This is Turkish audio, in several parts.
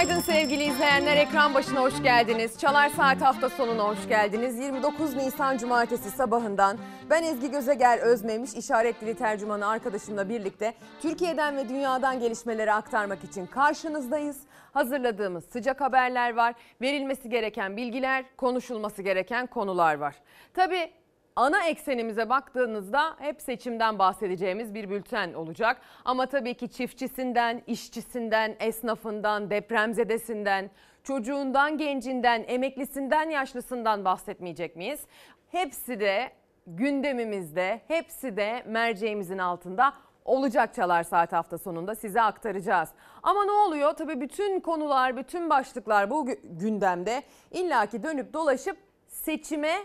Günaydın sevgili izleyenler. Ekran başına hoş geldiniz. Çalar Saat hafta sonuna hoş geldiniz. 29 Nisan Cumartesi sabahından ben Ezgi Gözeger Özmemiş işaret dili tercümanı arkadaşımla birlikte Türkiye'den ve dünyadan gelişmeleri aktarmak için karşınızdayız. Hazırladığımız sıcak haberler var. Verilmesi gereken bilgiler, konuşulması gereken konular var. Tabii ana eksenimize baktığınızda hep seçimden bahsedeceğimiz bir bülten olacak. Ama tabii ki çiftçisinden, işçisinden, esnafından, depremzedesinden, çocuğundan, gencinden, emeklisinden, yaşlısından bahsetmeyecek miyiz? Hepsi de gündemimizde, hepsi de merceğimizin altında olacak Çalar Saat hafta sonunda size aktaracağız. Ama ne oluyor? Tabii bütün konular, bütün başlıklar bu gündemde illaki dönüp dolaşıp seçime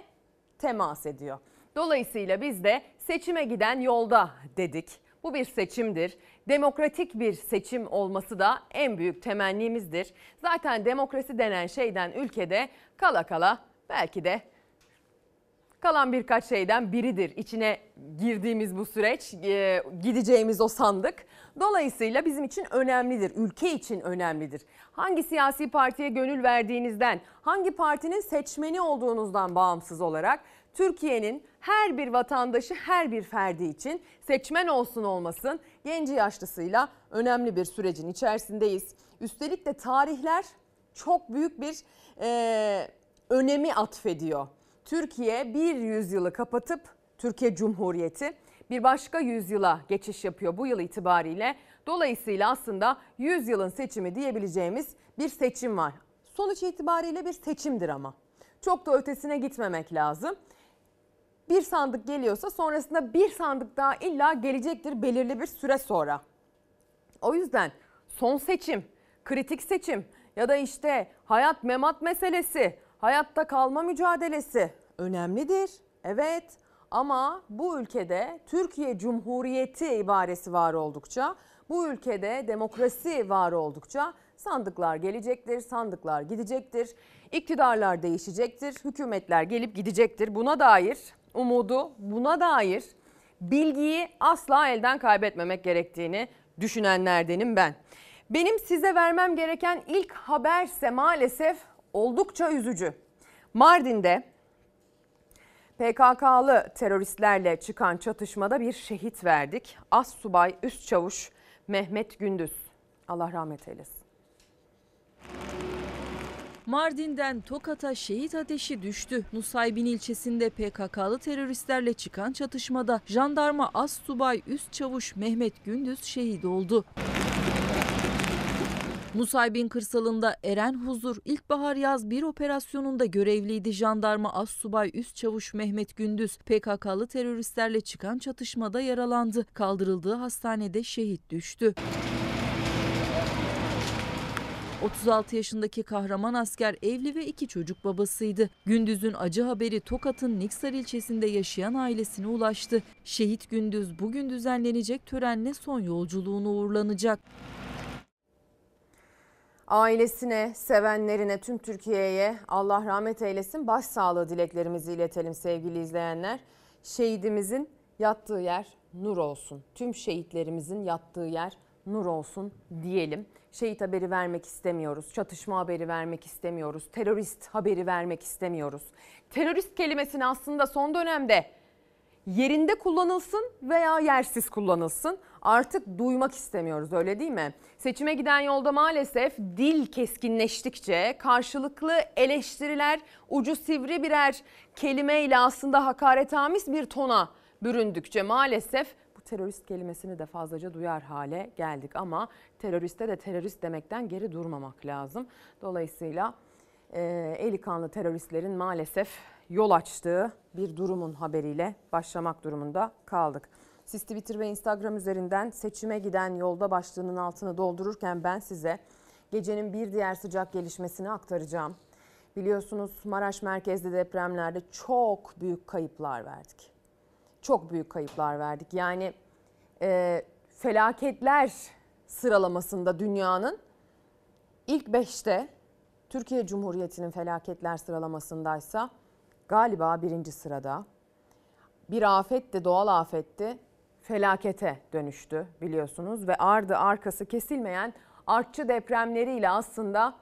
temas ediyor. Dolayısıyla biz de seçime giden yolda dedik. Bu bir seçimdir. Demokratik bir seçim olması da en büyük temennimizdir. Zaten demokrasi denen şeyden ülkede kala kala belki de kalan birkaç şeyden biridir. İçine girdiğimiz bu süreç, e, gideceğimiz o sandık. Dolayısıyla bizim için önemlidir, ülke için önemlidir. Hangi siyasi partiye gönül verdiğinizden, hangi partinin seçmeni olduğunuzdan bağımsız olarak Türkiye'nin her bir vatandaşı, her bir ferdi için seçmen olsun olmasın genci yaşlısıyla önemli bir sürecin içerisindeyiz. Üstelik de tarihler çok büyük bir e, önemi atfediyor. Türkiye bir yüzyılı kapatıp Türkiye Cumhuriyeti bir başka yüzyıla geçiş yapıyor bu yıl itibariyle. Dolayısıyla aslında yüzyılın seçimi diyebileceğimiz bir seçim var. Sonuç itibariyle bir seçimdir ama. Çok da ötesine gitmemek lazım. Bir sandık geliyorsa sonrasında bir sandık daha illa gelecektir belirli bir süre sonra. O yüzden son seçim, kritik seçim ya da işte hayat memat meselesi, hayatta kalma mücadelesi önemlidir. Evet ama bu ülkede Türkiye Cumhuriyeti ibaresi var oldukça, bu ülkede demokrasi var oldukça sandıklar gelecektir, sandıklar gidecektir, iktidarlar değişecektir, hükümetler gelip gidecektir. Buna dair umudu, buna dair bilgiyi asla elden kaybetmemek gerektiğini düşünenlerdenim ben. Benim size vermem gereken ilk haberse maalesef oldukça üzücü. Mardin'de PKK'lı teröristlerle çıkan çatışmada bir şehit verdik. As subay üst çavuş Mehmet Gündüz. Allah rahmet eylesin. Mardin'den Tokat'a şehit ateşi düştü. Nusaybin ilçesinde PKK'lı teröristlerle çıkan çatışmada jandarma as subay üst çavuş Mehmet Gündüz şehit oldu. Nusaybin kırsalında Eren Huzur ilkbahar yaz bir operasyonunda görevliydi jandarma as subay üst çavuş Mehmet Gündüz PKK'lı teröristlerle çıkan çatışmada yaralandı. Kaldırıldığı hastanede şehit düştü. 36 yaşındaki kahraman asker evli ve iki çocuk babasıydı. Gündüz'ün acı haberi Tokat'ın Niksar ilçesinde yaşayan ailesine ulaştı. Şehit Gündüz bugün düzenlenecek törenle son yolculuğunu uğurlanacak. Ailesine, sevenlerine, tüm Türkiye'ye Allah rahmet eylesin. Başsağlığı dileklerimizi iletelim sevgili izleyenler. Şehidimizin yattığı yer nur olsun. Tüm şehitlerimizin yattığı yer nur olsun diyelim. Şehit haberi vermek istemiyoruz. Çatışma haberi vermek istemiyoruz. Terörist haberi vermek istemiyoruz. Terörist kelimesini aslında son dönemde yerinde kullanılsın veya yersiz kullanılsın. Artık duymak istemiyoruz öyle değil mi? Seçime giden yolda maalesef dil keskinleştikçe karşılıklı eleştiriler ucu sivri birer kelimeyle aslında hakaretamiz bir tona büründükçe maalesef terörist kelimesini de fazlaca duyar hale geldik ama teröriste de terörist demekten geri durmamak lazım. Dolayısıyla e, eli kanlı teröristlerin maalesef yol açtığı bir durumun haberiyle başlamak durumunda kaldık. Siz Twitter ve Instagram üzerinden seçime giden yolda başlığının altını doldururken ben size gecenin bir diğer sıcak gelişmesini aktaracağım. Biliyorsunuz Maraş merkezli depremlerde çok büyük kayıplar verdik çok büyük kayıplar verdik. Yani e, felaketler sıralamasında dünyanın ilk beşte Türkiye Cumhuriyeti'nin felaketler sıralamasındaysa galiba birinci sırada. Bir afetti, doğal afetti, felakete dönüştü biliyorsunuz ve ardı arkası kesilmeyen artçı depremleriyle aslında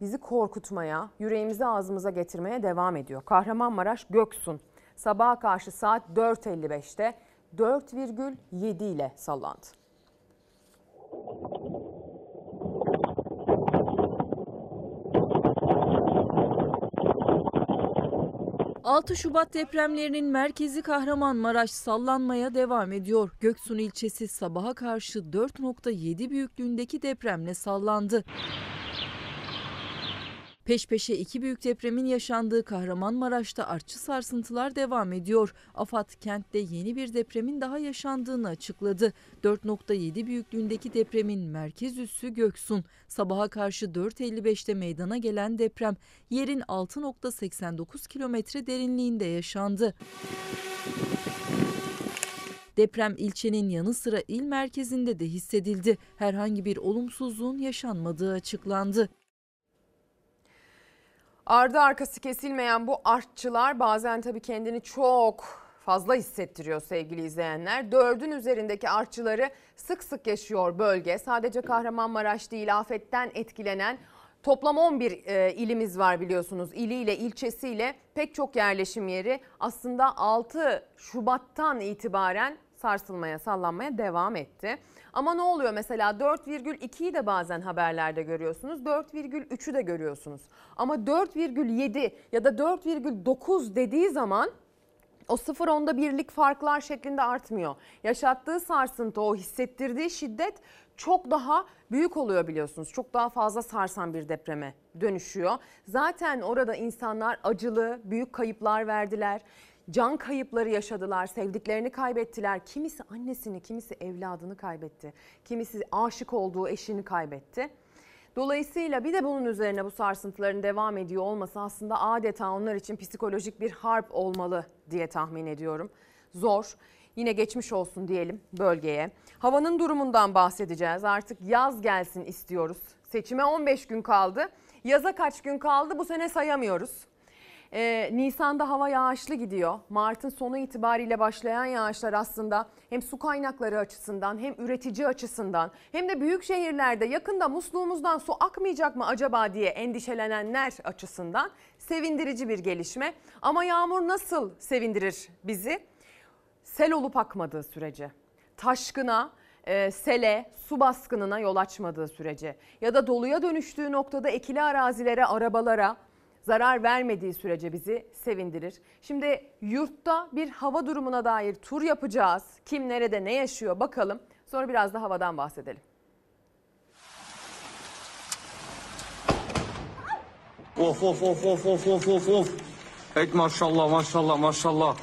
bizi korkutmaya, yüreğimizi ağzımıza getirmeye devam ediyor. Kahramanmaraş Göksun sabaha karşı saat 4.55'te 4,7 ile sallandı. 6 Şubat depremlerinin merkezi Kahramanmaraş sallanmaya devam ediyor. Göksun ilçesi sabaha karşı 4.7 büyüklüğündeki depremle sallandı. Peş peşe iki büyük depremin yaşandığı Kahramanmaraş'ta artçı sarsıntılar devam ediyor. AFAD kentte yeni bir depremin daha yaşandığını açıkladı. 4.7 büyüklüğündeki depremin merkez üssü Göksun. Sabaha karşı 4.55'te meydana gelen deprem yerin 6.89 kilometre derinliğinde yaşandı. Deprem ilçenin yanı sıra il merkezinde de hissedildi. Herhangi bir olumsuzluğun yaşanmadığı açıklandı. Ardı arkası kesilmeyen bu artçılar bazen tabii kendini çok fazla hissettiriyor sevgili izleyenler. Dördün üzerindeki artçıları sık sık yaşıyor bölge. Sadece Kahramanmaraş değil afetten etkilenen Toplam 11 e, ilimiz var biliyorsunuz. İliyle, ilçesiyle pek çok yerleşim yeri aslında 6 Şubat'tan itibaren sarsılmaya, sallanmaya devam etti. Ama ne oluyor mesela 4,2'yi de bazen haberlerde görüyorsunuz. 4,3'ü de görüyorsunuz. Ama 4,7 ya da 4,9 dediği zaman o 0-10'da birlik farklar şeklinde artmıyor. Yaşattığı sarsıntı, o hissettirdiği şiddet çok daha büyük oluyor biliyorsunuz. Çok daha fazla sarsan bir depreme dönüşüyor. Zaten orada insanlar acılı, büyük kayıplar verdiler can kayıpları yaşadılar, sevdiklerini kaybettiler. Kimisi annesini, kimisi evladını kaybetti. Kimisi aşık olduğu eşini kaybetti. Dolayısıyla bir de bunun üzerine bu sarsıntıların devam ediyor olması aslında adeta onlar için psikolojik bir harp olmalı diye tahmin ediyorum. Zor. Yine geçmiş olsun diyelim bölgeye. Havanın durumundan bahsedeceğiz. Artık yaz gelsin istiyoruz. Seçime 15 gün kaldı. Yaza kaç gün kaldı bu sene sayamıyoruz. Ee, Nisan'da hava yağışlı gidiyor. Mart'ın sonu itibariyle başlayan yağışlar aslında hem su kaynakları açısından hem üretici açısından hem de büyük şehirlerde yakında musluğumuzdan su akmayacak mı acaba diye endişelenenler açısından sevindirici bir gelişme. Ama yağmur nasıl sevindirir bizi? Sel olup akmadığı sürece, taşkına, e, sele, su baskınına yol açmadığı sürece ya da doluya dönüştüğü noktada ekili arazilere, arabalara zarar vermediği sürece bizi sevindirir. Şimdi yurtta bir hava durumuna dair tur yapacağız. Kim nerede ne yaşıyor bakalım. Sonra biraz da havadan bahsedelim. Of of of of of of of of. Evet maşallah maşallah maşallah.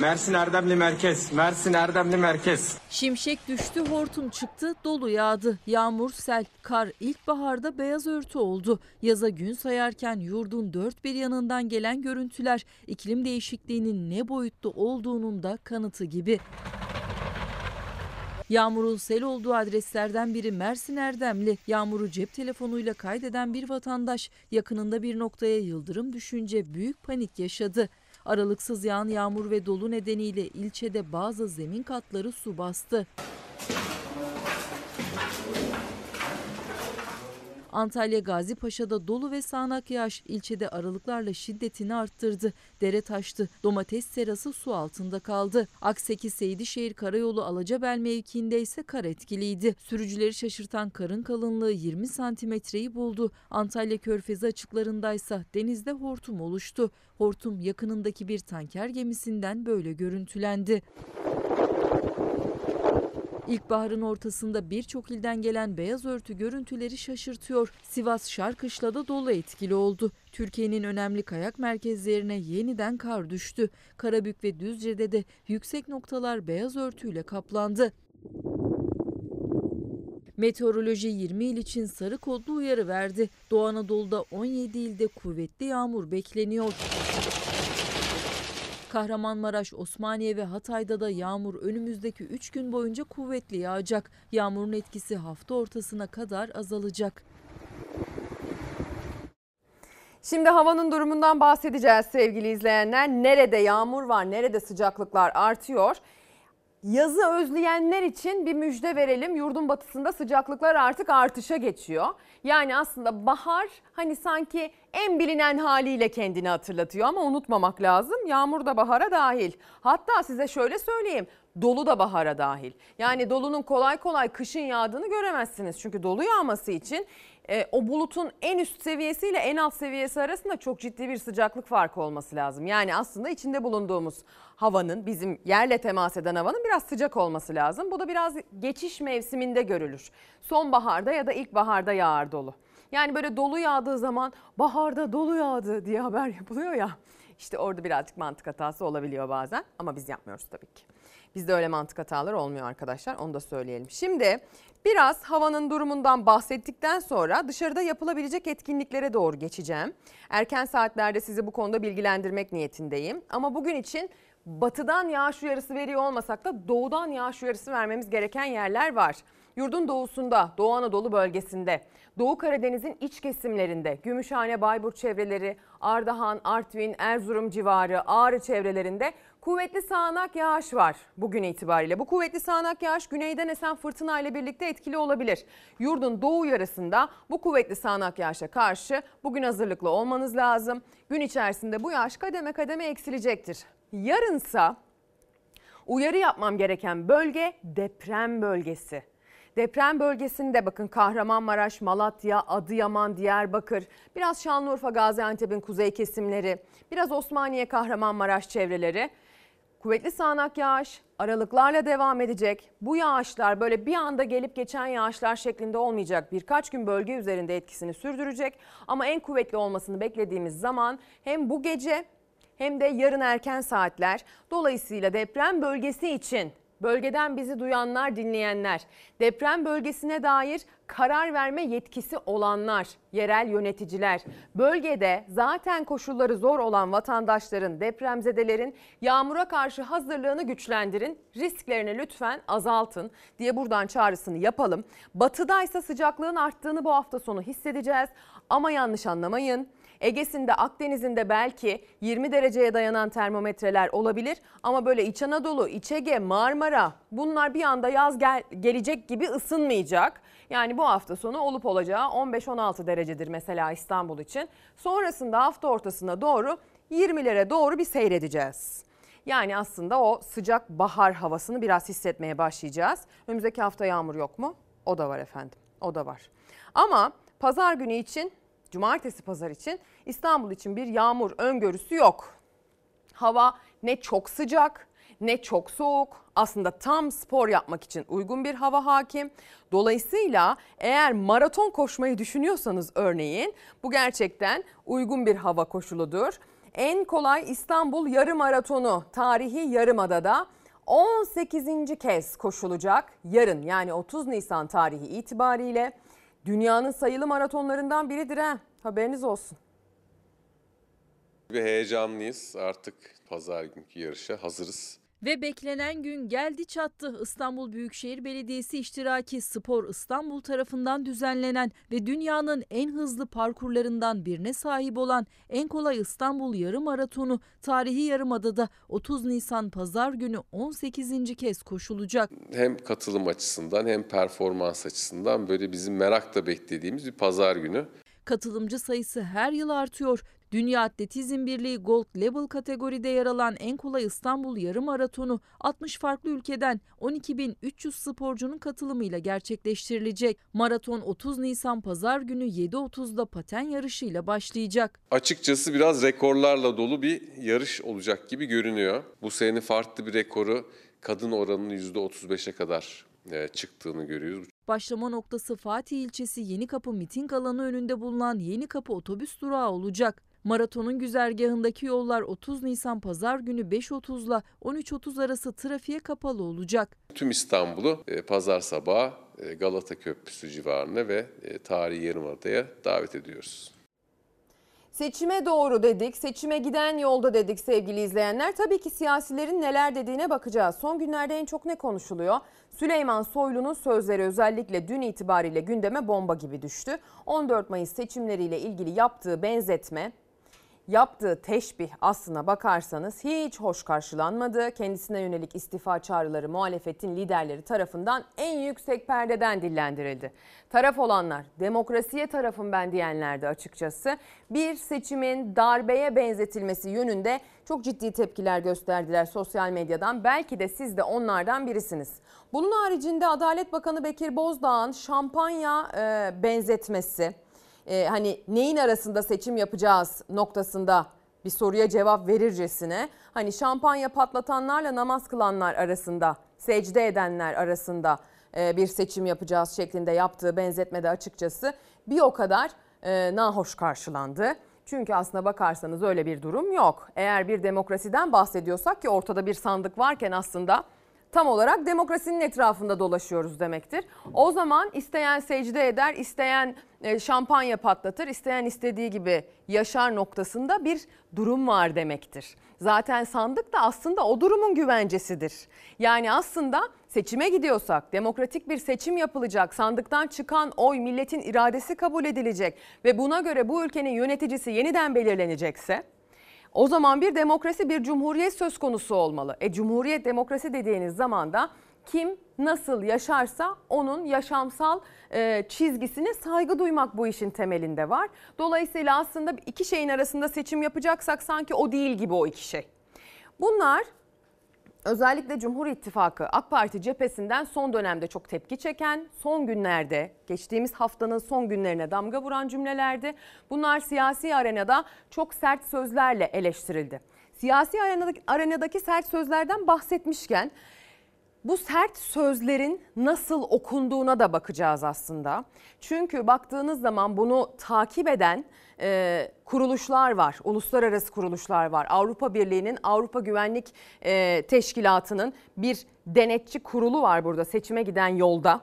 Mersin Erdemli Merkez. Mersin Erdemli Merkez. Şimşek düştü, hortum çıktı, dolu yağdı. Yağmur, sel, kar ilkbaharda beyaz örtü oldu. Yaza gün sayarken yurdun dört bir yanından gelen görüntüler iklim değişikliğinin ne boyutta olduğunun da kanıtı gibi. Yağmurun sel olduğu adreslerden biri Mersin Erdemli. Yağmuru cep telefonuyla kaydeden bir vatandaş yakınında bir noktaya yıldırım düşünce büyük panik yaşadı. Aralıksız yağan yağmur ve dolu nedeniyle ilçede bazı zemin katları su bastı. Antalya Gazi Paşa'da dolu ve sağanak yağış ilçede aralıklarla şiddetini arttırdı. Dere taştı. Domates serası su altında kaldı. Akseki Seydişehir Karayolu Alacabel mevkiinde ise kar etkiliydi. Sürücüleri şaşırtan karın kalınlığı 20 santimetreyi buldu. Antalya Körfezi açıklarındaysa denizde hortum oluştu. Hortum yakınındaki bir tanker gemisinden böyle görüntülendi. İlkbaharın ortasında birçok ilden gelen beyaz örtü görüntüleri şaşırtıyor. Sivas Şarkışla'da dolu etkili oldu. Türkiye'nin önemli kayak merkezlerine yeniden kar düştü. Karabük ve Düzce'de de yüksek noktalar beyaz örtüyle kaplandı. Meteoroloji 20 il için sarı kodlu uyarı verdi. Doğu Anadolu'da 17 ilde kuvvetli yağmur bekleniyor. Kahramanmaraş, Osmaniye ve Hatay'da da yağmur önümüzdeki 3 gün boyunca kuvvetli yağacak. Yağmurun etkisi hafta ortasına kadar azalacak. Şimdi havanın durumundan bahsedeceğiz sevgili izleyenler. Nerede yağmur var, nerede sıcaklıklar artıyor? Yazı özleyenler için bir müjde verelim. Yurdun batısında sıcaklıklar artık artışa geçiyor. Yani aslında bahar hani sanki en bilinen haliyle kendini hatırlatıyor ama unutmamak lazım. Yağmur da bahara dahil. Hatta size şöyle söyleyeyim. Dolu da bahara dahil. Yani dolunun kolay kolay kışın yağdığını göremezsiniz. Çünkü dolu yağması için e, o bulutun en üst seviyesiyle en alt seviyesi arasında çok ciddi bir sıcaklık farkı olması lazım. Yani aslında içinde bulunduğumuz havanın bizim yerle temas eden havanın biraz sıcak olması lazım. Bu da biraz geçiş mevsiminde görülür. Sonbaharda ya da ilkbaharda yağar dolu. Yani böyle dolu yağdığı zaman baharda dolu yağdı diye haber yapılıyor ya. İşte orada birazcık mantık hatası olabiliyor bazen ama biz yapmıyoruz tabii ki. Bizde öyle mantık hataları olmuyor arkadaşlar onu da söyleyelim. Şimdi biraz havanın durumundan bahsettikten sonra dışarıda yapılabilecek etkinliklere doğru geçeceğim. Erken saatlerde sizi bu konuda bilgilendirmek niyetindeyim. Ama bugün için batıdan yağış uyarısı veriyor olmasak da doğudan yağış uyarısı vermemiz gereken yerler var. Yurdun doğusunda, Doğu Anadolu bölgesinde, Doğu Karadeniz'in iç kesimlerinde, Gümüşhane, Bayburt çevreleri, Ardahan, Artvin, Erzurum civarı, Ağrı çevrelerinde kuvvetli sağanak yağış var bugün itibariyle. Bu kuvvetli sağanak yağış güneyden esen fırtına ile birlikte etkili olabilir. Yurdun doğu yarısında bu kuvvetli sağanak yağışa karşı bugün hazırlıklı olmanız lazım. Gün içerisinde bu yağış kademe kademe eksilecektir. Yarınsa uyarı yapmam gereken bölge deprem bölgesi. Deprem bölgesinde bakın Kahramanmaraş, Malatya, Adıyaman, Diyarbakır, biraz Şanlıurfa, Gaziantep'in kuzey kesimleri, biraz Osmaniye, Kahramanmaraş çevreleri. Kuvvetli sağanak yağış aralıklarla devam edecek. Bu yağışlar böyle bir anda gelip geçen yağışlar şeklinde olmayacak. Birkaç gün bölge üzerinde etkisini sürdürecek. Ama en kuvvetli olmasını beklediğimiz zaman hem bu gece hem de yarın erken saatler. Dolayısıyla deprem bölgesi için bölgeden bizi duyanlar, dinleyenler, deprem bölgesine dair karar verme yetkisi olanlar, yerel yöneticiler, bölgede zaten koşulları zor olan vatandaşların, depremzedelerin yağmura karşı hazırlığını güçlendirin, risklerini lütfen azaltın diye buradan çağrısını yapalım. Batıda ise sıcaklığın arttığını bu hafta sonu hissedeceğiz ama yanlış anlamayın. Ege'sinde, Akdeniz'inde belki 20 dereceye dayanan termometreler olabilir ama böyle İç Anadolu, İç Ege, Marmara bunlar bir anda yaz gel gelecek gibi ısınmayacak. Yani bu hafta sonu olup olacağı 15-16 derecedir mesela İstanbul için. Sonrasında hafta ortasına doğru 20'lere doğru bir seyredeceğiz. Yani aslında o sıcak bahar havasını biraz hissetmeye başlayacağız. Önümüzdeki hafta yağmur yok mu? O da var efendim. O da var. Ama pazar günü için cumartesi pazar için İstanbul için bir yağmur öngörüsü yok. Hava ne çok sıcak ne çok soğuk. Aslında tam spor yapmak için uygun bir hava hakim. Dolayısıyla eğer maraton koşmayı düşünüyorsanız örneğin bu gerçekten uygun bir hava koşuludur. En kolay İstanbul yarım maratonu tarihi Yarımada'da 18. kez koşulacak yarın yani 30 Nisan tarihi itibariyle. Dünyanın sayılı maratonlarından biridir ha. Haberiniz olsun. Ve heyecanlıyız. Artık pazar günkü yarışa hazırız. Ve beklenen gün geldi çattı. İstanbul Büyükşehir Belediyesi iştiraki Spor İstanbul tarafından düzenlenen ve dünyanın en hızlı parkurlarından birine sahip olan en kolay İstanbul Yarım Maratonu tarihi Yarımada'da 30 Nisan Pazar günü 18. kez koşulacak. Hem katılım açısından hem performans açısından böyle bizim merakla beklediğimiz bir pazar günü. Katılımcı sayısı her yıl artıyor. Dünya Atletizm Birliği Gold Level kategoride yer alan en kolay İstanbul Yarım Maratonu 60 farklı ülkeden 12.300 sporcunun katılımıyla gerçekleştirilecek. Maraton 30 Nisan Pazar günü 7.30'da paten yarışıyla başlayacak. Açıkçası biraz rekorlarla dolu bir yarış olacak gibi görünüyor. Bu sene farklı bir rekoru kadın oranının %35'e kadar e, çıktığını görüyoruz. Başlama noktası Fatih ilçesi Yenikapı miting alanı önünde bulunan Yenikapı otobüs durağı olacak. Maratonun güzergahındaki yollar 30 Nisan Pazar günü 5.30 ile 13.30 arası trafiğe kapalı olacak. Tüm İstanbul'u e, pazar sabahı e, Galata Köprüsü civarına ve tarihi Yarımada'ya davet ediyoruz. Seçime doğru dedik, seçime giden yolda dedik sevgili izleyenler. Tabii ki siyasilerin neler dediğine bakacağız. Son günlerde en çok ne konuşuluyor? Süleyman Soylu'nun sözleri özellikle dün itibariyle gündeme bomba gibi düştü. 14 Mayıs seçimleriyle ilgili yaptığı benzetme yaptığı teşbih aslına bakarsanız hiç hoş karşılanmadı. Kendisine yönelik istifa çağrıları muhalefetin liderleri tarafından en yüksek perdeden dillendirildi. Taraf olanlar demokrasiye tarafım ben diyenler de açıkçası bir seçimin darbeye benzetilmesi yönünde çok ciddi tepkiler gösterdiler sosyal medyadan. Belki de siz de onlardan birisiniz. Bunun haricinde Adalet Bakanı Bekir Bozdağ'ın şampanya benzetmesi e, hani neyin arasında seçim yapacağız noktasında bir soruya cevap verircesine hani şampanya patlatanlarla namaz kılanlar arasında secde edenler arasında e, bir seçim yapacağız şeklinde yaptığı benzetmede açıkçası bir o kadar e, nahoş karşılandı. Çünkü aslına bakarsanız öyle bir durum yok. Eğer bir demokrasiden bahsediyorsak ki ortada bir sandık varken aslında tam olarak demokrasinin etrafında dolaşıyoruz demektir. O zaman isteyen secde eder, isteyen e, şampanya patlatır, isteyen istediği gibi yaşar noktasında bir durum var demektir. Zaten sandık da aslında o durumun güvencesidir. Yani aslında seçime gidiyorsak, demokratik bir seçim yapılacak, sandıktan çıkan oy milletin iradesi kabul edilecek ve buna göre bu ülkenin yöneticisi yeniden belirlenecekse o zaman bir demokrasi, bir cumhuriyet söz konusu olmalı. E cumhuriyet demokrasi dediğiniz zaman da kim nasıl yaşarsa onun yaşamsal e, çizgisine saygı duymak bu işin temelinde var. Dolayısıyla aslında iki şeyin arasında seçim yapacaksak sanki o değil gibi o iki şey. Bunlar özellikle Cumhur İttifakı AK Parti cephesinden son dönemde çok tepki çeken, son günlerde geçtiğimiz haftanın son günlerine damga vuran cümlelerdi. Bunlar siyasi arenada çok sert sözlerle eleştirildi. Siyasi arenadaki, arenadaki sert sözlerden bahsetmişken bu sert sözlerin nasıl okunduğuna da bakacağız aslında. Çünkü baktığınız zaman bunu takip eden e, kuruluşlar var, uluslararası kuruluşlar var. Avrupa Birliği'nin, Avrupa Güvenlik e, Teşkilatı'nın bir denetçi kurulu var burada seçime giden yolda.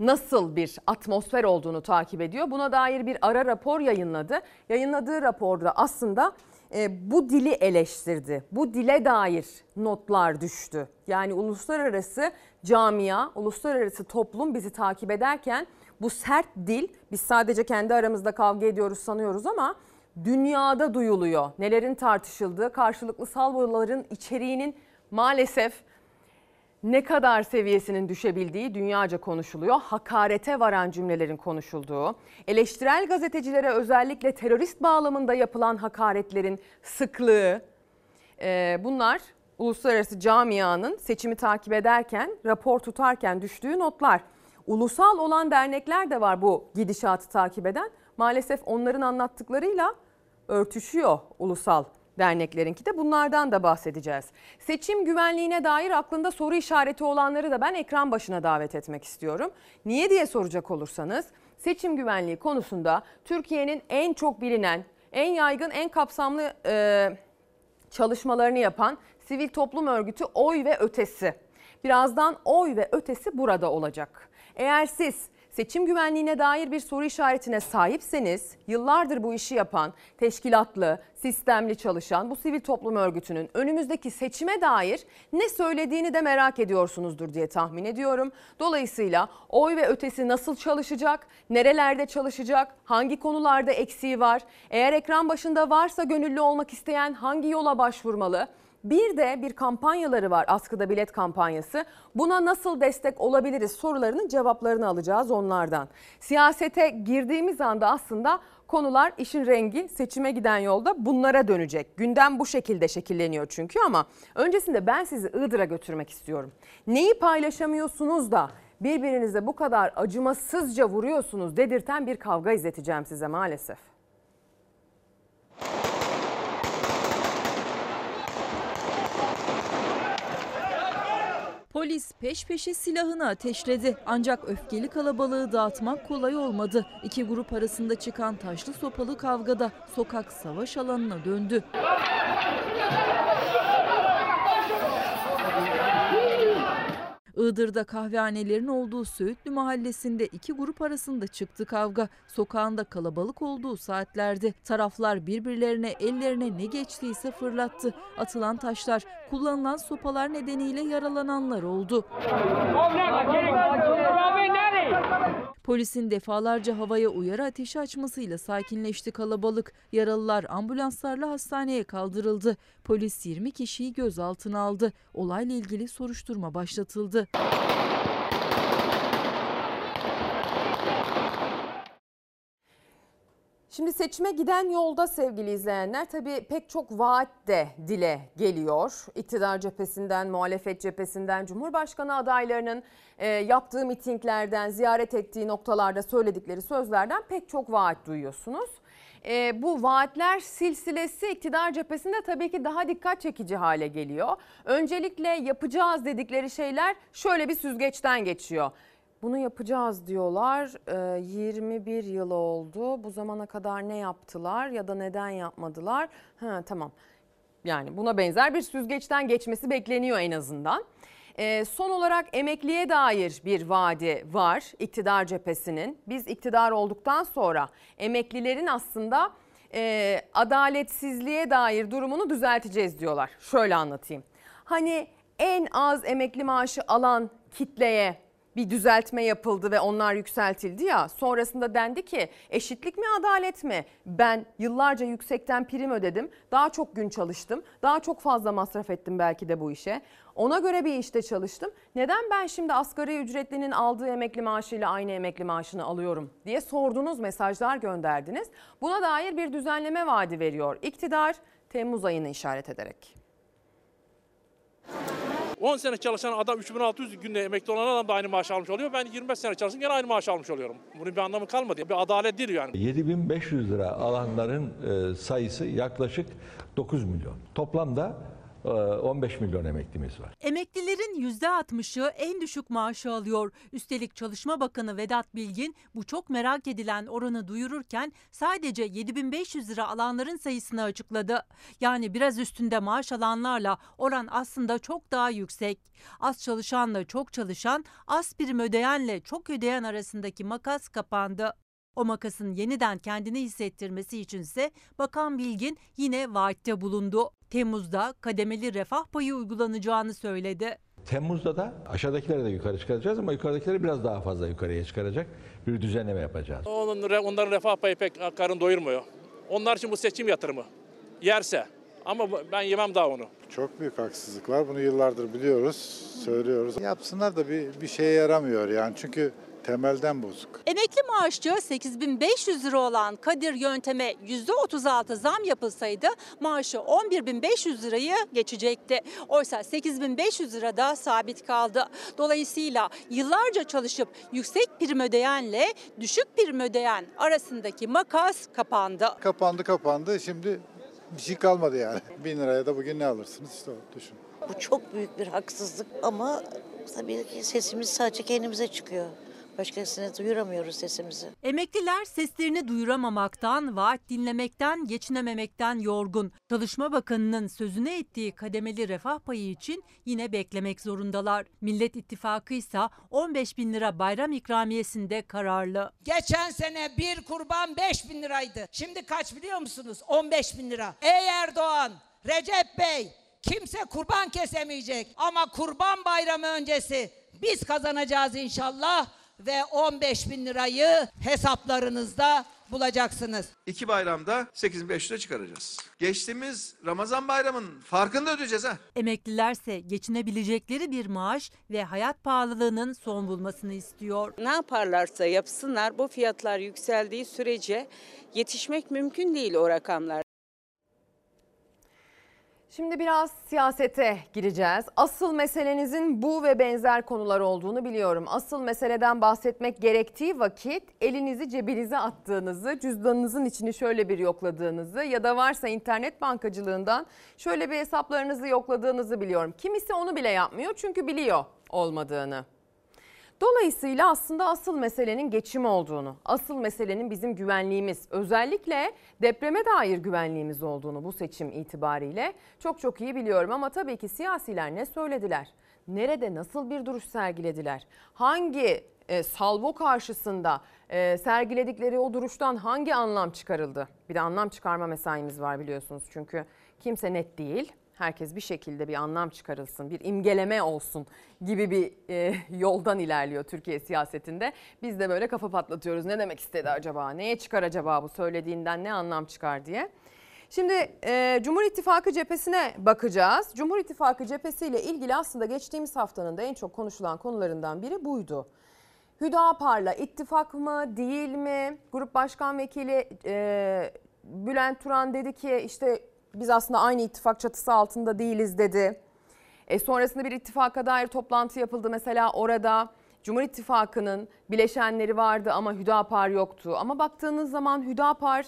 Nasıl bir atmosfer olduğunu takip ediyor. Buna dair bir ara rapor yayınladı. Yayınladığı raporda aslında e, bu dili eleştirdi. Bu dile dair notlar düştü. Yani uluslararası camia, uluslararası toplum bizi takip ederken bu sert dil biz sadece kendi aramızda kavga ediyoruz sanıyoruz ama dünyada duyuluyor. Nelerin tartışıldığı, karşılıklı salvoların içeriğinin maalesef ne kadar seviyesinin düşebildiği dünyaca konuşuluyor. Hakarete varan cümlelerin konuşulduğu, eleştirel gazetecilere özellikle terörist bağlamında yapılan hakaretlerin sıklığı e, bunlar uluslararası camianın seçimi takip ederken, rapor tutarken düştüğü notlar. Ulusal olan dernekler de var bu gidişatı takip eden. Maalesef onların anlattıklarıyla örtüşüyor ulusal derneklerinki de bunlardan da bahsedeceğiz. Seçim güvenliğine dair aklında soru işareti olanları da ben ekran başına davet etmek istiyorum. Niye diye soracak olursanız seçim güvenliği konusunda Türkiye'nin en çok bilinen, en yaygın, en kapsamlı e, çalışmalarını yapan sivil toplum örgütü Oy ve Ötesi. Birazdan Oy ve Ötesi burada olacak. Eğer siz seçim güvenliğine dair bir soru işaretine sahipseniz yıllardır bu işi yapan, teşkilatlı, sistemli çalışan bu sivil toplum örgütünün önümüzdeki seçime dair ne söylediğini de merak ediyorsunuzdur diye tahmin ediyorum. Dolayısıyla oy ve ötesi nasıl çalışacak, nerelerde çalışacak, hangi konularda eksiği var, eğer ekran başında varsa gönüllü olmak isteyen hangi yola başvurmalı? Bir de bir kampanyaları var askıda bilet kampanyası. Buna nasıl destek olabiliriz sorularının cevaplarını alacağız onlardan. Siyasete girdiğimiz anda aslında konular işin rengi seçime giden yolda bunlara dönecek. Gündem bu şekilde şekilleniyor çünkü ama öncesinde ben sizi Iğdır'a götürmek istiyorum. Neyi paylaşamıyorsunuz da birbirinize bu kadar acımasızca vuruyorsunuz dedirten bir kavga izleteceğim size maalesef. Polis peş peşe silahını ateşledi. Ancak öfkeli kalabalığı dağıtmak kolay olmadı. İki grup arasında çıkan taşlı sopalı kavgada sokak savaş alanına döndü. Iğdır'da kahvehanelerin olduğu Söğütlü mahallesinde iki grup arasında çıktı kavga. Sokağında kalabalık olduğu saatlerde taraflar birbirlerine ellerine ne geçtiyse fırlattı. Atılan taşlar, kullanılan sopalar nedeniyle yaralananlar oldu. Polisin defalarca havaya uyarı ateşi açmasıyla sakinleşti kalabalık. Yaralılar ambulanslarla hastaneye kaldırıldı. Polis 20 kişiyi gözaltına aldı. Olayla ilgili soruşturma başlatıldı. Şimdi seçime giden yolda sevgili izleyenler tabii pek çok vaat de dile geliyor. İktidar cephesinden, muhalefet cephesinden, Cumhurbaşkanı adaylarının e, yaptığı mitinglerden, ziyaret ettiği noktalarda söyledikleri sözlerden pek çok vaat duyuyorsunuz. E, bu vaatler silsilesi iktidar cephesinde tabii ki daha dikkat çekici hale geliyor. Öncelikle yapacağız dedikleri şeyler şöyle bir süzgeçten geçiyor. Bunu yapacağız diyorlar. Ee, 21 yıl oldu. Bu zamana kadar ne yaptılar ya da neden yapmadılar? Ha tamam. Yani buna benzer bir süzgeçten geçmesi bekleniyor en azından. Ee, son olarak emekliye dair bir vaadi var iktidar cephesinin. Biz iktidar olduktan sonra emeklilerin aslında e, adaletsizliğe dair durumunu düzelteceğiz diyorlar. Şöyle anlatayım. Hani en az emekli maaşı alan kitleye bir düzeltme yapıldı ve onlar yükseltildi ya. Sonrasında dendi ki eşitlik mi adalet mi? Ben yıllarca yüksekten prim ödedim. Daha çok gün çalıştım. Daha çok fazla masraf ettim belki de bu işe. Ona göre bir işte çalıştım. Neden ben şimdi asgari ücretlinin aldığı emekli maaşıyla aynı emekli maaşını alıyorum diye sordunuz, mesajlar gönderdiniz. Buna dair bir düzenleme vaadi veriyor iktidar Temmuz ayını işaret ederek. 10 sene çalışan adam 3600 günde emekli olan adam da aynı maaş almış oluyor. Ben 25 sene çalıştım gene aynı maaş almış oluyorum. Bunun bir anlamı kalmadı. Bir adalet değil yani. 7500 lira alanların e, sayısı yaklaşık 9 milyon. Toplamda 15 milyon emeklimiz var. Emeklilerin %60'ı en düşük maaşı alıyor. Üstelik Çalışma Bakanı Vedat Bilgin bu çok merak edilen oranı duyururken sadece 7500 lira alanların sayısını açıkladı. Yani biraz üstünde maaş alanlarla oran aslında çok daha yüksek. Az çalışanla çok çalışan, az prim ödeyenle çok ödeyen arasındaki makas kapandı. O makasın yeniden kendini hissettirmesi içinse Bakan Bilgin yine vaatte bulundu. Temmuz'da kademeli refah payı uygulanacağını söyledi. Temmuz'da da aşağıdakileri de yukarı çıkaracağız ama yukarıdakileri biraz daha fazla yukarıya çıkaracak bir düzenleme yapacağız. Onun, onların refah payı pek karın doyurmuyor. Onlar için bu seçim yatırımı. Yerse. Ama ben yemem daha onu. Çok büyük haksızlık var. Bunu yıllardır biliyoruz, söylüyoruz. Yapsınlar da bir, bir şeye yaramıyor yani. Çünkü temelden bozuk. Emekli maaşçı 8500 lira olan Kadir yönteme %36 zam yapılsaydı maaşı 11500 lirayı geçecekti. Oysa 8500 lira da sabit kaldı. Dolayısıyla yıllarca çalışıp yüksek prim ödeyenle düşük prim ödeyen arasındaki makas kapandı. Kapandı kapandı. Şimdi bir şey kalmadı yani. Bin liraya da bugün ne alırsınız işte o düşün. Bu çok büyük bir haksızlık ama tabii ki sesimiz sadece kendimize çıkıyor. Başkasına duyuramıyoruz sesimizi. Emekliler seslerini duyuramamaktan, vaat dinlemekten, geçinememekten yorgun. Çalışma Bakanı'nın sözüne ettiği kademeli refah payı için yine beklemek zorundalar. Millet İttifakı ise 15 bin lira bayram ikramiyesinde kararlı. Geçen sene bir kurban 5 bin liraydı. Şimdi kaç biliyor musunuz? 15 bin lira. Ey Erdoğan, Recep Bey kimse kurban kesemeyecek. Ama kurban bayramı öncesi biz kazanacağız inşallah. Ve 15 bin lirayı hesaplarınızda bulacaksınız. İki bayramda 8500'e çıkaracağız. Geçtiğimiz Ramazan bayramının farkını da ödeyeceğiz ha. Emeklilerse geçinebilecekleri bir maaş ve hayat pahalılığının son bulmasını istiyor. Ne yaparlarsa yapsınlar bu fiyatlar yükseldiği sürece yetişmek mümkün değil o rakamlar. Şimdi biraz siyasete gireceğiz. Asıl meselenizin bu ve benzer konular olduğunu biliyorum. Asıl meseleden bahsetmek gerektiği vakit elinizi cebinize attığınızı, cüzdanınızın içini şöyle bir yokladığınızı ya da varsa internet bankacılığından şöyle bir hesaplarınızı yokladığınızı biliyorum. Kimisi onu bile yapmıyor çünkü biliyor olmadığını. Dolayısıyla aslında asıl meselenin geçim olduğunu, asıl meselenin bizim güvenliğimiz, özellikle depreme dair güvenliğimiz olduğunu bu seçim itibariyle çok çok iyi biliyorum. Ama tabii ki siyasiler ne söylediler? Nerede nasıl bir duruş sergilediler? Hangi e, salvo karşısında e, sergiledikleri o duruştan hangi anlam çıkarıldı? Bir de anlam çıkarma mesaimiz var biliyorsunuz çünkü kimse net değil. Herkes bir şekilde bir anlam çıkarılsın, bir imgeleme olsun gibi bir e, yoldan ilerliyor Türkiye siyasetinde. Biz de böyle kafa patlatıyoruz. Ne demek istedi acaba? Neye çıkar acaba bu söylediğinden ne anlam çıkar diye. Şimdi e, Cumhur İttifakı cephesine bakacağız. Cumhur İttifakı cephesiyle ilgili aslında geçtiğimiz haftanın da en çok konuşulan konularından biri buydu. Hüdapar'la ittifak mı değil mi? Grup Başkan Vekili e, Bülent Turan dedi ki işte biz aslında aynı ittifak çatısı altında değiliz dedi. E, sonrasında bir ittifaka dair toplantı yapıldı. Mesela orada Cumhur İttifakı'nın bileşenleri vardı ama Hüdapar yoktu. Ama baktığınız zaman Hüdapar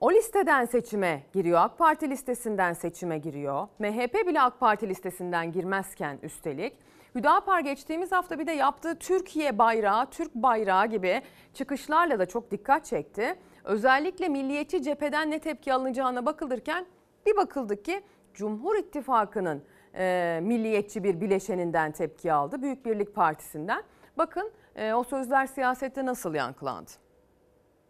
o listeden seçime giriyor. AK Parti listesinden seçime giriyor. MHP bile AK Parti listesinden girmezken üstelik. Hüdapar geçtiğimiz hafta bir de yaptığı Türkiye bayrağı, Türk bayrağı gibi çıkışlarla da çok dikkat çekti. Özellikle milliyetçi cepheden ne tepki alınacağına bakılırken bir bakıldı ki Cumhur İttifakı'nın e, milliyetçi bir bileşeninden tepki aldı. Büyük Birlik Partisi'nden. Bakın e, o sözler siyasette nasıl yankılandı?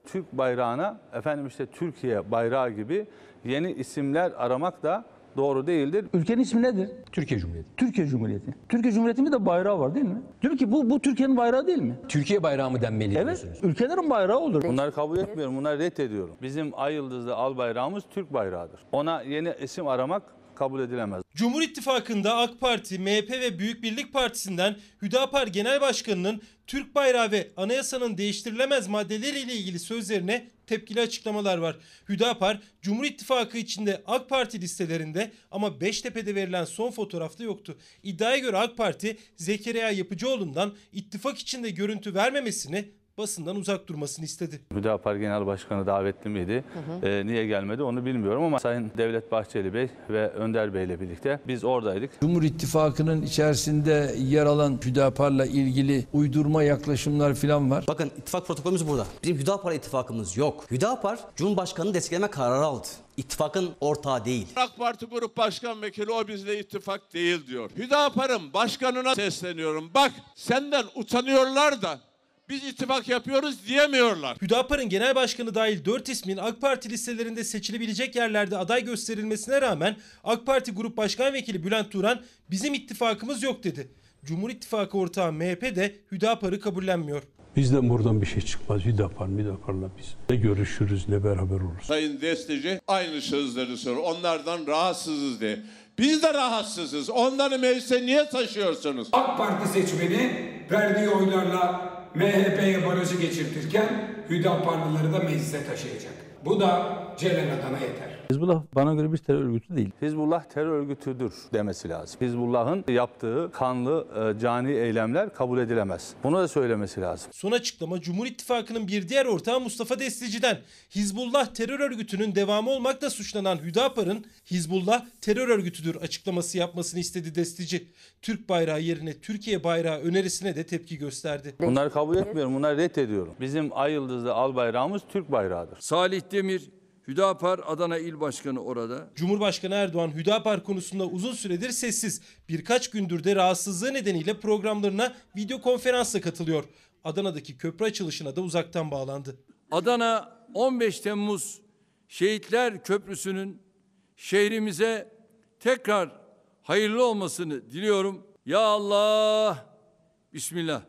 Türk bayrağına efendim işte Türkiye bayrağı gibi yeni isimler aramak da doğru değildir. Ülkenin ismi nedir? Türkiye Cumhuriyeti. Türkiye Cumhuriyeti. Türkiye Cumhuriyeti'nin de bayrağı var değil mi? Diyor ki bu, bu Türkiye'nin bayrağı değil mi? Türkiye bayrağı mı denmeli Evet. diyorsunuz? Ülkelerin bayrağı olur. Bunları kabul etmiyorum, bunları reddediyorum. Bizim ay yıldızlı al bayrağımız Türk bayrağıdır. Ona yeni isim aramak kabul edilemez. Cumhur İttifakı'nda AK Parti, MHP ve Büyük Birlik Partisi'nden Hüdapar Genel Başkanı'nın Türk bayrağı ve anayasanın değiştirilemez maddeleriyle ilgili sözlerine tepkili açıklamalar var. Hüdapar, Cumhur İttifakı içinde AK Parti listelerinde ama Beştepe'de verilen son fotoğrafta yoktu. İddiaya göre AK Parti, Zekeriya Yapıcıoğlu'ndan ittifak içinde görüntü vermemesini basından uzak durmasını istedi. Hüdapar Genel Başkanı davetli miydi? Ee, niye gelmedi onu bilmiyorum ama Sayın Devlet Bahçeli Bey ve Önder Bey ile birlikte biz oradaydık. Cumhur İttifakı'nın içerisinde yer alan Hüdapar'la ilgili uydurma yaklaşımlar falan var. Bakın ittifak protokolümüz burada. Bizim Hüdapar ittifakımız yok. Hüdapar Cumhurbaşkanı'nı destekleme kararı aldı. İttifakın ortağı değil. AK Parti Grup Başkan Vekili o bizle ittifak değil diyor. Hüdapar'ın başkanına sesleniyorum. Bak senden utanıyorlar da biz ittifak yapıyoruz diyemiyorlar. Hüdapar'ın genel başkanı dahil 4 ismin AK Parti listelerinde seçilebilecek yerlerde aday gösterilmesine rağmen AK Parti Grup Başkan Vekili Bülent Turan bizim ittifakımız yok dedi. Cumhur İttifakı ortağı MHP de Hüdapar'ı kabullenmiyor. Bizden buradan bir şey çıkmaz. Hüdapar, Hüdapar'la biz. Ne görüşürüz ne beraber oluruz. Sayın Destici aynı sözleri soruyor. Onlardan rahatsızız diye. Biz de rahatsızız. Onları meclise niye taşıyorsunuz? AK Parti seçmeni verdiği oylarla MHP'ye barajı geçirtirken Hüdaparlıları da meclise taşıyacak. Bu da Celen Adan'a yeter. Hizbullah bana göre bir terör örgütü değil. Hizbullah terör örgütüdür demesi lazım. Hizbullah'ın yaptığı kanlı e, cani eylemler kabul edilemez. Bunu da söylemesi lazım. Son açıklama Cumhur İttifakı'nın bir diğer ortağı Mustafa Destici'den. Hizbullah terör örgütünün devamı olmakla suçlanan Hüdapar'ın Hizbullah terör örgütüdür açıklaması yapmasını istedi Destici. Türk bayrağı yerine Türkiye bayrağı önerisine de tepki gösterdi. Bunları kabul etmiyorum, bunları reddediyorum. Bizim ay yıldızlı al bayrağımız Türk bayrağıdır. Salih Demir, Hüdapar Adana İl Başkanı orada. Cumhurbaşkanı Erdoğan Hüdapar konusunda uzun süredir sessiz. Birkaç gündür de rahatsızlığı nedeniyle programlarına video konferansla katılıyor. Adana'daki köprü açılışına da uzaktan bağlandı. Adana 15 Temmuz Şehitler Köprüsü'nün şehrimize tekrar hayırlı olmasını diliyorum. Ya Allah, Bismillah.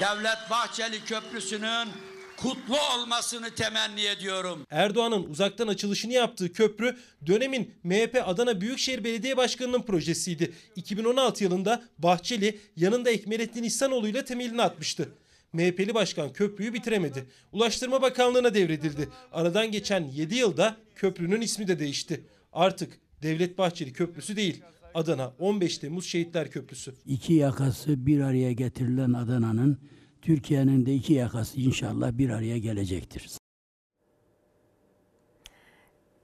Devlet Bahçeli Köprüsü'nün kutlu olmasını temenni ediyorum. Erdoğan'ın uzaktan açılışını yaptığı köprü dönemin MHP Adana Büyükşehir Belediye Başkanı'nın projesiydi. 2016 yılında Bahçeli yanında Ekmelettin İhsanoğlu ile temelini atmıştı. MHP'li başkan köprüyü bitiremedi. Ulaştırma Bakanlığı'na devredildi. Aradan geçen 7 yılda köprünün ismi de değişti. Artık Devlet Bahçeli Köprüsü değil, Adana 15 Temmuz Şehitler Köprüsü. İki yakası bir araya getirilen Adana'nın Türkiye'nin de iki yakası inşallah bir araya gelecektir.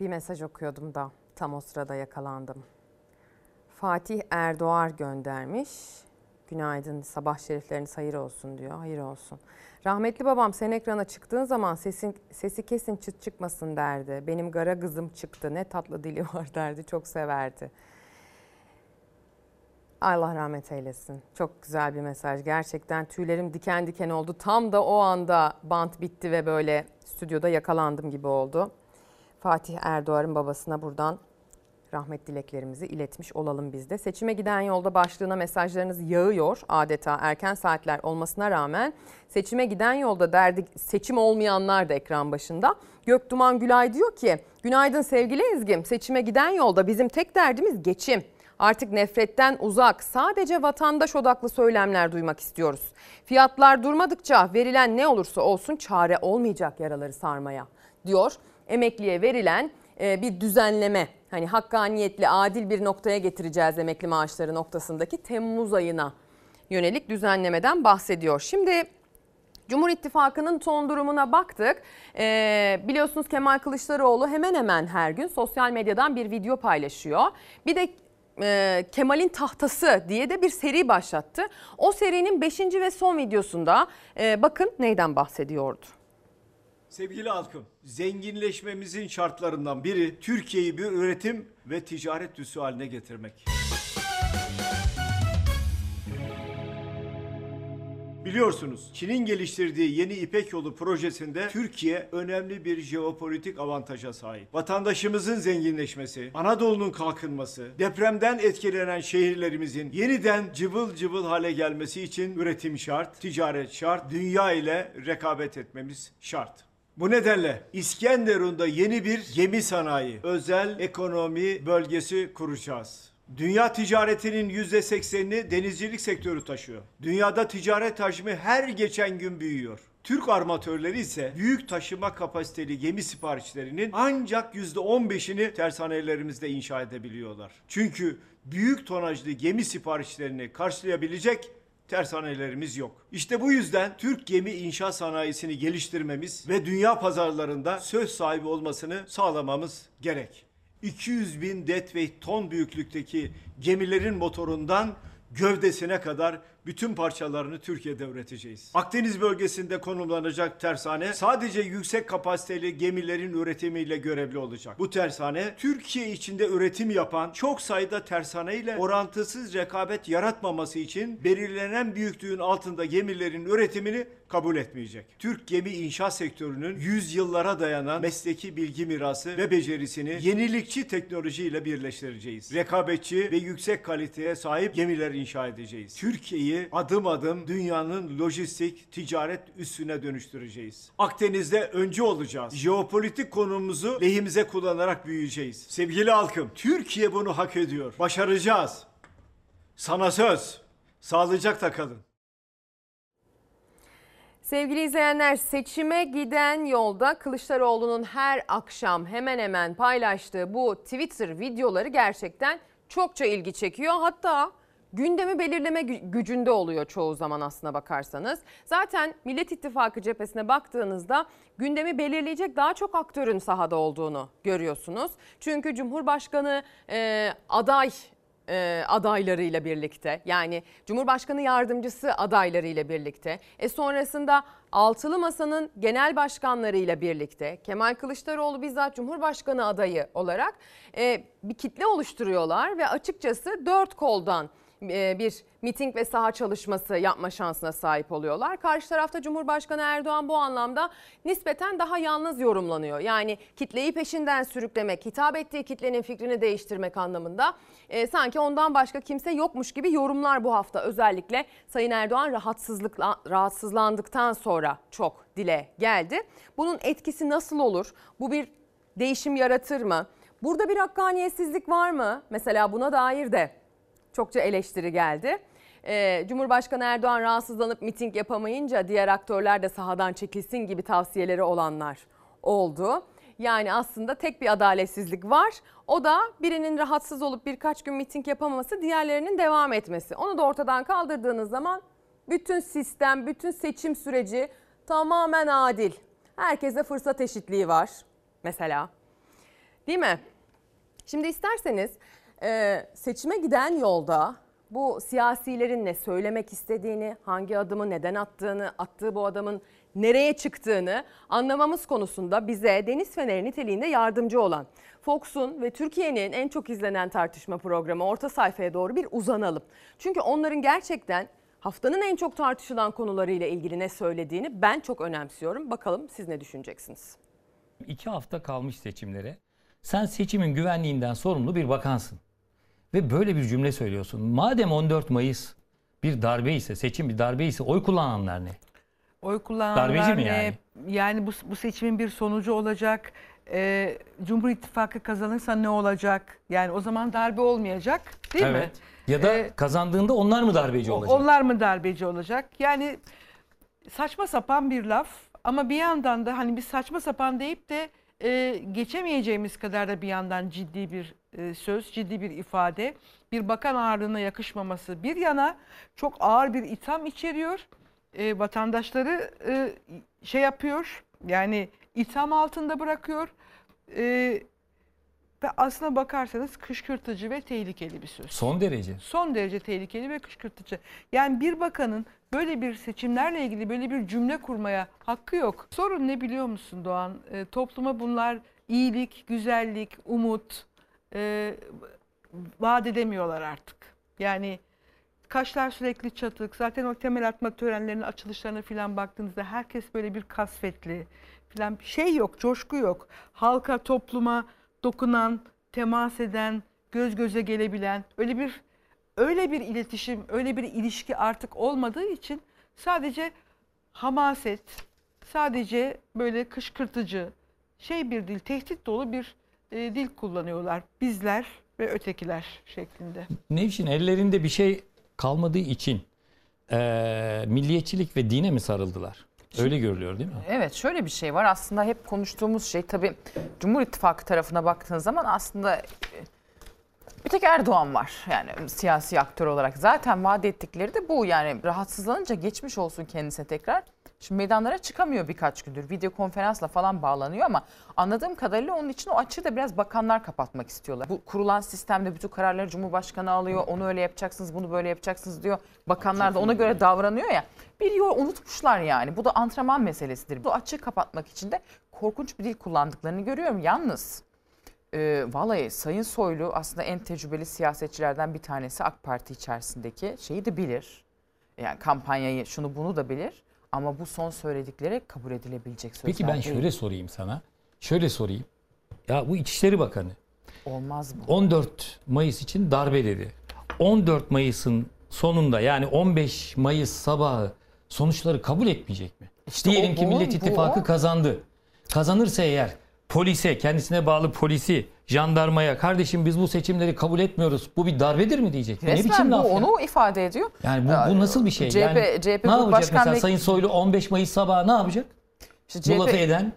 Bir mesaj okuyordum da tam o sırada yakalandım. Fatih Erdoğar göndermiş. Günaydın sabah şerifleriniz hayır olsun diyor. Hayır olsun. Rahmetli babam sen ekrana çıktığın zaman sesin, sesi kesin çıt çıkmasın derdi. Benim gara kızım çıktı ne tatlı dili var derdi. Çok severdi. Allah rahmet eylesin. Çok güzel bir mesaj. Gerçekten tüylerim diken diken oldu. Tam da o anda bant bitti ve böyle stüdyoda yakalandım gibi oldu. Fatih Erdoğan'ın babasına buradan rahmet dileklerimizi iletmiş olalım biz de. Seçime giden yolda başlığına mesajlarınız yağıyor adeta erken saatler olmasına rağmen. Seçime giden yolda derdi seçim olmayanlar da ekran başında. Göktuman Gülay diyor ki günaydın sevgili Ezgim seçime giden yolda bizim tek derdimiz geçim. Artık nefretten uzak, sadece vatandaş odaklı söylemler duymak istiyoruz. Fiyatlar durmadıkça verilen ne olursa olsun çare olmayacak yaraları sarmaya diyor. Emekliye verilen e, bir düzenleme hani hakkaniyetli adil bir noktaya getireceğiz emekli maaşları noktasındaki Temmuz ayına yönelik düzenlemeden bahsediyor. Şimdi Cumhur İttifakı'nın son durumuna baktık. Ee, biliyorsunuz Kemal Kılıçdaroğlu hemen hemen her gün sosyal medyadan bir video paylaşıyor. Bir de e, Kemal'in tahtası diye de bir seri başlattı. O serinin 5. ve son videosunda e, bakın neyden bahsediyordu. Sevgili halkım, zenginleşmemizin şartlarından biri Türkiye'yi bir üretim ve ticaret üssü haline getirmek. Biliyorsunuz Çin'in geliştirdiği yeni İpek Yolu projesinde Türkiye önemli bir jeopolitik avantaja sahip. Vatandaşımızın zenginleşmesi, Anadolu'nun kalkınması, depremden etkilenen şehirlerimizin yeniden cıvıl cıvıl hale gelmesi için üretim şart, ticaret şart, dünya ile rekabet etmemiz şart. Bu nedenle İskenderun'da yeni bir gemi sanayi, özel ekonomi bölgesi kuracağız. Dünya ticaretinin %80'ini denizcilik sektörü taşıyor. Dünyada ticaret hacmi her geçen gün büyüyor. Türk armatörleri ise büyük taşıma kapasiteli gemi siparişlerinin ancak %15'ini tersanelerimizde inşa edebiliyorlar. Çünkü büyük tonajlı gemi siparişlerini karşılayabilecek tersanelerimiz yok. İşte bu yüzden Türk gemi inşa sanayisini geliştirmemiz ve dünya pazarlarında söz sahibi olmasını sağlamamız gerek. 200 bin deadweight ton büyüklükteki gemilerin motorundan gövdesine kadar bütün parçalarını Türkiye'de üreteceğiz. Akdeniz bölgesinde konumlanacak tersane sadece yüksek kapasiteli gemilerin üretimiyle görevli olacak. Bu tersane Türkiye içinde üretim yapan çok sayıda tersane ile orantısız rekabet yaratmaması için belirlenen büyüklüğün altında gemilerin üretimini kabul etmeyecek. Türk gemi inşaat sektörünün yüzyıllara dayanan mesleki bilgi mirası ve becerisini yenilikçi teknolojiyle birleştireceğiz. Rekabetçi ve yüksek kaliteye sahip gemiler inşa edeceğiz. Türkiye'yi adım adım dünyanın lojistik, ticaret üssüne dönüştüreceğiz. Akdeniz'de öncü olacağız. Jeopolitik konumumuzu lehimize kullanarak büyüyeceğiz. Sevgili halkım, Türkiye bunu hak ediyor. Başaracağız. Sana söz. Sağlıcakla kalın. Sevgili izleyenler seçime giden yolda Kılıçdaroğlu'nun her akşam hemen hemen paylaştığı bu Twitter videoları gerçekten çokça ilgi çekiyor. Hatta gündemi belirleme gü- gücünde oluyor çoğu zaman aslına bakarsanız. Zaten Millet İttifakı cephesine baktığınızda gündemi belirleyecek daha çok aktörün sahada olduğunu görüyorsunuz. Çünkü Cumhurbaşkanı e, aday e, adaylarıyla birlikte yani Cumhurbaşkanı yardımcısı adaylarıyla birlikte e sonrasında Altılı Masa'nın genel başkanlarıyla birlikte Kemal Kılıçdaroğlu bizzat Cumhurbaşkanı adayı olarak e, bir kitle oluşturuyorlar ve açıkçası dört koldan bir miting ve saha çalışması yapma şansına sahip oluyorlar. Karşı tarafta Cumhurbaşkanı Erdoğan bu anlamda nispeten daha yalnız yorumlanıyor. Yani kitleyi peşinden sürüklemek, hitap ettiği kitlenin fikrini değiştirmek anlamında e, sanki ondan başka kimse yokmuş gibi yorumlar bu hafta özellikle Sayın Erdoğan rahatsızlıkla rahatsızlandıktan sonra çok dile geldi. Bunun etkisi nasıl olur? Bu bir değişim yaratır mı? Burada bir hakkaniyetsizlik var mı? Mesela buna dair de çokça eleştiri geldi. Ee, Cumhurbaşkanı Erdoğan rahatsızlanıp miting yapamayınca diğer aktörler de sahadan çekilsin gibi tavsiyeleri olanlar oldu. Yani aslında tek bir adaletsizlik var. O da birinin rahatsız olup birkaç gün miting yapamaması, diğerlerinin devam etmesi. Onu da ortadan kaldırdığınız zaman bütün sistem, bütün seçim süreci tamamen adil. Herkese fırsat eşitliği var mesela. Değil mi? Şimdi isterseniz e, seçime giden yolda bu siyasilerin ne söylemek istediğini, hangi adımı neden attığını, attığı bu adamın nereye çıktığını anlamamız konusunda bize Deniz Feneri niteliğinde yardımcı olan Fox'un ve Türkiye'nin en çok izlenen tartışma programı orta sayfaya doğru bir uzanalım. Çünkü onların gerçekten haftanın en çok tartışılan konularıyla ilgili ne söylediğini ben çok önemsiyorum. Bakalım siz ne düşüneceksiniz? İki hafta kalmış seçimlere. Sen seçimin güvenliğinden sorumlu bir bakansın. Ve böyle bir cümle söylüyorsun. Madem 14 Mayıs bir darbe ise, seçim bir darbe ise oy kullananlar ne? Oy kullananlar Darbeci mi ne? yani? Yani bu, bu seçimin bir sonucu olacak. Ee, Cumhur İttifakı kazanırsa ne olacak? Yani o zaman darbe olmayacak değil mi? evet. Ya da Ee, kazandığında onlar mı darbeci olacak? Onlar mı darbeci olacak? Yani saçma sapan bir laf ama bir yandan da hani biz saçma sapan deyip de e, geçemeyeceğimiz kadar da bir yandan ciddi bir e, söz, ciddi bir ifade. Bir bakan ağırlığına yakışmaması bir yana çok ağır bir itham içeriyor. E, vatandaşları e, şey yapıyor yani itham altında bırakıyor. E, ve aslına bakarsanız kışkırtıcı ve tehlikeli bir söz. Son derece. Son derece tehlikeli ve kışkırtıcı. Yani bir bakanın böyle bir seçimlerle ilgili böyle bir cümle kurmaya hakkı yok. Sorun ne biliyor musun Doğan? E, topluma bunlar iyilik, güzellik, umut e, vaat edemiyorlar artık. Yani kaşlar sürekli çatık. Zaten o temel atma törenlerinin açılışlarına falan baktığınızda herkes böyle bir kasvetli falan bir şey yok, coşku yok. Halka, topluma dokunan, temas eden, göz göze gelebilen öyle bir öyle bir iletişim, öyle bir ilişki artık olmadığı için sadece hamaset, sadece böyle kışkırtıcı şey bir dil, tehdit dolu bir e, dil kullanıyorlar. Bizler ve ötekiler şeklinde. Nevşin ellerinde bir şey kalmadığı için eee, milliyetçilik ve dine mi sarıldılar? Öyle görülüyor değil mi? Evet şöyle bir şey var aslında hep konuştuğumuz şey tabii Cumhur İttifakı tarafına baktığınız zaman aslında e, bir tek Erdoğan var yani siyasi aktör olarak. Zaten vaat ettikleri de bu yani rahatsızlanınca geçmiş olsun kendisine tekrar. Şimdi meydanlara çıkamıyor birkaç gündür. Video konferansla falan bağlanıyor ama anladığım kadarıyla onun için o açığı da biraz bakanlar kapatmak istiyorlar. Bu kurulan sistemde bütün kararları Cumhurbaşkanı alıyor. Onu öyle yapacaksınız, bunu böyle yapacaksınız diyor. Bakanlar da ona göre davranıyor ya. Bir yol unutmuşlar yani. Bu da antrenman meselesidir. Bu açığı kapatmak için de korkunç bir dil kullandıklarını görüyorum. Yalnız e, vallahi Sayın Soylu aslında en tecrübeli siyasetçilerden bir tanesi AK Parti içerisindeki şeyi de bilir. Yani kampanyayı şunu bunu da bilir. Ama bu son söyledikleri kabul edilebilecek sözler Peki ben değil. şöyle sorayım sana. Şöyle sorayım. Ya bu İçişleri Bakanı Olmaz bu. 14 Mayıs için darbe dedi. 14 Mayıs'ın sonunda yani 15 Mayıs sabahı sonuçları kabul etmeyecek mi? İşte Diyelim o- ki Millet bu İttifakı o. kazandı. Kazanırsa eğer polise, kendisine bağlı polisi, jandarmaya kardeşim biz bu seçimleri kabul etmiyoruz. Bu bir darbedir mi diyecek? ne Resmen biçim bu laf ya? onu ifade ediyor. Yani bu, bu nasıl bir şey? CHP, yani CHP ne Grup yapacak Başkan mesela Vekili- Sayın Soylu 15 Mayıs sabahı ne yapacak? İşte Bu lafı eden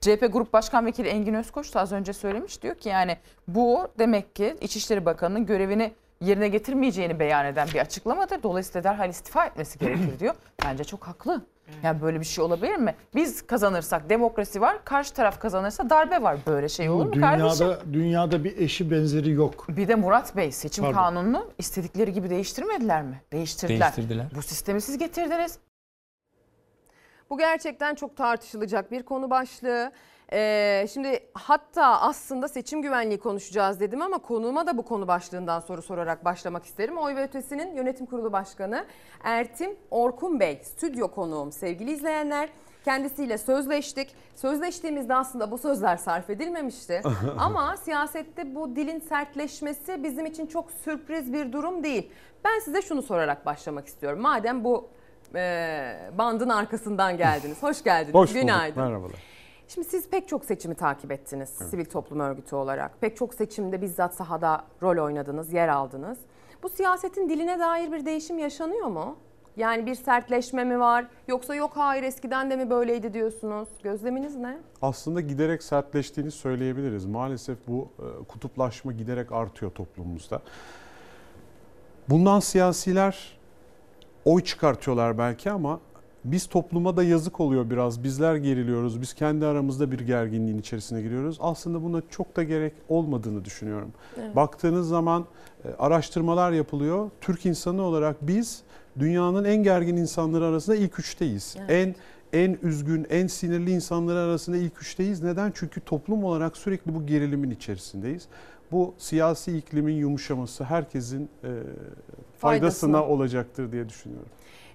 CHP Grup Başkan Vekili Engin Özkoç da az önce söylemiş. Diyor ki yani bu demek ki İçişleri Bakanı'nın görevini yerine getirmeyeceğini beyan eden bir açıklamadır. Dolayısıyla derhal istifa etmesi gerekir diyor. Bence çok haklı. Yani böyle bir şey olabilir mi? Biz kazanırsak demokrasi var, karşı taraf kazanırsa darbe var. Böyle şey olur mu kardeşim? dünyada, dünyada bir eşi benzeri yok. Bir de Murat Bey seçim Pardon. kanununu istedikleri gibi değiştirmediler mi? Değiştirdiler. Değiştirdiler. Bu sistemi siz getirdiniz. Bu gerçekten çok tartışılacak bir konu başlığı. Ee, şimdi hatta aslında seçim güvenliği konuşacağız dedim ama konuğuma da bu konu başlığından soru sorarak başlamak isterim. Oy ve Ötesi'nin yönetim kurulu başkanı Ertim Orkun Bey stüdyo konuğum sevgili izleyenler. Kendisiyle sözleştik. Sözleştiğimizde aslında bu sözler sarf edilmemişti. Ama siyasette bu dilin sertleşmesi bizim için çok sürpriz bir durum değil. Ben size şunu sorarak başlamak istiyorum. Madem bu e, bandın arkasından geldiniz. Hoş geldiniz. Hoş bulduk. Günaydın. Merhabalar. Şimdi siz pek çok seçimi takip ettiniz sivil toplum örgütü olarak. Pek çok seçimde bizzat sahada rol oynadınız, yer aldınız. Bu siyasetin diline dair bir değişim yaşanıyor mu? Yani bir sertleşme mi var yoksa yok hayır eskiden de mi böyleydi diyorsunuz? Gözleminiz ne? Aslında giderek sertleştiğini söyleyebiliriz. Maalesef bu e, kutuplaşma giderek artıyor toplumumuzda. Bundan siyasiler oy çıkartıyorlar belki ama biz topluma da yazık oluyor biraz. Bizler geriliyoruz. Biz kendi aramızda bir gerginliğin içerisine giriyoruz. Aslında buna çok da gerek olmadığını düşünüyorum. Evet. Baktığınız zaman e, araştırmalar yapılıyor. Türk insanı olarak biz dünyanın en gergin insanları arasında ilk üçteyiz. En en üzgün, en sinirli insanları arasında ilk üçteyiz. Neden? Çünkü toplum olarak sürekli bu gerilimin içerisindeyiz. Bu siyasi iklimin yumuşaması herkesin e, faydasına Faydasına. olacaktır diye düşünüyorum.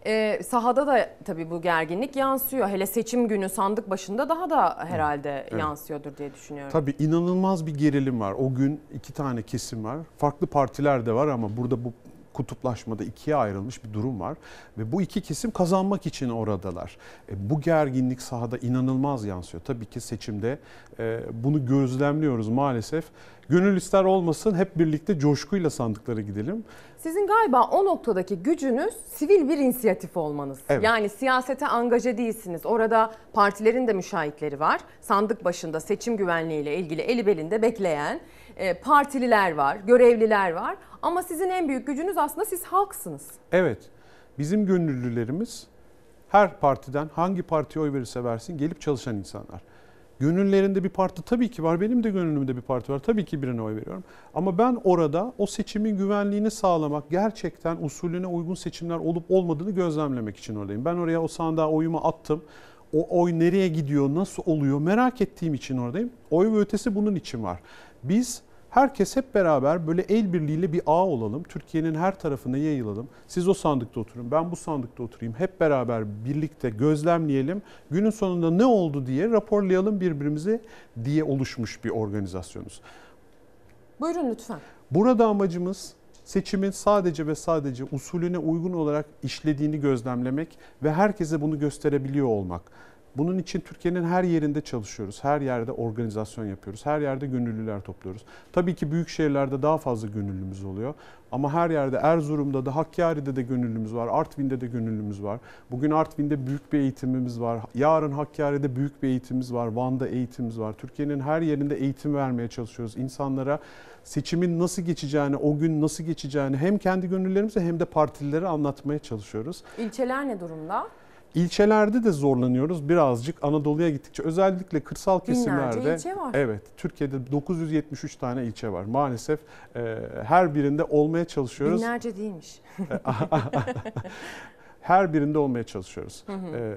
Ee, sahada da tabii bu gerginlik yansıyor. Hele seçim günü sandık başında daha da herhalde Evet. yansıyordur diye düşünüyorum. Tabii inanılmaz bir gerilim var. O gün iki tane kesim var. Farklı partiler de var ama burada bu kutuplaşmada ikiye ayrılmış bir durum var. Ve bu iki kesim kazanmak için oradalar. E, bu gerginlik sahada inanılmaz yansıyor. Tabii ki seçimde e, bunu gözlemliyoruz maalesef. Gönül ister olmasın hep birlikte coşkuyla sandıklara gidelim. Sizin galiba o noktadaki gücünüz sivil bir inisiyatif olmanız. Evet. Yani siyasete angaje değilsiniz. Orada partilerin de müşahitleri var. Sandık başında seçim güvenliğiyle ilgili eli belinde bekleyen partililer var, görevliler var. Ama sizin en büyük gücünüz aslında siz halksınız. Evet. Bizim gönüllülerimiz her partiden hangi partiye oy verirse versin gelip çalışan insanlar. Gönüllerinde bir parti tabii ki var. Benim de gönlümde bir parti var. Tabii ki birine oy veriyorum. Ama ben orada o seçimin güvenliğini sağlamak, gerçekten usulüne uygun seçimler olup olmadığını gözlemlemek için oradayım. Ben oraya o sandığa oyumu attım. O oy nereye gidiyor, nasıl oluyor merak ettiğim için oradayım. Oy ve ötesi bunun için var. Biz Herkes hep beraber böyle el birliğiyle bir ağ olalım. Türkiye'nin her tarafına yayılalım. Siz o sandıkta oturun, ben bu sandıkta oturayım. Hep beraber birlikte gözlemleyelim. Günün sonunda ne oldu diye raporlayalım birbirimize diye oluşmuş bir organizasyonuz. Buyurun lütfen. Burada amacımız seçimin sadece ve sadece usulüne uygun olarak işlediğini gözlemlemek ve herkese bunu gösterebiliyor olmak. Bunun için Türkiye'nin her yerinde çalışıyoruz. Her yerde organizasyon yapıyoruz. Her yerde gönüllüler topluyoruz. Tabii ki büyük şehirlerde daha fazla gönüllümüz oluyor. Ama her yerde Erzurum'da da Hakkari'de de gönüllümüz var. Artvin'de de gönüllümüz var. Bugün Artvin'de büyük bir eğitimimiz var. Yarın Hakkari'de büyük bir eğitimimiz var. Van'da eğitimimiz var. Türkiye'nin her yerinde eğitim vermeye çalışıyoruz. İnsanlara seçimin nasıl geçeceğini, o gün nasıl geçeceğini hem kendi gönüllerimize hem de partililere anlatmaya çalışıyoruz. İlçeler ne durumda? İlçelerde de zorlanıyoruz birazcık Anadolu'ya gittikçe. Özellikle kırsal Binlerce kesimlerde. ilçe var. Evet, Türkiye'de 973 tane ilçe var. Maalesef e, her birinde olmaya çalışıyoruz. Binlerce değilmiş. her birinde olmaya çalışıyoruz. Hı hı. E,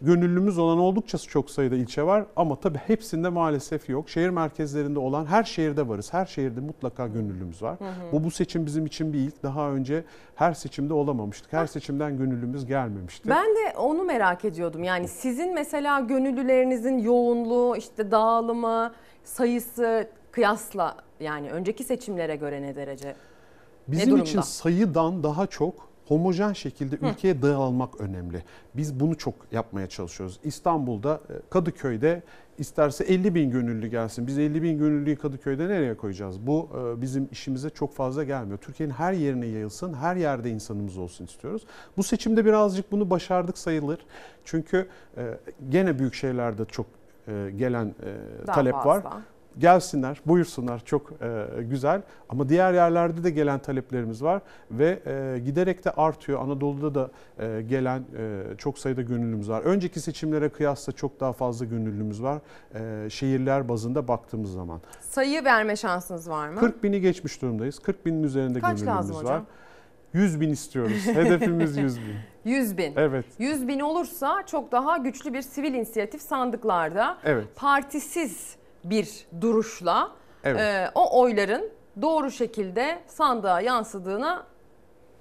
gönüllümüz olan oldukça çok sayıda ilçe var ama tabii hepsinde maalesef yok. Şehir merkezlerinde olan her şehirde varız. Her şehirde mutlaka gönüllümüz var. Hı hı. Bu bu seçim bizim için bir ilk. Daha önce her seçimde olamamıştık. Her seçimden gönüllümüz gelmemişti. Ben de onu merak ediyordum. Yani sizin mesela gönüllülerinizin yoğunluğu, işte dağılımı, sayısı kıyasla yani önceki seçimlere göre ne derece? ne Bizim durumda? için sayıdan daha çok homojen şekilde ülkeye dağılmak önemli. Biz bunu çok yapmaya çalışıyoruz. İstanbul'da, Kadıköy'de isterse 50 bin gönüllü gelsin. Biz 50 bin gönüllüyü Kadıköy'de nereye koyacağız? Bu e, bizim işimize çok fazla gelmiyor. Türkiye'nin her yerine yayılsın, her yerde insanımız olsun istiyoruz. Bu seçimde birazcık bunu başardık sayılır. Çünkü e, gene büyük şehirlerde çok e, gelen Daha talep var. Gelsinler, buyursunlar çok e, güzel. Ama diğer yerlerde de gelen taleplerimiz var ve e, giderek de artıyor. Anadolu'da da e, gelen e, çok sayıda gönüllümüz var. Önceki seçimlere kıyasla çok daha fazla gönüllümüz var. E, şehirler bazında baktığımız zaman. Sayı verme şansınız var mı? 40 bini geçmiş durumdayız. 40 binin üzerinde Kaç gönüllümüz lazım var. hocam? 100 bin istiyoruz. Hedefimiz 100 bin. 100 bin. Evet. 100 bin olursa çok daha güçlü bir sivil inisiyatif sandıklarda Evet. partisiz bir duruşla Evet. e, o oyların doğru şekilde sandığa yansıdığına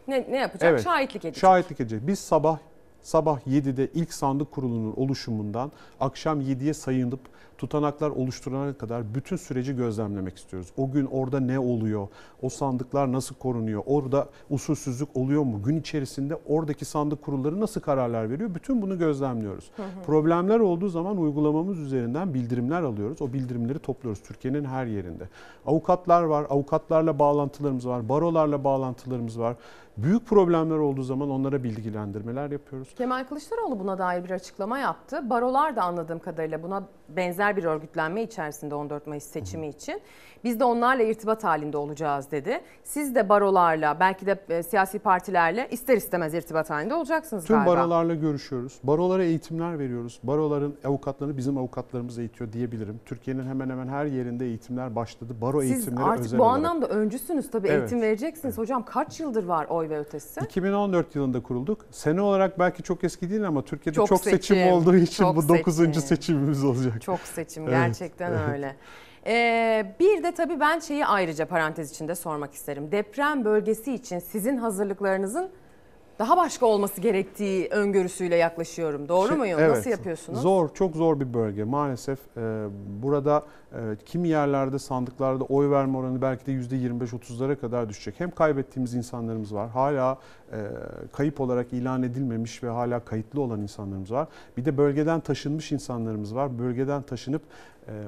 ne, ne yapacak? Şahitlik edecek. Şahitlik edecek. Biz sabah sabah 7'de ilk sandık kurulunun oluşumundan akşam 7'ye sayınıp tutanaklar oluşturana kadar bütün süreci gözlemlemek istiyoruz. O gün orada ne oluyor? O sandıklar nasıl korunuyor? Orada usulsüzlük oluyor mu? Gün içerisinde oradaki sandık kurulları nasıl kararlar veriyor? Bütün bunu gözlemliyoruz. Hı hı. Problemler olduğu zaman uygulamamız üzerinden bildirimler alıyoruz. O bildirimleri topluyoruz Türkiye'nin her yerinde. Avukatlar var, avukatlarla bağlantılarımız var, barolarla bağlantılarımız var. Büyük problemler olduğu zaman onlara bilgilendirmeler yapıyoruz. Kemal Kılıçdaroğlu buna dair bir açıklama yaptı. Barolar da anladığım kadarıyla buna benzer bir örgütlenme içerisinde 14 Mayıs seçimi için. Biz de onlarla irtibat halinde olacağız dedi. Siz de barolarla belki de e, siyasi partilerle ister istemez irtibat halinde olacaksınız Tüm galiba. barolarla görüşüyoruz. Barolara eğitimler veriyoruz. Baroların avukatlarını bizim avukatlarımız eğitiyor diyebilirim. Türkiye'nin hemen hemen her yerinde eğitimler başladı. Baro Siz eğitimleri artık özel bu olarak. anlamda öncüsünüz tabii Evet. eğitim vereceksiniz. Hocam kaç yıldır var oy ve ötesi? 2014 yılında kurulduk. Sene olarak belki çok eski değil ama Türkiye'de Çok çok, seçim, seçim, olduğu için çok bu 9. seçim. seçimimiz olacak. Çok seçim gerçekten evet. öyle. Ee, bir de tabii ben şeyi ayrıca parantez içinde sormak isterim. Deprem bölgesi için sizin hazırlıklarınızın daha başka olması gerektiği öngörüsüyle yaklaşıyorum. Doğru Şey, muyum? evet. Nasıl yapıyorsunuz? Zor, çok zor bir bölge maalesef. e, burada e, kimi yerlerde sandıklarda oy verme oranı belki de %25-30'lara kadar düşecek. Hem kaybettiğimiz insanlarımız var, hala e, kayıp olarak ilan edilmemiş ve hala kayıtlı olan insanlarımız var. Bir de bölgeden taşınmış insanlarımız var. Bölgeden taşınıp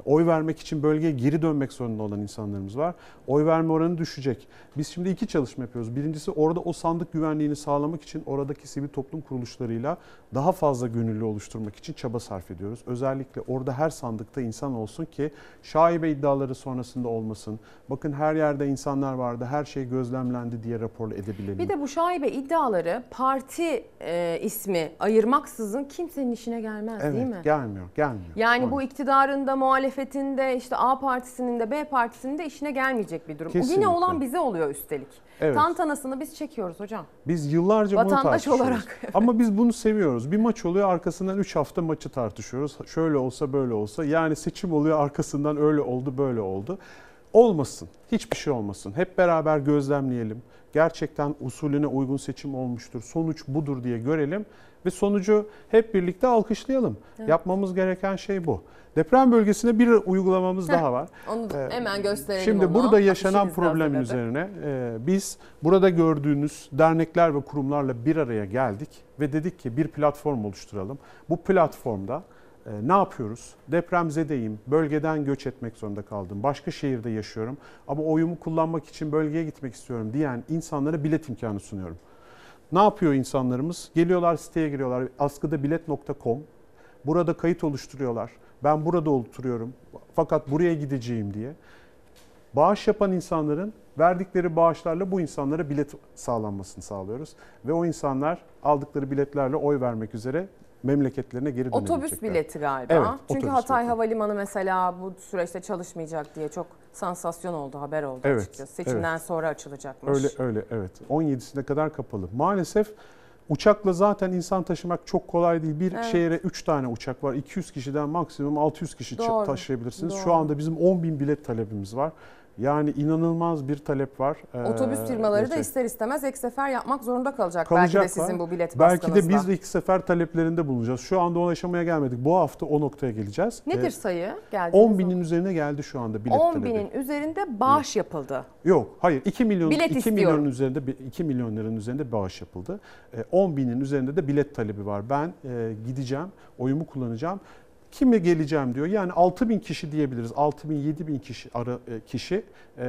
oy vermek için bölgeye geri dönmek zorunda olan insanlarımız var. Oy verme oranı düşecek. Biz şimdi iki çalışma yapıyoruz. Birincisi orada o sandık güvenliğini sağlamak için oradaki sivil toplum kuruluşlarıyla daha fazla gönüllü oluşturmak için çaba sarf ediyoruz. Özellikle orada her sandıkta insan olsun ki şaibe iddiaları sonrasında olmasın. Bakın her yerde insanlar vardı, her şey gözlemlendi diye rapor edebilelim. Bir de bu şaibe iddiaları parti e, ismi ayırmaksızın kimsenin işine gelmez evet, değil mi? gelmiyor, gelmiyor. Yani Doğru. bu iktidarında, muhalefetinde, işte A partisinin de B partisinin de işine gelmeyecek bir durum. Kesinlikle. Yine olan bize oluyor üstelik. Evet. Tantanasını biz çekiyoruz hocam. Biz yıllarca bunu Vatandaş tartışıyoruz. olarak. Ama biz bunu seviyoruz. Bir maç oluyor arkasından 3 hafta maçı tartışıyoruz. Şöyle olsa böyle olsa. Yani seçim oluyor arkasından öyle oldu böyle oldu. Olmasın. Hiçbir şey olmasın. Hep beraber gözlemleyelim. Gerçekten usulüne uygun seçim olmuştur. Sonuç budur diye görelim. Ve sonucu hep birlikte alkışlayalım. Evet. Yapmamız gereken şey bu. Deprem bölgesinde bir uygulamamız Heh, daha var. Onu da Ee, hemen gösterelim Şimdi onu. burada yaşanan hazırladık. üzerine e, biz burada gördüğünüz dernekler ve kurumlarla bir araya geldik ve dedik ki bir platform oluşturalım. Bu platformda e, ne yapıyoruz? Depremzedeyim, bölgeden göç etmek zorunda kaldım, başka şehirde yaşıyorum ama oyumu kullanmak için bölgeye gitmek istiyorum diyen insanlara bilet imkanı sunuyorum. Ne yapıyor insanlarımız? Geliyorlar siteye giriyorlar askıdabilet.com. Burada kayıt oluşturuyorlar. Ben burada oturuyorum fakat buraya gideceğim diye. Bağış yapan insanların verdikleri bağışlarla bu insanlara bilet sağlanmasını sağlıyoruz. Ve o insanlar aldıkları biletlerle oy vermek üzere memleketlerine geri dönebilecekler. Otobüs bileti galiba. Evet, Çünkü Hatay bileti. Havalimanı mesela bu süreçte çalışmayacak diye çok sansasyon oldu, haber oldu Evet, açıkçası. Seçimden evet. sonra açılacakmış. Öyle öyle evet. 17'sine kadar kapalı. Maalesef uçakla zaten insan taşımak çok kolay değil. Bir Evet. şehre 3 tane uçak var. 200 kişiden maksimum 600 kişi Doğru, taşıyabilirsiniz. doğru. Şu anda bizim 10 bin bilet talebimiz var. Yani inanılmaz bir talep var. Otobüs Ee, firmaları da gerçek- ister istemez ek sefer yapmak zorunda kalacak. Belki kalacaklar. de sizin bu bilet Belki de biz iki sefer taleplerinde bulunacağız. Şu anda o aşamaya gelmedik. Bu hafta o noktaya geleceğiz. Nedir Ee, sayı? Geldiğiniz 10 binin üzerine geldi şu anda bilet 10 talebi. binin üzerinde bağış yapıldı. Yok, hayır 2 milyon Bilet 2 istiyorum. milyonun üzerinde 2 milyon liranın üzerinde bağış yapıldı. E, 10 binin üzerinde de bilet talebi var. Ben e, gideceğim, oyumu kullanacağım. Kime geleceğim diyor. Yani 6 bin kişi diyebiliriz. 6 bin, 7 bin kişi, ara, e, kişi e,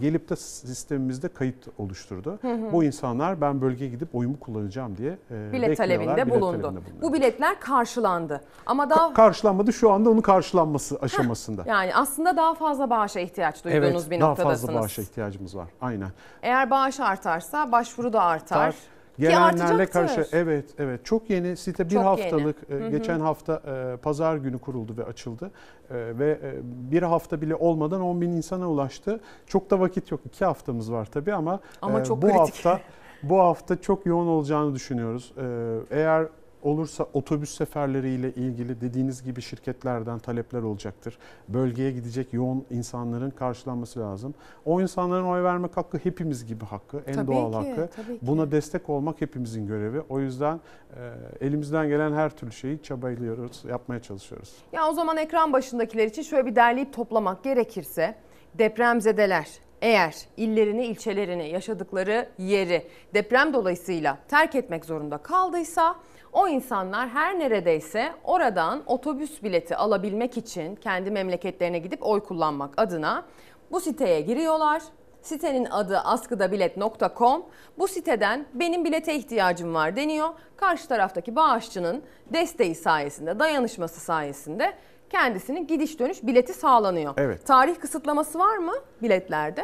gelip de sistemimizde kayıt oluşturdu. Hı hı. Bu insanlar ben bölgeye gidip oyumu kullanacağım diye e, Bilet talebinde bilet bulundu. talebinde. Bu biletler karşılandı. Ama daha Karşılanmadı şu anda onun karşılanması aşamasında. yani aslında daha fazla bağışa ihtiyaç duyduğunuz Evet, bir daha noktadasınız. fazla bağışa ihtiyacımız var. Aynen. Eğer bağış artarsa başvuru da artar. Artar. Gelenlerle karşı evet evet çok yeni site bir Çok haftalık yeni. e, geçen hafta e, pazar günü kuruldu ve açıldı E, ve e, bir hafta bile olmadan 10 bin insana ulaştı. Çok da vakit yok iki haftamız var tabii ama, Ama e, çok bu kritik. hafta bu hafta çok yoğun olacağını düşünüyoruz. Eğer olursa otobüs seferleriyle ilgili dediğiniz gibi şirketlerden talepler olacaktır. Bölgeye gidecek yoğun insanların karşılanması lazım. O insanların oy vermek hakkı hepimiz gibi hakkı, en Tabii doğal ki, hakkı. tabii ki. Buna destek olmak hepimizin görevi. O yüzden e, elimizden gelen her türlü şeyi çabalıyoruz, yapmaya çalışıyoruz. Ya o zaman ekran başındakiler için şöyle bir derleyip toplamak gerekirse depremzedeler eğer illerini, ilçelerini, yaşadıkları yeri deprem dolayısıyla terk etmek zorunda kaldıysa o insanlar her neredeyse oradan otobüs bileti alabilmek için kendi memleketlerine gidip oy kullanmak adına bu siteye giriyorlar. Sitenin adı askıdabilet.com. Bu siteden benim bilete ihtiyacım var deniyor. Karşı taraftaki bağışçının desteği sayesinde, dayanışması sayesinde kendisinin gidiş dönüş bileti sağlanıyor. Evet. Tarih kısıtlaması var mı biletlerde?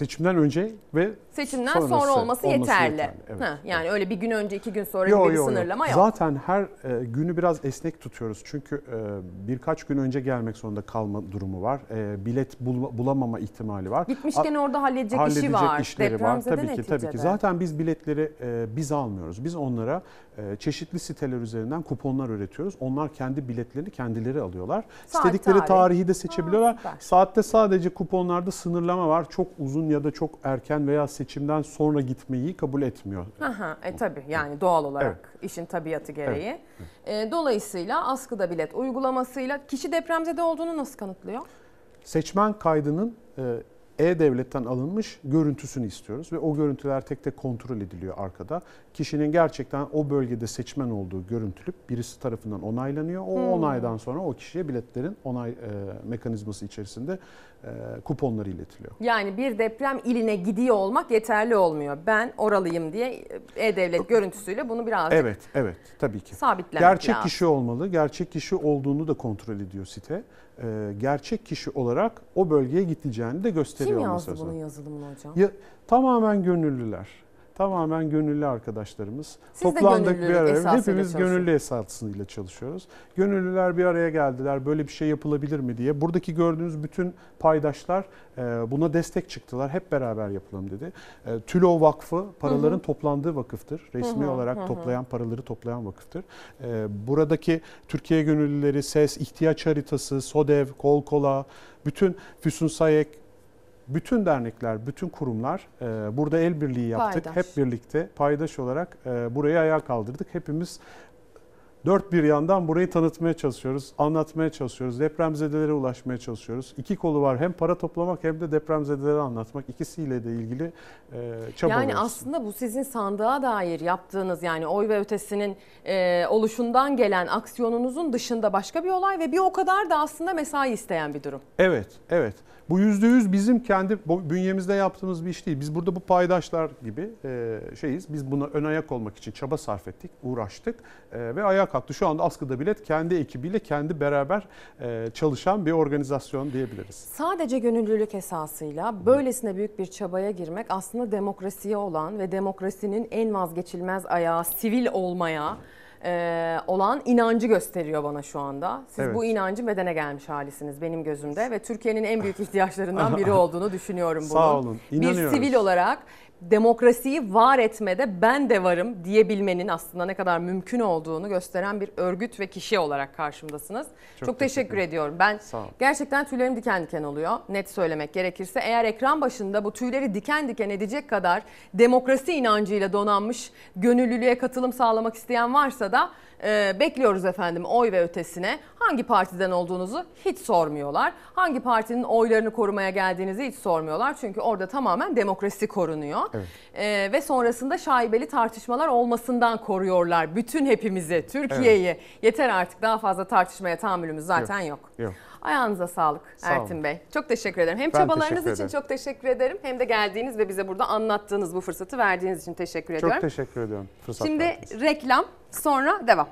Seçimden önce ve Seçimden sonrası sonra olması, yeterli. evet. Ha, yani öyle bir gün önce iki gün sonra Yo, gibi bir yo, sınırlama yok. Zaten her e, günü biraz esnek tutuyoruz. Çünkü e, birkaç gün önce gelmek zorunda kalma durumu var. E, bilet bul- bulamama ihtimali var. Gitmişken A- orada halledecek, işi var. işleri var. Tabii ki tabii ki. Zaten biz biletleri e, biz almıyoruz. Biz onlara e, çeşitli siteler üzerinden kuponlar üretiyoruz. Onlar kendi biletlerini kendileri alıyorlar. Saat, İstedikleri tarih. tarihi de seçebiliyorlar. süper. Saatte sadece kuponlarda sınırlama var. Çok uzun yakın ya da çok erken veya seçimden sonra gitmeyi kabul etmiyor. Aha, e tabii yani doğal olarak işin tabiatı gereği. E, dolayısıyla askıda bilet uygulamasıyla kişi depremzede olduğunu nasıl kanıtlıyor? Seçmen kaydının e, e-Devlet'ten alınmış görüntüsünü istiyoruz ve o görüntüler tek tek kontrol ediliyor arkada. Kişinin gerçekten o bölgede seçmen olduğu görüntülüp birisi tarafından onaylanıyor. O Hmm. onaydan sonra o kişiye biletlerin onay e, mekanizması içerisinde e, kuponları iletiliyor. Yani bir deprem iline gidiyor olmak yeterli olmuyor. Ben oralıyım diye e-devlet görüntüsüyle bunu birazcık Evet, evet tabii ki. sabitlemek Gerçek lazım. kişi olmalı. Gerçek kişi olduğunu da kontrol ediyor site. Ee, gerçek kişi olarak o bölgeye gideceğini de gösteriyor Kim yazdı bunun yazılımını hocam? Ya, tamamen gönüllüler. Tamamen gönüllü arkadaşlarımız. Siz Toplandık bir araya. Hepimiz gönüllü esasıyla çalışıyoruz. Gönüllüler bir araya geldiler. Böyle bir şey yapılabilir mi diye. Buradaki gördüğünüz bütün paydaşlar e, buna destek çıktılar. Hep beraber yapalım dedi. E, TÜLO Vakfı paraların Hı hı. toplandığı vakıftır. Resmi Hı hı, olarak hı hı. toplayan paraları toplayan vakıftır. E, buradaki Türkiye gönüllüleri, SES, ihtiyaç haritası, SODEV, Kol Kola, bütün Füsun Sayek, bütün dernekler, bütün kurumlar e, burada el birliği yaptık. Paydaş. Hep birlikte paydaş olarak e, burayı ayağa kaldırdık. Hepimiz dört bir yandan burayı tanıtmaya çalışıyoruz, anlatmaya çalışıyoruz, depremzedelere ulaşmaya çalışıyoruz. İki kolu var hem para toplamak hem de depremzedeleri anlatmak. İkisiyle de ilgili e, çabalıyoruz. Yani aslında bu sizin sandığa dair yaptığınız yani oy ve ötesinin e, oluşundan gelen aksiyonunuzun dışında başka bir olay ve bir o kadar da aslında mesai isteyen bir durum. Evet, evet. Bu yüzde yüz bizim kendi bünyemizde yaptığımız bir iş değil. Biz burada bu paydaşlar gibi e, şeyiz. Biz buna ön ayak olmak için çaba sarf ettik, uğraştık e, ve ayağa kalktı. Şu anda Askıda Bilet kendi ekibiyle, kendi beraber e, çalışan bir organizasyon diyebiliriz. Sadece gönüllülük esasıyla böylesine büyük bir çabaya girmek aslında demokrasiye olan ve demokrasinin en vazgeçilmez ayağı sivil olmaya e, olan inancı gösteriyor bana şu anda. Siz Evet. bu inancın bedene gelmiş halisiniz benim gözümde ve Türkiye'nin en büyük ihtiyaçlarından biri olduğunu düşünüyorum bunun. Sağ olun, Bir inanıyoruz. sivil olarak demokrasiyi var etmede ben de varım diyebilmenin aslında ne kadar mümkün olduğunu gösteren bir örgüt ve kişi olarak karşımdasınız. Çok, Çok teşekkür teşekkür ediyorum. Ben gerçekten tüylerim diken diken oluyor. Net söylemek gerekirse eğer ekran başında bu tüyleri diken diken edecek kadar demokrasi inancıyla donanmış gönüllülüğe katılım sağlamak isteyen varsa da e, bekliyoruz efendim oy ve ötesine. Hangi partiden olduğunuzu hiç sormuyorlar. Hangi partinin oylarını korumaya geldiğinizi hiç sormuyorlar. Çünkü orada tamamen demokrasi korunuyor. Evet. E, ve sonrasında şaibeli tartışmalar olmasından koruyorlar bütün hepimizi, Türkiye'yi. Yeter artık daha fazla tartışmaya tahammülümüz zaten yok. Yok. Ayağınıza sağlık Sağ olun. Ertin Bey. Çok teşekkür ederim. Hem Ben çabalarınız için ederim. çok teşekkür ederim. Hem de geldiğiniz ve bize burada anlattığınız bu fırsatı verdiğiniz için teşekkür Çok ediyorum. teşekkür ediyorum. Fırsat Şimdi verdiniz. reklam sonra devam.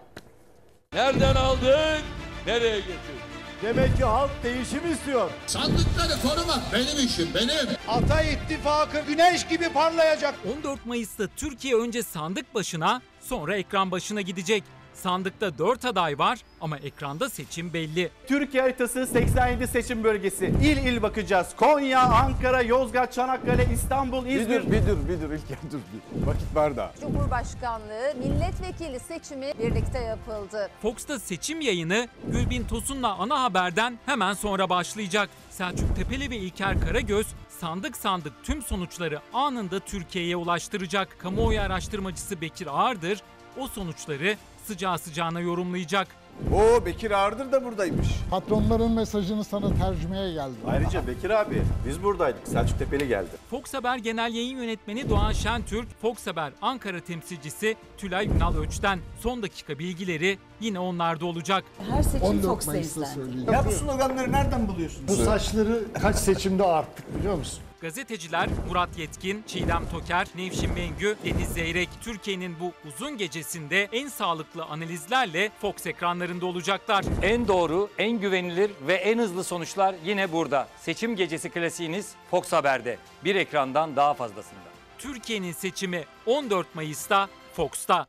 Nereden aldık? Nereye getirdik? Demek ki halk değişim istiyor. Sandıkları korumak benim işim, benim. Ata ittifakı güneş gibi parlayacak. 14 Mayıs'ta Türkiye önce sandık başına sonra ekran başına gidecek. Sandıkta 4 aday var ama ekranda seçim belli. Türkiye haritası 87 seçim bölgesi. İl il bakacağız. Konya, Ankara, Yozgat, Çanakkale, İstanbul, İzmir. Bir dur, bir dur İlker dur. bir. Vakit var da. Cumhurbaşkanlığı milletvekili seçimi birlikte yapıldı. Fox'ta seçim yayını Gülbin Tosun'la ana haberden hemen sonra başlayacak. Selçuk Tepeli ve İlker Karagöz sandık sandık tüm sonuçları anında Türkiye'ye ulaştıracak. Kamuoyu araştırmacısı Bekir Ağırdır o sonuçları sıcağı sıcağına yorumlayacak. Oo Bekir Ağırdır da buradaymış. Patronların mesajını sana tercümeye geldi. Ayrıca Bekir abi biz buradaydık. Selçuk Tepeli geldi. Fox Haber Genel Yayın Yönetmeni Doğan Şentürk, Fox Haber Ankara temsilcisi Tülay Ünal Öç'ten son dakika bilgileri yine onlarda olacak. Her seçim 14 Fox'ta Mayıs'ta izlendi. söyleyeceğim. Ya bu sloganları nereden buluyorsunuz? Bu saçları kaç seçimde arttık biliyor musun? Gazeteciler Murat Yetkin, Çiğdem Toker, Nevşin Mengü, Deniz Zeyrek Türkiye'nin bu uzun gecesinde en sağlıklı analizlerle Fox ekranlarında olacaklar. En doğru, en güvenilir ve en hızlı sonuçlar yine burada. Seçim gecesi klasiğiniz Fox Haber'de. Bir ekrandan daha fazlasında. Türkiye'nin seçimi 14 Mayıs'ta Fox'ta.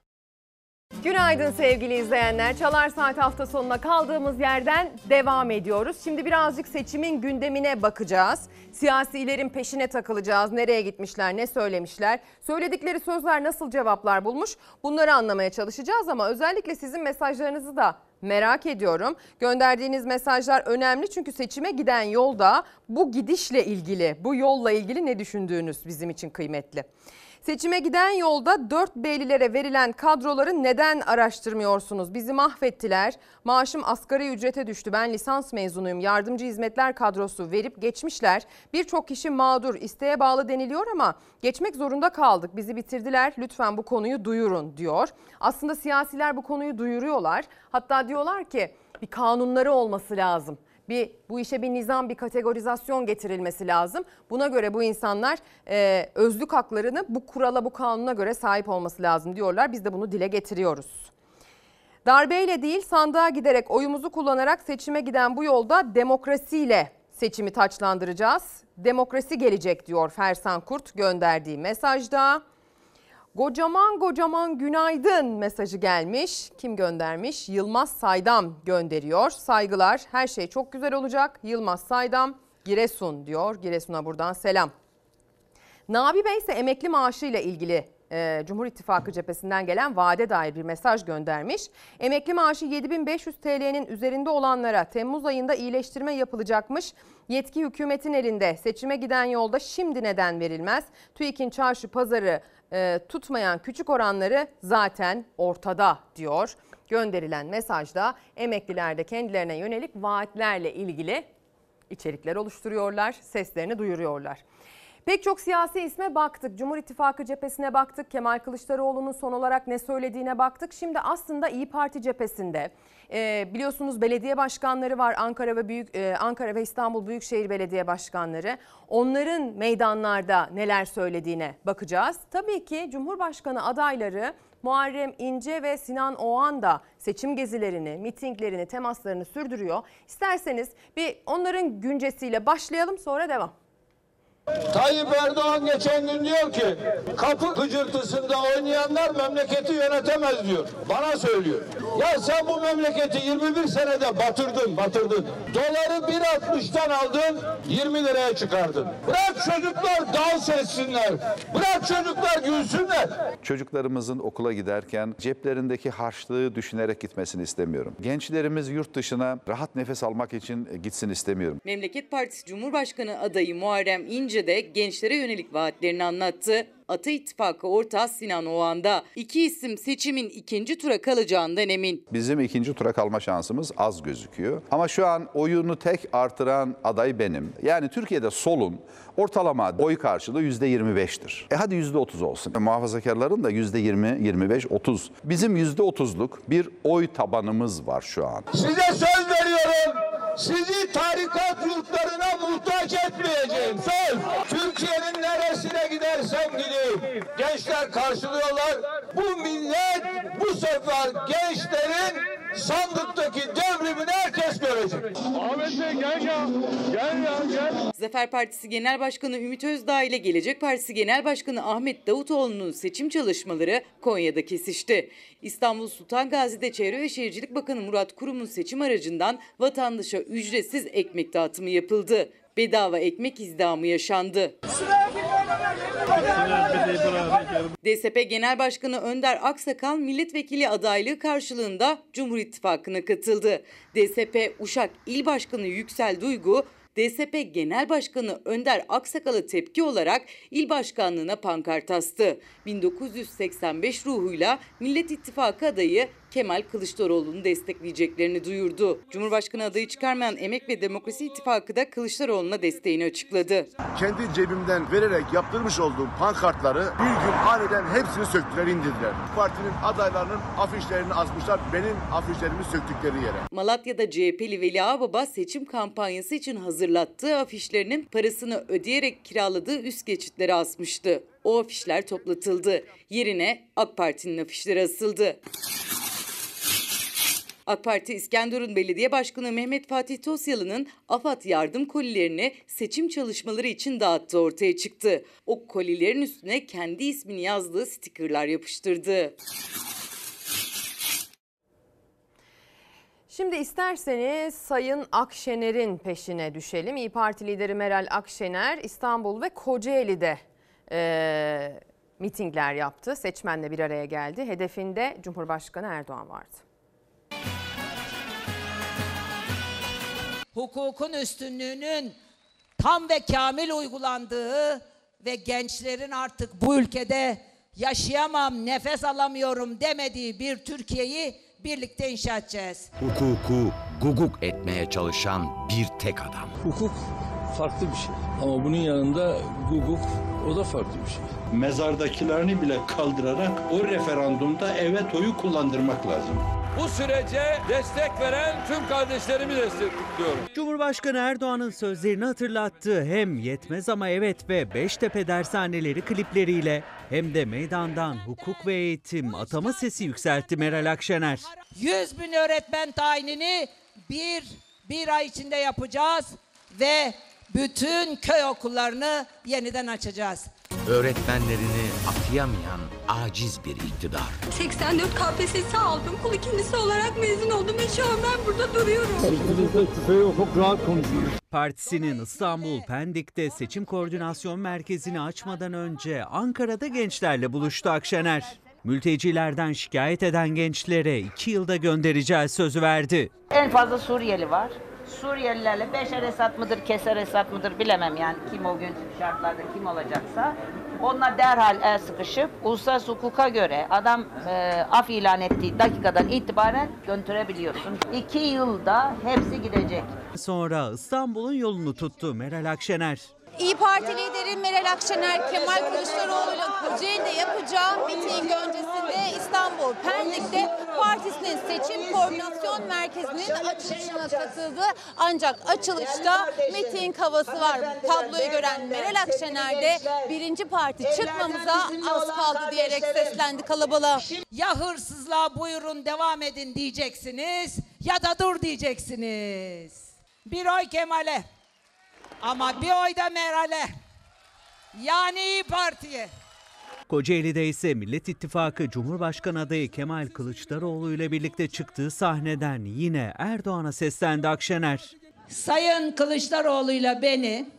Günaydın sevgili izleyenler. Çalar Saat hafta sonuna kaldığımız yerden devam ediyoruz. Şimdi birazcık seçimin gündemine bakacağız. Siyasilerin peşine takılacağız. Nereye gitmişler, ne söylemişler, söyledikleri sözler nasıl cevaplar bulmuş bunları anlamaya çalışacağız ama özellikle sizin mesajlarınızı da Merak ediyorum. Gönderdiğiniz mesajlar önemli çünkü seçime giden yolda bu gidişle ilgili, bu yolla ilgili ne düşündüğünüz bizim için kıymetli. Seçime giden yolda 4 beylilere verilen kadroları neden araştırmıyorsunuz? Bizi mahvettiler. Maaşım asgari ücrete düştü. Ben lisans mezunuyum. Yardımcı hizmetler kadrosu verip geçmişler. Birçok kişi mağdur. İsteğe bağlı deniliyor ama geçmek zorunda kaldık. Bizi bitirdiler. Lütfen bu konuyu duyurun diyor. Aslında siyasiler bu konuyu duyuruyorlar. Hatta diyorlar ki bir kanunları olması lazım bir bu işe bir nizam, bir kategorizasyon getirilmesi lazım. Buna göre bu insanlar e, özlük haklarını bu kurala, bu kanuna göre sahip olması lazım diyorlar. Biz de bunu dile getiriyoruz. Darbeyle değil sandığa giderek oyumuzu kullanarak seçime giden bu yolda demokrasiyle seçimi taçlandıracağız. Demokrasi gelecek diyor Fersan Kurt gönderdiği mesajda. Kocaman kocaman günaydın mesajı gelmiş. Kim göndermiş? Yılmaz Saydam gönderiyor. Saygılar her şey çok güzel olacak. Yılmaz Saydam Giresun diyor. Giresun'a buradan selam. Nabi Bey ise emekli maaşı ile ilgili e, Cumhur İttifakı cephesinden gelen vaade dair bir mesaj göndermiş. Emekli maaşı 7500 TL'nin üzerinde olanlara Temmuz ayında iyileştirme yapılacakmış. Yetki hükümetin elinde. Seçime giden yolda şimdi neden verilmez? TÜİK'in çarşı pazarı e, tutmayan küçük oranları zaten ortada diyor. Gönderilen mesajda emekliler de kendilerine yönelik vaatlerle ilgili içerikler oluşturuyorlar, seslerini duyuruyorlar. Pek çok siyasi isme baktık. Cumhur İttifakı cephesine baktık. Kemal Kılıçdaroğlu'nun son olarak ne söylediğine baktık. Şimdi aslında İyi Parti cephesinde e, biliyorsunuz belediye başkanları var. Ankara ve Büyük e, Ankara ve İstanbul Büyükşehir Belediye Başkanları. Onların meydanlarda neler söylediğine bakacağız. Tabii ki Cumhurbaşkanı adayları Muharrem İnce ve Sinan Oğan da seçim gezilerini, mitinglerini, temaslarını sürdürüyor. İsterseniz bir onların güncesiyle başlayalım sonra devam. Tayyip Erdoğan geçen gün diyor ki kapı gıcırtısında oynayanlar memleketi yönetemez diyor. Bana söylüyor. Ya sen bu memleketi 21 senede batırdın batırdın. Doları 1.60'tan aldın 20 liraya çıkardın. Bırak çocuklar dans etsinler. Bırak çocuklar gülsünler. Çocuklarımızın okula giderken ceplerindeki harçlığı düşünerek gitmesini istemiyorum. Gençlerimiz yurt dışına rahat nefes almak için gitsin istemiyorum. Memleket Partisi Cumhurbaşkanı adayı Muharrem İnce de gençlere yönelik vaatlerini anlattı. Ata İttifakı ortağı Sinan Oğan'da. İki isim seçimin ikinci tura kalacağından emin. Bizim ikinci tura kalma şansımız az gözüküyor. Ama şu an oyunu tek artıran aday benim. Yani Türkiye'de solun ortalama oy karşılığı %25'tir. E hadi %30 olsun. E, muhafazakarların da %20, 25, 30. Bizim %30'luk bir oy tabanımız var şu an. Size söz veriyorum. Sizi tarikat yurtlarına muhtaç etmeyeceğim. Söz. Gideyim. Gençler karşılıyorlar. Bu millet bu sefer gençlerin sandıktaki devrimini herkes görecek. Ahmet Bey gel ya. Gel ya gel. Zafer Partisi Genel Başkanı Ümit Özdağ ile Gelecek Partisi Genel Başkanı Ahmet Davutoğlu'nun seçim çalışmaları Konya'da kesişti. İstanbul Sultan Gazi'de Çevre ve Şehircilik Bakanı Murat Kurum'un seçim aracından vatandaşa ücretsiz ekmek dağıtımı yapıldı. Bedava ekmek izdamı yaşandı. DSP Genel Başkanı Önder Aksakal milletvekili adaylığı karşılığında Cumhur İttifakı'na katıldı. DSP Uşak İl Başkanı Yüksel Duygu DSP Genel Başkanı Önder Aksakal'a tepki olarak il başkanlığına pankart astı. 1985 ruhuyla Millet İttifakı adayı Kemal Kılıçdaroğlu'nu destekleyeceklerini duyurdu. Cumhurbaşkanı adayı çıkarmayan Emek ve Demokrasi İttifakı da Kılıçdaroğlu'na desteğini açıkladı. Kendi cebimden vererek yaptırmış olduğum pankartları bir gün aniden hepsini söktüler indirdiler. Partinin adaylarının afişlerini asmışlar benim afişlerimi söktükleri yere. Malatya'da CHP'li Veli Ağbaba seçim kampanyası için hazırlattığı afişlerinin parasını ödeyerek kiraladığı üst geçitlere asmıştı. O afişler toplatıldı. Yerine AK Parti'nin afişleri asıldı. AK Parti İskenderun Belediye Başkanı Mehmet Fatih Tosyalı'nın AFAD yardım kolilerini seçim çalışmaları için dağıttığı ortaya çıktı. O kolilerin üstüne kendi ismini yazdığı stikerler yapıştırdı. Şimdi isterseniz Sayın Akşener'in peşine düşelim. İyi Parti lideri Meral Akşener İstanbul ve Kocaeli'de e, mitingler yaptı. Seçmenle bir araya geldi. Hedefinde Cumhurbaşkanı Erdoğan vardı. Hukukun üstünlüğünün tam ve kamil uygulandığı ve gençlerin artık bu ülkede yaşayamam, nefes alamıyorum demediği bir Türkiye'yi birlikte inşa edeceğiz. Hukuku guguk etmeye çalışan bir tek adam. Hukuk farklı bir şey. Ama bunun yanında hukuk o da farklı bir şey. Mezardakilerini bile kaldırarak o referandumda evet oyu kullandırmak lazım. Bu sürece destek veren tüm kardeşlerimi destekliyorum. Cumhurbaşkanı Erdoğan'ın sözlerini hatırlattığı hem Yetmez Ama Evet ve Beştepe dershaneleri klipleriyle hem de meydandan hukuk ve eğitim atama sesi yükseltti Meral Akşener. 100 bin öğretmen tayinini bir, bir ay içinde yapacağız ve bütün köy okullarını yeniden açacağız. Öğretmenlerini atayamayan aciz bir iktidar. 84 KPSS aldım. Kul ikincisi olarak mezun oldum ve şu an ben burada duruyorum. çok rahat konuşuyor. Partisinin İstanbul Pendik'te seçim koordinasyon merkezini açmadan önce Ankara'da gençlerle buluştu Akşener. Mültecilerden şikayet eden gençlere iki yılda göndereceğiz sözü verdi. En fazla Suriyeli var. Suriyelilerle Beşer Esad mıdır, Keser Esad mıdır bilemem yani kim o gün şartlarda kim olacaksa. Onlar derhal el sıkışıp uluslararası hukuka göre adam e, af ilan ettiği dakikadan itibaren gönderebiliyorsun. İki yılda hepsi gidecek. Sonra İstanbul'un yolunu tuttu Meral Akşener. İyi Parti lideri Meral Akşener, Kemal Kılıçdaroğlu'yla Kocaeli'de yapacağı miting öncesinde İstanbul Pendik'te partisinin seçim koordinasyon merkezinin açılışına katıldı. Ancak açılışta miting havası var. Tabloyu gören Meral Akşener de birinci parti çıkmamıza az kaldı diyerek seslendi kalabalığa. Ya hırsızlığa buyurun devam edin diyeceksiniz ya da dur diyeceksiniz. Bir oy Kemal'e ama bir oy da Meral'e. Yani İyi Parti'ye. Kocaeli'de ise Millet İttifakı Cumhurbaşkanı adayı Kemal Kılıçdaroğlu ile birlikte çıktığı sahneden yine Erdoğan'a seslendi Akşener. Sayın Kılıçdaroğlu'yla beni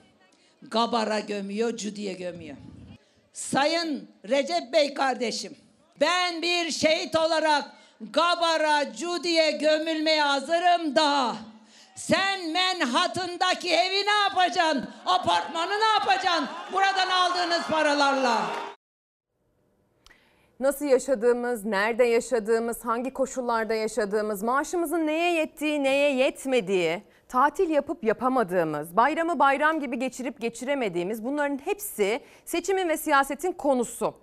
Gabar'a gömüyor, Cudi'ye gömüyor. Sayın Recep Bey kardeşim, ben bir şehit olarak Gabar'a, Cudi'ye gömülmeye hazırım da. Sen Manhattan'daki evi ne yapacaksın? Apartmanı ne yapacaksın? Buradan aldığınız paralarla. Nasıl yaşadığımız, nerede yaşadığımız, hangi koşullarda yaşadığımız, maaşımızın neye yettiği, neye yetmediği, tatil yapıp yapamadığımız, bayramı bayram gibi geçirip geçiremediğimiz bunların hepsi seçimin ve siyasetin konusu.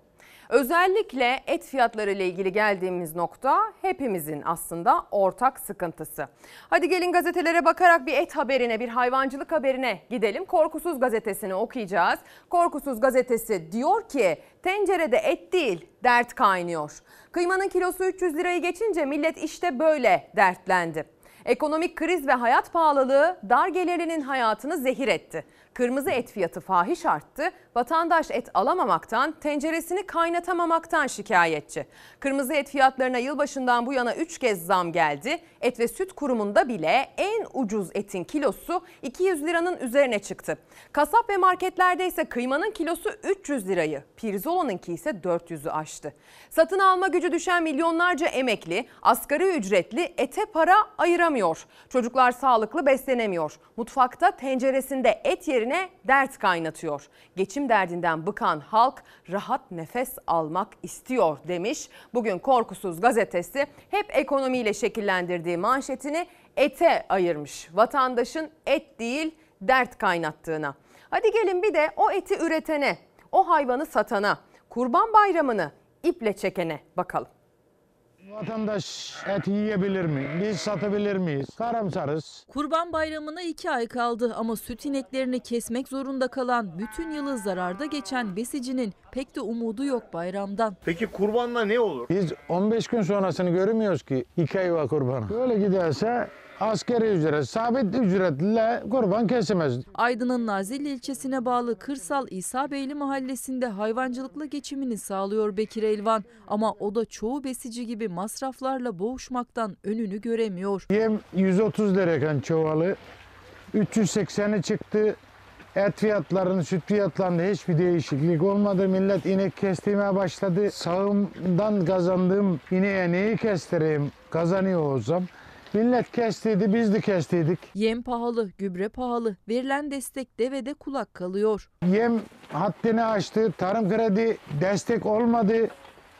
Özellikle et fiyatları ile ilgili geldiğimiz nokta hepimizin aslında ortak sıkıntısı. Hadi gelin gazetelere bakarak bir et haberine, bir hayvancılık haberine gidelim. Korkusuz gazetesini okuyacağız. Korkusuz gazetesi diyor ki tencerede et değil dert kaynıyor. Kıymanın kilosu 300 lirayı geçince millet işte böyle dertlendi. Ekonomik kriz ve hayat pahalılığı dar gelirlinin hayatını zehir etti. Kırmızı et fiyatı fahiş arttı. Vatandaş et alamamaktan, tenceresini kaynatamamaktan şikayetçi. Kırmızı et fiyatlarına yılbaşından bu yana 3 kez zam geldi. Et ve Süt Kurumu'nda bile en ucuz etin kilosu 200 liranın üzerine çıktı. Kasap ve marketlerde ise kıymanın kilosu 300 lirayı, pirzolanınki ise 400'ü aştı. Satın alma gücü düşen milyonlarca emekli, asgari ücretli ete para ayıramıyor. Çocuklar sağlıklı beslenemiyor. Mutfakta tenceresinde et yerine dert kaynatıyor. Geçim derdinden bıkan halk rahat nefes almak istiyor demiş. Bugün Korkusuz gazetesi hep ekonomiyle şekillendirdiği manşetini ete ayırmış. Vatandaşın et değil dert kaynattığına. Hadi gelin bir de o eti üretene, o hayvanı satana, kurban bayramını iple çekene bakalım. Vatandaş et yiyebilir mi? Biz satabilir miyiz? Karamsarız. Kurban Bayramı'na iki ay kaldı ama süt ineklerini kesmek zorunda kalan, bütün yılı zararda geçen besicinin pek de umudu yok bayramdan. Peki kurbanla ne olur? Biz 15 gün sonrasını görmüyoruz ki iki ay var kurban. Böyle giderse askeri ücret, sabit ücretle kurban kesemez. Aydın'ın Nazilli ilçesine bağlı Kırsal İsa Beyli mahallesinde hayvancılıkla geçimini sağlıyor Bekir Elvan. Ama o da çoğu besici gibi masraflarla boğuşmaktan önünü göremiyor. Yem 130 lirayken çuvalı 380'i çıktı. Et fiyatlarının, süt fiyatlarında hiçbir değişiklik olmadı. Millet inek kestirmeye başladı. Sağımdan kazandığım ineğe neyi kestireyim, kazanıyor olsam Millet kestiydi, biz de kestiydik. Yem pahalı, gübre pahalı, verilen destek devede kulak kalıyor. Yem haddini aştı, tarım kredi destek olmadı.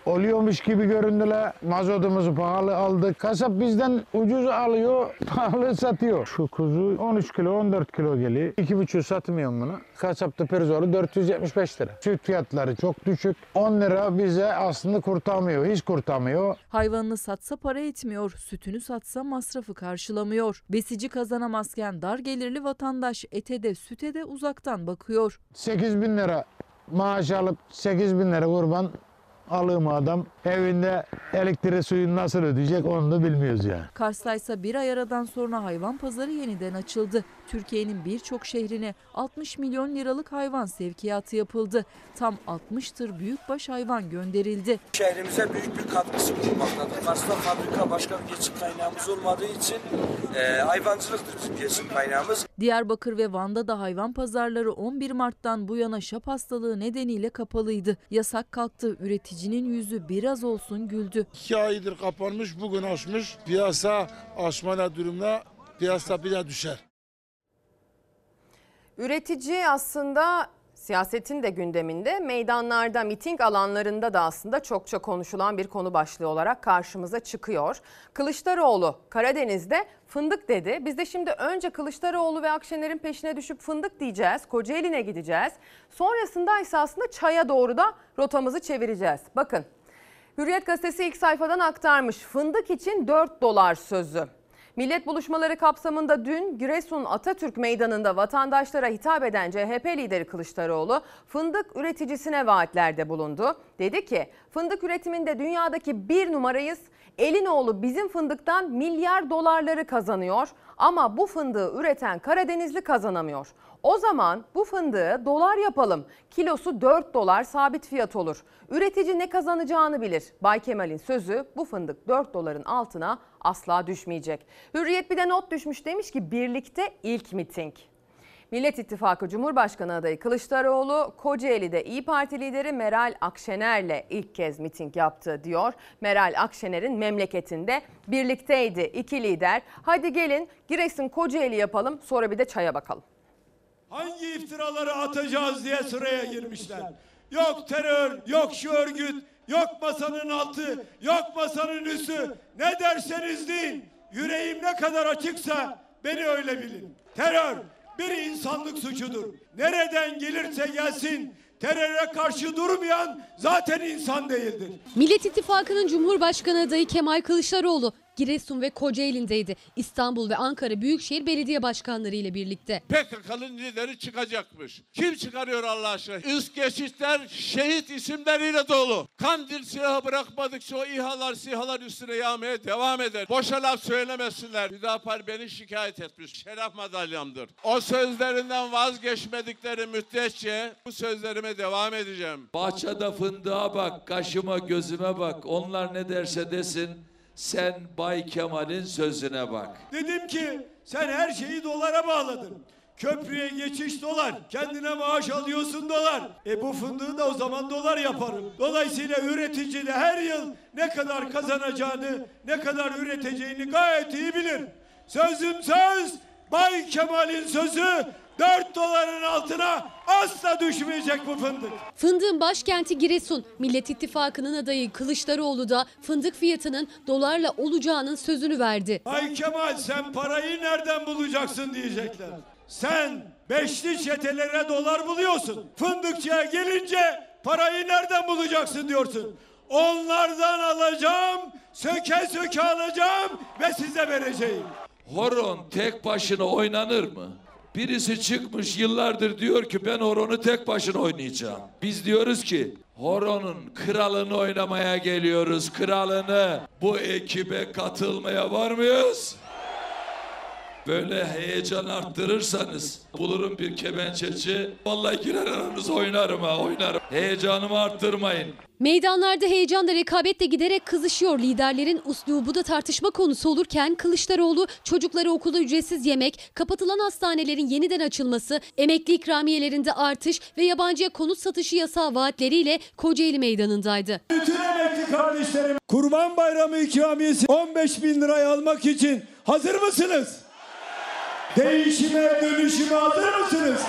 Oluyormuş gibi göründüler. Mazotumuzu pahalı aldık. Kasap bizden ucuz alıyor, pahalı satıyor. Şu kuzu 13 kilo, 14 kilo geliyor. 2,5 satmıyorum bunu. Kasapta perzolu 475 lira. Süt fiyatları çok düşük. 10 lira bize aslında kurtarmıyor, hiç kurtarmıyor. Hayvanını satsa para etmiyor, sütünü satsa masrafı karşılamıyor. Besici kazanamazken dar gelirli vatandaş ete de süte de uzaktan bakıyor. 8 bin lira maaş alıp 8 bin lira kurban alığım adam evinde elektriği suyunu nasıl ödeyecek onu da bilmiyoruz yani. Kars'ta ise bir ay aradan sonra hayvan pazarı yeniden açıldı. Türkiye'nin birçok şehrine 60 milyon liralık hayvan sevkiyatı yapıldı. Tam 60 tır büyükbaş hayvan gönderildi. Şehrimize büyük bir katkısı bulunmaktadır. Kars'ta fabrika başka bir geçim kaynağımız olmadığı için e, hayvancılıktır bizim geçim kaynağımız. Diyarbakır ve Van'da da hayvan pazarları 11 Mart'tan bu yana şap hastalığı nedeniyle kapalıydı. Yasak kalktı, üreticinin yüzü biraz olsun güldü. İki aydır kapanmış, bugün açmış. Piyasa açmana durumda piyasa bir daha düşer. Üretici aslında siyasetin de gündeminde, meydanlarda, miting alanlarında da aslında çokça konuşulan bir konu başlığı olarak karşımıza çıkıyor. Kılıçdaroğlu Karadeniz'de fındık dedi. Biz de şimdi önce Kılıçdaroğlu ve Akşener'in peşine düşüp fındık diyeceğiz. Kocaeli'ne gideceğiz. Sonrasında ise aslında çaya doğru da rotamızı çevireceğiz. Bakın Hürriyet gazetesi ilk sayfadan aktarmış. Fındık için 4 dolar sözü. Millet buluşmaları kapsamında dün Giresun Atatürk Meydanı'nda vatandaşlara hitap eden CHP lideri Kılıçdaroğlu fındık üreticisine vaatlerde bulundu. Dedi ki fındık üretiminde dünyadaki bir numarayız. Elinoğlu bizim fındıktan milyar dolarları kazanıyor ama bu fındığı üreten Karadenizli kazanamıyor. O zaman bu fındığı dolar yapalım. Kilosu 4 dolar sabit fiyat olur. Üretici ne kazanacağını bilir. Bay Kemal'in sözü bu fındık 4 doların altına asla düşmeyecek. Hürriyet bir de not düşmüş demiş ki birlikte ilk miting. Millet İttifakı Cumhurbaşkanı adayı Kılıçdaroğlu Kocaeli'de İyi Parti lideri Meral Akşener'le ilk kez miting yaptı diyor. Meral Akşener'in memleketinde birlikteydi iki lider. Hadi gelin Giresun Kocaeli yapalım sonra bir de çaya bakalım. Hangi iftiraları atacağız diye sıraya girmişler. Yok terör, yok şu örgüt, yok masanın altı, yok masanın üstü. Ne derseniz deyin. Yüreğim ne kadar açıksa beni öyle bilin. Terör bir insanlık suçudur. Nereden gelirse gelsin teröre karşı durmayan zaten insan değildir. Millet İttifakı'nın Cumhurbaşkanı adayı Kemal Kılıçdaroğlu Giresun ve Kocaeli'ndeydi. İstanbul ve Ankara Büyükşehir Belediye Başkanları ile birlikte. PKK'nın lideri çıkacakmış. Kim çıkarıyor Allah aşkına? Üst geçitler şehit isimleriyle dolu. Kandil silahı bırakmadıkça o İHA'lar SİHA'lar üstüne yağmaya devam eder. Boşa laf söylemesinler. Hüdapar beni şikayet etmiş. Şeref madalyamdır. O sözlerinden vazgeçmedikleri müddetçe bu sözlerime devam edeceğim. Bahçede fındığa bak, kaşıma gözüme bak. Onlar ne derse desin. Sen Bay Kemal'in sözüne bak. Dedim ki sen her şeyi dolara bağladın. Köprüye geçiş dolar. Kendine maaş alıyorsun dolar. E bu fındığı da o zaman dolar yaparım. Dolayısıyla üretici de her yıl ne kadar kazanacağını, ne kadar üreteceğini gayet iyi bilir. Sözüm söz, Bay Kemal'in sözü 4 doların altına asla düşmeyecek bu fındık. Fındığın başkenti Giresun. Millet İttifakı'nın adayı Kılıçdaroğlu da fındık fiyatının dolarla olacağının sözünü verdi. Bay Kemal sen parayı nereden bulacaksın diyecekler. Sen beşli çetelere dolar buluyorsun. Fındıkçıya gelince parayı nereden bulacaksın diyorsun. Onlardan alacağım, söke söke alacağım ve size vereceğim. Horon tek başına oynanır mı? Birisi çıkmış yıllardır diyor ki ben horonu tek başına oynayacağım. Biz diyoruz ki horonun kralını oynamaya geliyoruz. Kralını bu ekibe katılmaya var mıyız? Böyle heyecan arttırırsanız bulurum bir kemençeci. Vallahi girer aranıza oynarım ha oynarım. Heyecanımı arttırmayın. Meydanlarda heyecan da rekabetle giderek kızışıyor. Liderlerin uslubu da tartışma konusu olurken Kılıçdaroğlu çocukları okulda ücretsiz yemek, kapatılan hastanelerin yeniden açılması, emekli ikramiyelerinde artış ve yabancıya konut satışı yasağı vaatleriyle Kocaeli meydanındaydı. Bütün emekli kardeşlerim Kurban Bayramı ikramiyesi 15 bin liraya almak için hazır mısınız? Değişime dönüşüme hazır mısınız?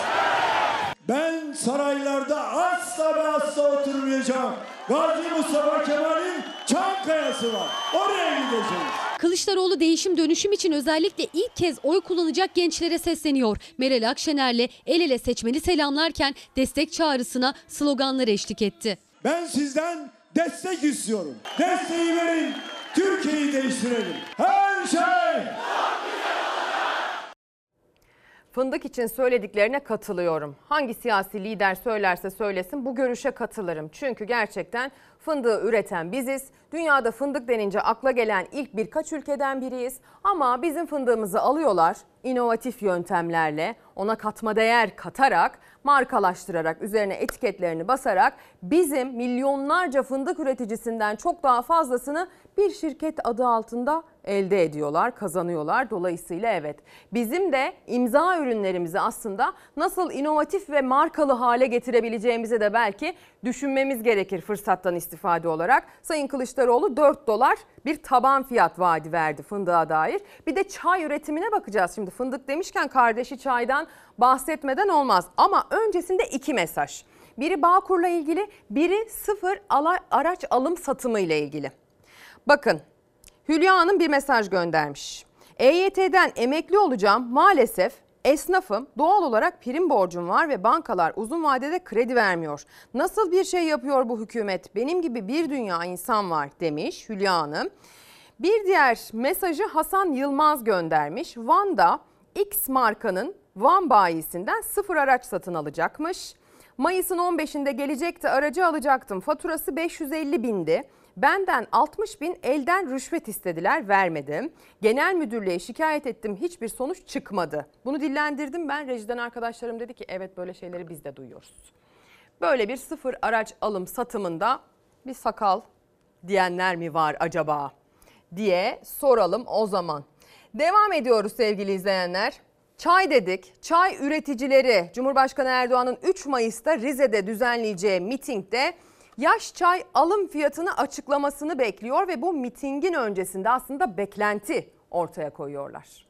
Ben saraylarda asla ve asla oturmayacağım. Gazi Mustafa Kemal'in Çankaya'sı var. Oraya gideceğiz. Kılıçdaroğlu değişim dönüşüm için özellikle ilk kez oy kullanacak gençlere sesleniyor. Meral Akşener'le el ele seçmeni selamlarken destek çağrısına sloganlar eşlik etti. Ben sizden destek istiyorum. Desteği verin. Türkiye'yi değiştirelim. Her şey Fındık için söylediklerine katılıyorum. Hangi siyasi lider söylerse söylesin bu görüşe katılırım. Çünkü gerçekten fındığı üreten biziz. Dünyada fındık denince akla gelen ilk birkaç ülkeden biriyiz. Ama bizim fındığımızı alıyorlar inovatif yöntemlerle ona katma değer katarak markalaştırarak üzerine etiketlerini basarak bizim milyonlarca fındık üreticisinden çok daha fazlasını bir şirket adı altında elde ediyorlar, kazanıyorlar. Dolayısıyla evet bizim de imza ürünlerimizi aslında nasıl inovatif ve markalı hale getirebileceğimizi de belki düşünmemiz gerekir fırsattan istifade olarak. Sayın Kılıçdaroğlu 4 dolar bir taban fiyat vaadi verdi fındığa dair. Bir de çay üretimine bakacağız. Şimdi fındık demişken kardeşi çaydan bahsetmeden olmaz. Ama öncesinde iki mesaj. Biri Bağkur'la ilgili, biri sıfır araç alım satımı ile ilgili. Bakın Hülya Hanım bir mesaj göndermiş. EYT'den emekli olacağım maalesef esnafım doğal olarak prim borcum var ve bankalar uzun vadede kredi vermiyor. Nasıl bir şey yapıyor bu hükümet? Benim gibi bir dünya insan var demiş Hülya Hanım. Bir diğer mesajı Hasan Yılmaz göndermiş. Van'da X markanın Van bayisinden sıfır araç satın alacakmış. Mayıs'ın 15'inde gelecekti aracı alacaktım. Faturası 550 bindi. Benden 60 bin elden rüşvet istediler vermedim. Genel müdürlüğe şikayet ettim hiçbir sonuç çıkmadı. Bunu dillendirdim ben rejiden arkadaşlarım dedi ki evet böyle şeyleri biz de duyuyoruz. Böyle bir sıfır araç alım satımında bir sakal diyenler mi var acaba diye soralım o zaman. Devam ediyoruz sevgili izleyenler. Çay dedik. Çay üreticileri Cumhurbaşkanı Erdoğan'ın 3 Mayıs'ta Rize'de düzenleyeceği mitingde yaş çay alım fiyatını açıklamasını bekliyor ve bu mitingin öncesinde aslında beklenti ortaya koyuyorlar.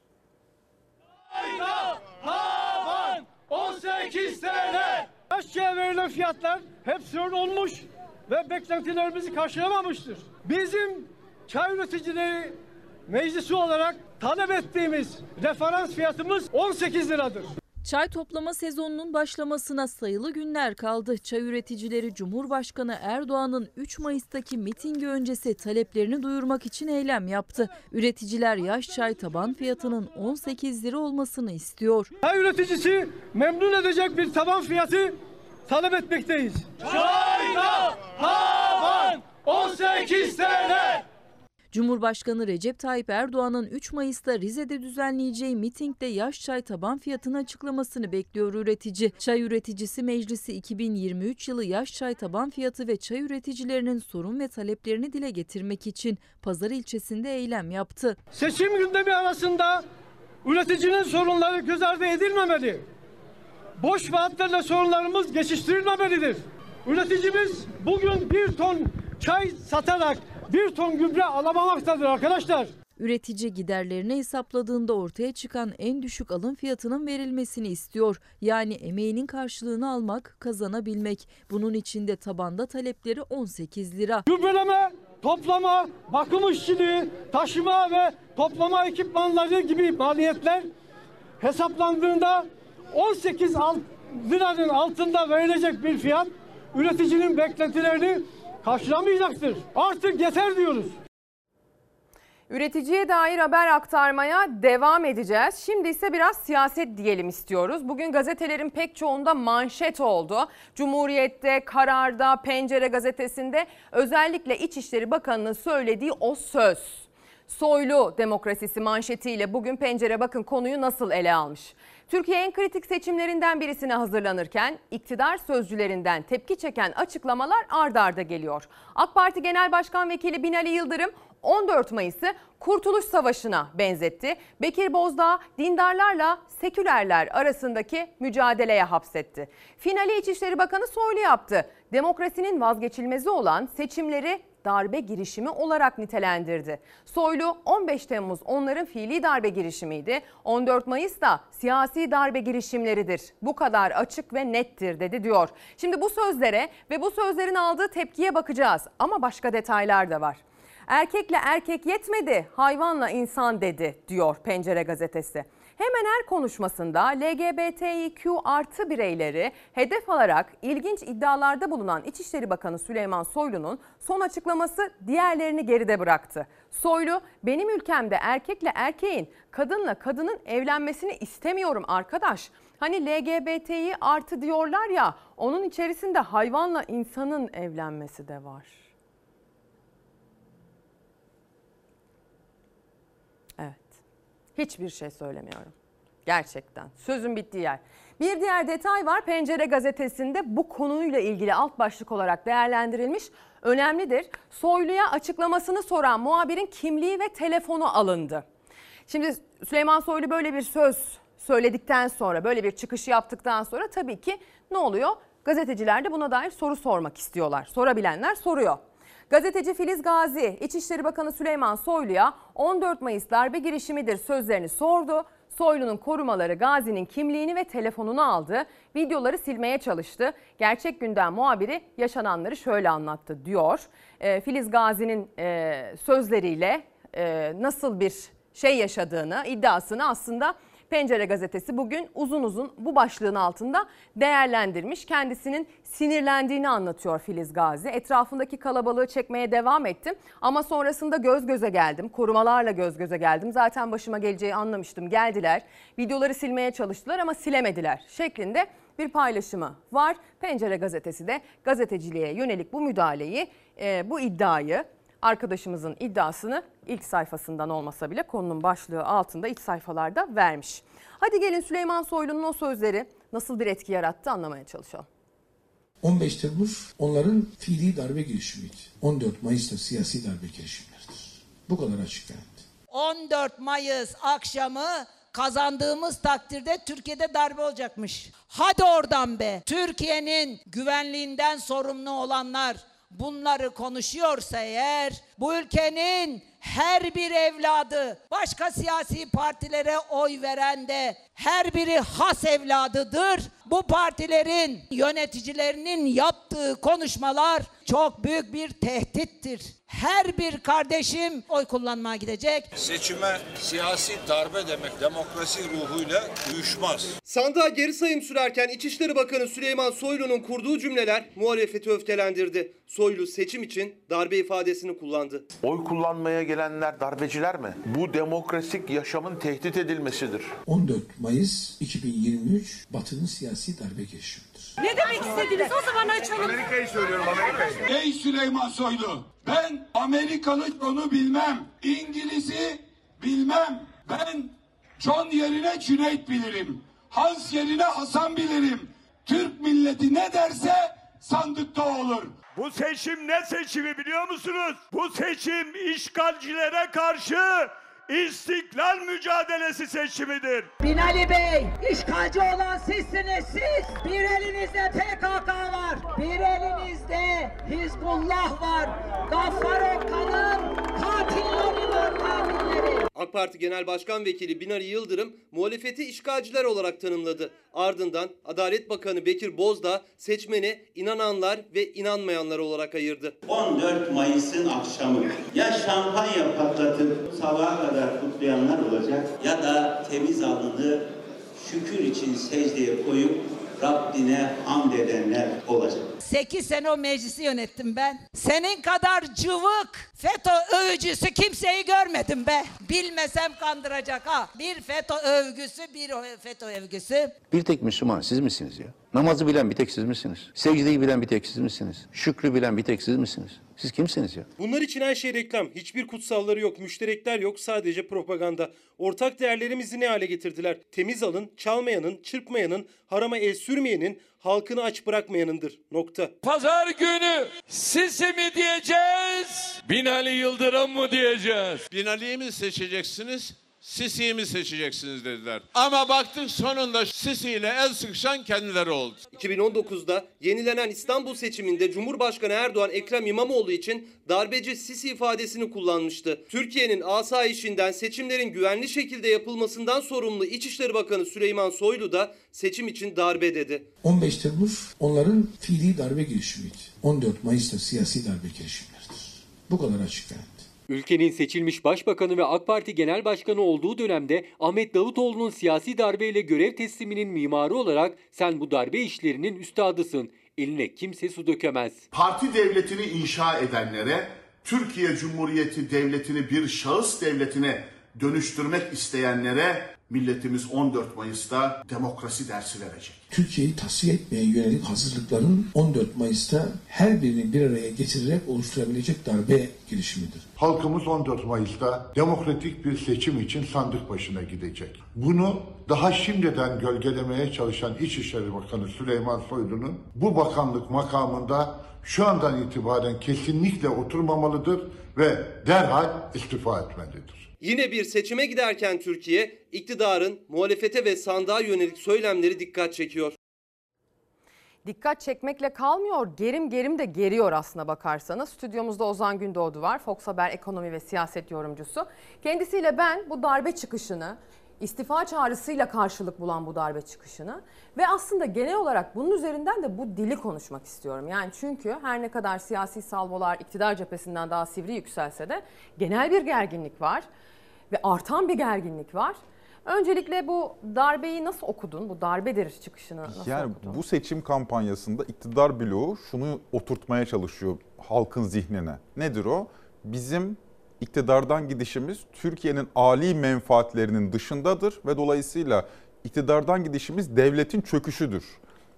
Havan 18 TL. Yaş çaya verilen fiyatlar hep sorun olmuş ve beklentilerimizi karşılamamıştır. Bizim çay üreticileri meclisi olarak talep ettiğimiz referans fiyatımız 18 liradır. Çay toplama sezonunun başlamasına sayılı günler kaldı. Çay üreticileri Cumhurbaşkanı Erdoğan'ın 3 Mayıs'taki mitingi öncesi taleplerini duyurmak için eylem yaptı. Üreticiler yaş çay taban fiyatının 18 lira olmasını istiyor. Çay üreticisi memnun edecek bir taban fiyatı talep etmekteyiz. Çayda taban 18 TL. Cumhurbaşkanı Recep Tayyip Erdoğan'ın 3 Mayıs'ta Rize'de düzenleyeceği mitingde yaş çay taban fiyatını açıklamasını bekliyor üretici. Çay Üreticisi Meclisi 2023 yılı yaş çay taban fiyatı ve çay üreticilerinin sorun ve taleplerini dile getirmek için Pazar ilçesinde eylem yaptı. Seçim gündemi arasında üreticinin sorunları göz ardı edilmemeli. Boş vaatlerle sorunlarımız geçiştirilmemelidir. Üreticimiz bugün bir ton çay satarak bir ton gübre alamamaktadır arkadaşlar. Üretici giderlerini hesapladığında ortaya çıkan en düşük alım fiyatının verilmesini istiyor. Yani emeğinin karşılığını almak, kazanabilmek. Bunun için de tabanda talepleri 18 lira. Gübreleme, toplama, bakım işçiliği, taşıma ve toplama ekipmanları gibi maliyetler hesaplandığında 18 liranın altında verilecek bir fiyat üreticinin beklentilerini karşılamayacaktır. Artık yeter diyoruz. Üreticiye dair haber aktarmaya devam edeceğiz. Şimdi ise biraz siyaset diyelim istiyoruz. Bugün gazetelerin pek çoğunda manşet oldu. Cumhuriyet'te, Karar'da, Pencere gazetesinde özellikle İçişleri Bakanı'nın söylediği o söz. Soylu demokrasisi manşetiyle bugün Pencere Bakın konuyu nasıl ele almış? Türkiye en kritik seçimlerinden birisine hazırlanırken iktidar sözcülerinden tepki çeken açıklamalar ard arda geliyor. AK Parti Genel Başkan Vekili Binali Yıldırım 14 Mayıs'ı Kurtuluş Savaşı'na benzetti. Bekir Bozdağ dindarlarla sekülerler arasındaki mücadeleye hapsetti. Finali İçişleri Bakanı Soylu yaptı. Demokrasinin vazgeçilmezi olan seçimleri darbe girişimi olarak nitelendirdi. Soylu 15 Temmuz onların fiili darbe girişimiydi. 14 Mayıs da siyasi darbe girişimleridir. Bu kadar açık ve nettir dedi diyor. Şimdi bu sözlere ve bu sözlerin aldığı tepkiye bakacağız ama başka detaylar da var. Erkekle erkek yetmedi, hayvanla insan dedi diyor Pencere gazetesi. Hemen her konuşmasında LGBTİQ artı bireyleri hedef alarak ilginç iddialarda bulunan İçişleri Bakanı Süleyman Soylu'nun son açıklaması diğerlerini geride bıraktı. Soylu, benim ülkemde erkekle erkeğin, kadınla kadının evlenmesini istemiyorum arkadaş. Hani LGBTİ artı diyorlar ya, onun içerisinde hayvanla insanın evlenmesi de var. Evet. Hiçbir şey söylemiyorum. Gerçekten. Sözün bittiği yer. Bir diğer detay var. Pencere gazetesinde bu konuyla ilgili alt başlık olarak değerlendirilmiş. Önemlidir. Soylu'ya açıklamasını soran muhabirin kimliği ve telefonu alındı. Şimdi Süleyman Soylu böyle bir söz söyledikten sonra, böyle bir çıkış yaptıktan sonra tabii ki ne oluyor? Gazeteciler de buna dair soru sormak istiyorlar. Sorabilenler soruyor. Gazeteci Filiz Gazi, İçişleri Bakanı Süleyman Soylu'ya 14 Mayıs darbe girişimidir sözlerini sordu. Soylu'nun korumaları Gazi'nin kimliğini ve telefonunu aldı. Videoları silmeye çalıştı. Gerçek gündem muhabiri yaşananları şöyle anlattı diyor. E, Filiz Gazi'nin e, sözleriyle e, nasıl bir şey yaşadığını, iddiasını aslında Pencere gazetesi bugün uzun uzun bu başlığın altında değerlendirmiş. Kendisinin sinirlendiğini anlatıyor Filiz Gazi. Etrafındaki kalabalığı çekmeye devam ettim ama sonrasında göz göze geldim. Korumalarla göz göze geldim. Zaten başıma geleceği anlamıştım. Geldiler. Videoları silmeye çalıştılar ama silemediler şeklinde bir paylaşımı var. Pencere gazetesi de gazeteciliğe yönelik bu müdahaleyi, e, bu iddiayı arkadaşımızın iddiasını ilk sayfasından olmasa bile konunun başlığı altında iç sayfalarda vermiş. Hadi gelin Süleyman Soylu'nun o sözleri nasıl bir etki yarattı anlamaya çalışalım. 15 Temmuz onların fiili darbe girişimiydi. 14 Mayıs'ta siyasi darbe girişimleridir. Bu kadar açık net. 14 Mayıs akşamı kazandığımız takdirde Türkiye'de darbe olacakmış. Hadi oradan be. Türkiye'nin güvenliğinden sorumlu olanlar bunları konuşuyorsa eğer bu ülkenin her bir evladı başka siyasi partilere oy veren de her biri has evladıdır. Bu partilerin yöneticilerinin yaptığı konuşmalar çok büyük bir tehdittir. Her bir kardeşim oy kullanmaya gidecek. Seçime siyasi darbe demek demokrasi ruhuyla uyuşmaz. Sandığa geri sayım sürerken İçişleri Bakanı Süleyman Soylu'nun kurduğu cümleler muhalefeti öfkelendirdi. Soylu seçim için darbe ifadesini kullandı. Oy kullanmaya gelenler darbeciler mi? Bu demokratik yaşamın tehdit edilmesidir. 14 Mayıs 2023 Batı'nın siyasi darbe girişimidir. Ne demek istediniz o zaman açalım. Amerika'yı söylüyorum Amerika'yı. Ey Süleyman Soylu ben Amerikalı onu bilmem. İngiliz'i bilmem. Ben John yerine Cüneyt bilirim. Hans yerine Hasan bilirim. Türk milleti ne derse sandıkta olur. Bu seçim ne seçimi biliyor musunuz? Bu seçim işgalcilere karşı istiklal mücadelesi seçimidir. Binali Bey, işgalci olan sizsiniz siz. Bir elinizde PKK var, bir elinizde Hizbullah var. Gaffar Okan'ın katilleri var. AK Parti Genel Başkan Vekili Binali Yıldırım muhalefeti işgalciler olarak tanımladı. Ardından Adalet Bakanı Bekir Bozdağ seçmeni inananlar ve inanmayanlar olarak ayırdı. 14 Mayıs'ın akşamı ya şampanya patlatıp sabaha kadar kutlayanlar olacak ya da temiz alnını şükür için secdeye koyup Rabbine hamd edenler olacak. 8 sene o meclisi yönettim ben. Senin kadar cıvık FETÖ övücüsü kimseyi görmedim be. Bilmesem kandıracak ha. Bir FETÖ övgüsü, bir FETÖ övgüsü. Bir tek Müslüman siz misiniz ya? Namazı bilen bir tek siz misiniz? Secdeyi bilen bir tek siz misiniz? Şükrü bilen bir tek siz misiniz? Siz kimsiniz ya? Bunlar için her şey reklam. Hiçbir kutsalları yok, müşterekler yok, sadece propaganda. Ortak değerlerimizi ne hale getirdiler? Temiz alın, çalmayanın, çırpmayanın, harama el sürmeyenin, halkını aç bırakmayanındır. Nokta. Pazar günü Sisi mi diyeceğiz? Binali Yıldırım mı diyeceğiz? Binali'yi mi seçeceksiniz? Sisi'yi mi seçeceksiniz dediler. Ama baktık sonunda Sisi ile el sıkışan kendileri oldu. 2019'da yenilenen İstanbul seçiminde Cumhurbaşkanı Erdoğan Ekrem İmamoğlu için darbeci Sisi ifadesini kullanmıştı. Türkiye'nin asayişinden seçimlerin güvenli şekilde yapılmasından sorumlu İçişleri Bakanı Süleyman Soylu da seçim için darbe dedi. 15 Temmuz onların fiili darbe girişimiydi. 14 Mayıs'ta siyasi darbe girişimleridir. Bu kadar açık net. Ülkenin seçilmiş başbakanı ve AK Parti Genel Başkanı olduğu dönemde Ahmet Davutoğlu'nun siyasi darbeyle görev tesliminin mimarı olarak sen bu darbe işlerinin üstadısın. Eline kimse su dökemez. Parti devletini inşa edenlere, Türkiye Cumhuriyeti devletini bir şahıs devletine dönüştürmek isteyenlere milletimiz 14 Mayıs'ta demokrasi dersi verecek. Türkiye'yi tasfiye etmeye yönelik hazırlıkların 14 Mayıs'ta her birini bir araya getirerek oluşturabilecek darbe girişimidir. Halkımız 14 Mayıs'ta demokratik bir seçim için sandık başına gidecek. Bunu daha şimdiden gölgelemeye çalışan İçişleri Bakanı Süleyman Soylu'nun bu bakanlık makamında şu andan itibaren kesinlikle oturmamalıdır ve derhal istifa etmelidir. Yine bir seçime giderken Türkiye, iktidarın muhalefete ve sandığa yönelik söylemleri dikkat çekiyor. Dikkat çekmekle kalmıyor, gerim gerim de geriyor aslına bakarsanız. Stüdyomuzda Ozan Gündoğdu var, Fox Haber ekonomi ve siyaset yorumcusu. Kendisiyle ben bu darbe çıkışını, istifa çağrısıyla karşılık bulan bu darbe çıkışını ve aslında genel olarak bunun üzerinden de bu dili konuşmak istiyorum. Yani çünkü her ne kadar siyasi salvolar iktidar cephesinden daha sivri yükselse de genel bir gerginlik var ve artan bir gerginlik var. Öncelikle bu darbeyi nasıl okudun? Bu darbedir çıkışını nasıl Yani okudun? bu seçim kampanyasında iktidar bloğu şunu oturtmaya çalışıyor halkın zihnine. Nedir o? Bizim iktidardan gidişimiz Türkiye'nin âli menfaatlerinin dışındadır ve dolayısıyla iktidardan gidişimiz devletin çöküşüdür.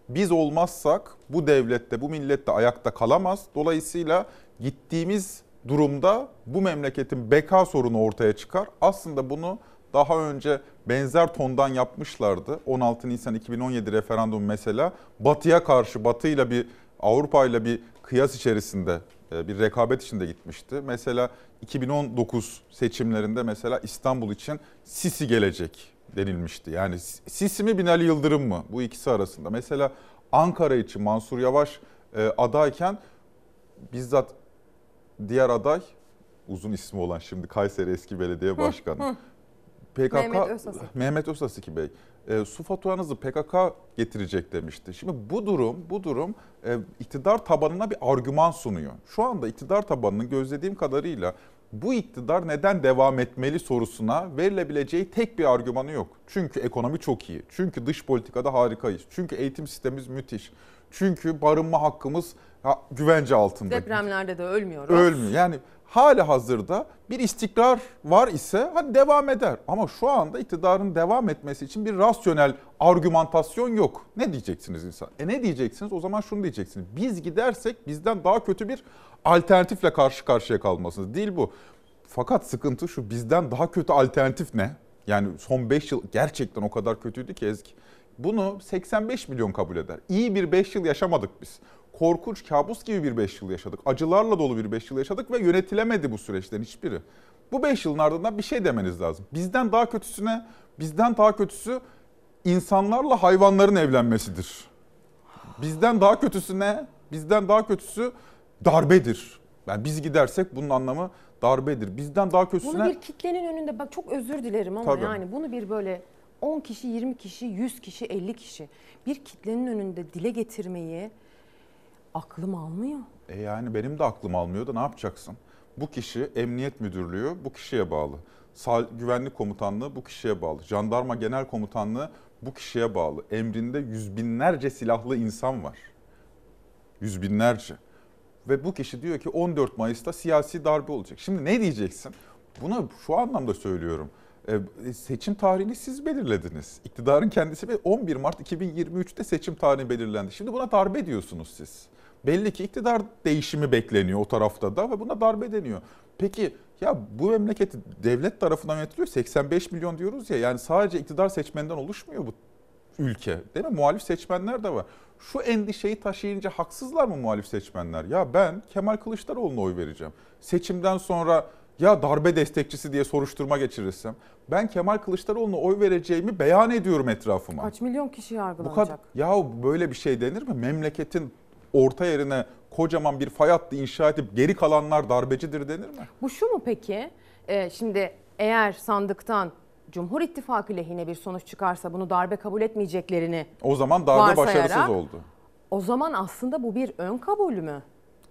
Biz olmazsak bu devlette, bu millette ayakta kalamaz. Dolayısıyla gittiğimiz durumda bu memleketin beka sorunu ortaya çıkar. Aslında bunu daha önce benzer tondan yapmışlardı. 16 Nisan 2017 referandum mesela Batı'ya karşı, Batı'yla bir Avrupa ile bir kıyas içerisinde e, bir rekabet içinde gitmişti. Mesela 2019 seçimlerinde mesela İstanbul için Sisi gelecek denilmişti. Yani Sisi mi Binali Yıldırım mı? Bu ikisi arasında. Mesela Ankara için Mansur Yavaş e, adayken bizzat diğer aday uzun ismi olan şimdi Kayseri eski belediye başkanı. PKK Mehmet Özasık. Mehmet Özasık Bey e, su faturanızı PKK getirecek demişti. Şimdi bu durum bu durum e, iktidar tabanına bir argüman sunuyor. Şu anda iktidar tabanının gözlediğim kadarıyla bu iktidar neden devam etmeli sorusuna verilebileceği tek bir argümanı yok. Çünkü ekonomi çok iyi. Çünkü dış politikada harikayız. Çünkü eğitim sistemimiz müthiş. Çünkü barınma hakkımız ha, güvence altında. Depremlerde de ölmüyoruz. Ölmüyor. Yani hali hazırda bir istikrar var ise hadi devam eder. Ama şu anda iktidarın devam etmesi için bir rasyonel argümantasyon yok. Ne diyeceksiniz insan? E ne diyeceksiniz? O zaman şunu diyeceksiniz. Biz gidersek bizden daha kötü bir alternatifle karşı karşıya kalmasınız. Değil bu. Fakat sıkıntı şu bizden daha kötü alternatif ne? Yani son 5 yıl gerçekten o kadar kötüydü ki Ezgi. Bunu 85 milyon kabul eder. İyi bir 5 yıl yaşamadık biz korkunç, kabus gibi bir 5 yıl yaşadık. Acılarla dolu bir 5 yıl yaşadık ve yönetilemedi bu süreçlerin hiçbiri. Bu 5 yılın ardından bir şey demeniz lazım. Bizden daha kötüsüne, bizden daha kötüsü insanlarla hayvanların evlenmesidir. Bizden daha kötüsüne, bizden daha kötüsü darbedir. Yani biz gidersek bunun anlamı darbedir. Bizden daha kötüsüne... Bunu bir kitlenin önünde bak çok özür dilerim ama Tabii. yani bunu bir böyle 10 kişi, 20 kişi, 100 kişi, 50 kişi bir kitlenin önünde dile getirmeyi aklım almıyor. E yani benim de aklım almıyor da ne yapacaksın? Bu kişi emniyet müdürlüğü bu kişiye bağlı. Sağ, güvenlik komutanlığı bu kişiye bağlı. Jandarma genel komutanlığı bu kişiye bağlı. Emrinde yüz binlerce silahlı insan var. Yüz binlerce. Ve bu kişi diyor ki 14 Mayıs'ta siyasi darbe olacak. Şimdi ne diyeceksin? Bunu şu anlamda söylüyorum. E, seçim tarihini siz belirlediniz. İktidarın kendisi ve 11 Mart 2023'te seçim tarihi belirlendi. Şimdi buna darbe diyorsunuz siz. Belli ki iktidar değişimi bekleniyor o tarafta da ve buna darbe deniyor. Peki ya bu memleket devlet tarafından yönetiliyor 85 milyon diyoruz ya yani sadece iktidar seçmeninden oluşmuyor bu ülke. Değil mi? Muhalif seçmenler de var. Şu endişeyi taşıyınca haksızlar mı muhalif seçmenler? Ya ben Kemal Kılıçdaroğlu'na oy vereceğim. Seçimden sonra ya darbe destekçisi diye soruşturma geçirirsem ben Kemal Kılıçdaroğlu'na oy vereceğimi beyan ediyorum etrafıma. Kaç milyon kişi Bu yargılanacak? ya böyle bir şey denir mi? Memleketin orta yerine kocaman bir fay hattı inşa edip geri kalanlar darbecidir denir mi? Bu şu mu peki? Ee, şimdi eğer sandıktan Cumhur İttifakı lehine bir sonuç çıkarsa bunu darbe kabul etmeyeceklerini O zaman darbe Varsayarak- başarısız oldu. o zaman aslında bu bir ön kabul mü?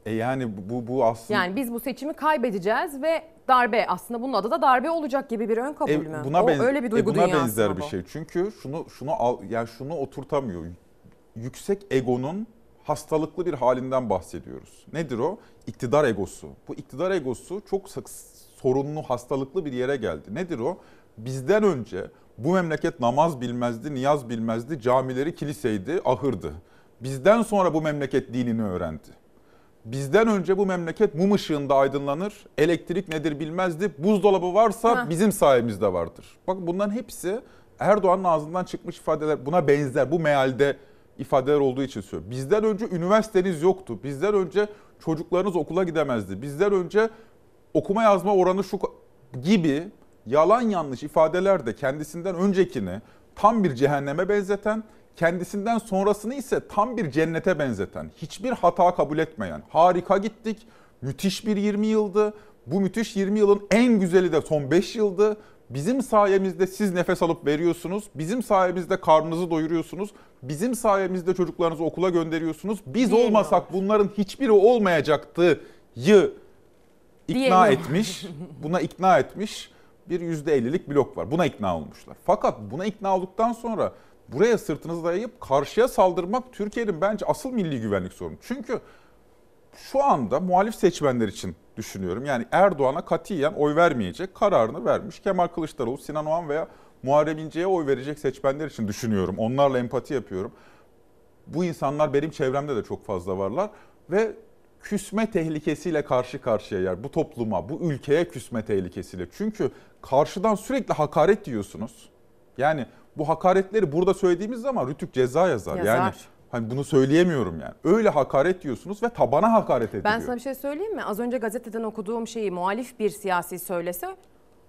E yani bu bu aslında Yani biz bu seçimi kaybedeceğiz ve darbe aslında bunun adı da darbe olacak gibi bir ön kabul E, mü? buna o benz- öyle bir e, duygu buna dünyası benzer bir bu? şey. Çünkü şunu şunu al yani şunu oturtamıyor. Yüksek egonun hastalıklı bir halinden bahsediyoruz. Nedir o? İktidar egosu. Bu iktidar egosu çok sık sorunlu, hastalıklı bir yere geldi. Nedir o? Bizden önce bu memleket namaz bilmezdi, niyaz bilmezdi, camileri kiliseydi, ahırdı. Bizden sonra bu memleket dinini öğrendi. Bizden önce bu memleket mum ışığında aydınlanır. Elektrik nedir bilmezdi. Buzdolabı varsa Heh. bizim sayemizde vardır. Bak bunların hepsi Erdoğan'ın ağzından çıkmış ifadeler. Buna benzer bu mealde ifadeler olduğu için söylüyorum. Bizden önce üniversiteniz yoktu. Bizden önce çocuklarınız okula gidemezdi. Bizden önce okuma yazma oranı şu gibi yalan yanlış ifadeler de kendisinden öncekini tam bir cehenneme benzeten, kendisinden sonrasını ise tam bir cennete benzeten, hiçbir hata kabul etmeyen, harika gittik, müthiş bir 20 yıldı. Bu müthiş 20 yılın en güzeli de son 5 yıldı. Bizim sayemizde siz nefes alıp veriyorsunuz. Bizim sayemizde karnınızı doyuruyorsunuz. Bizim sayemizde çocuklarınızı okula gönderiyorsunuz. Biz Değil mi olmasak bunların hiçbiri olmayacaktı yı ikna Diyelim. etmiş. Buna ikna etmiş bir %50'lik blok var. Buna ikna olmuşlar. Fakat buna ikna olduktan sonra buraya sırtınızı dayayıp karşıya saldırmak Türkiye'nin bence asıl milli güvenlik sorunu. Çünkü şu anda muhalif seçmenler için düşünüyorum. Yani Erdoğan'a katiyen oy vermeyecek kararını vermiş. Kemal Kılıçdaroğlu, Sinan Oğan veya Muharrem İnce'ye oy verecek seçmenler için düşünüyorum. Onlarla empati yapıyorum. Bu insanlar benim çevremde de çok fazla varlar ve küsme tehlikesiyle karşı karşıya yer. Bu topluma, bu ülkeye küsme tehlikesiyle. Çünkü karşıdan sürekli hakaret diyorsunuz. Yani bu hakaretleri burada söylediğimiz zaman Rütük ceza yazar. Yazar. Yani hani bunu söyleyemiyorum yani. Öyle hakaret diyorsunuz ve tabana hakaret ediliyor. Ben sana bir şey söyleyeyim mi? Az önce gazeteden okuduğum şeyi muhalif bir siyasi söylese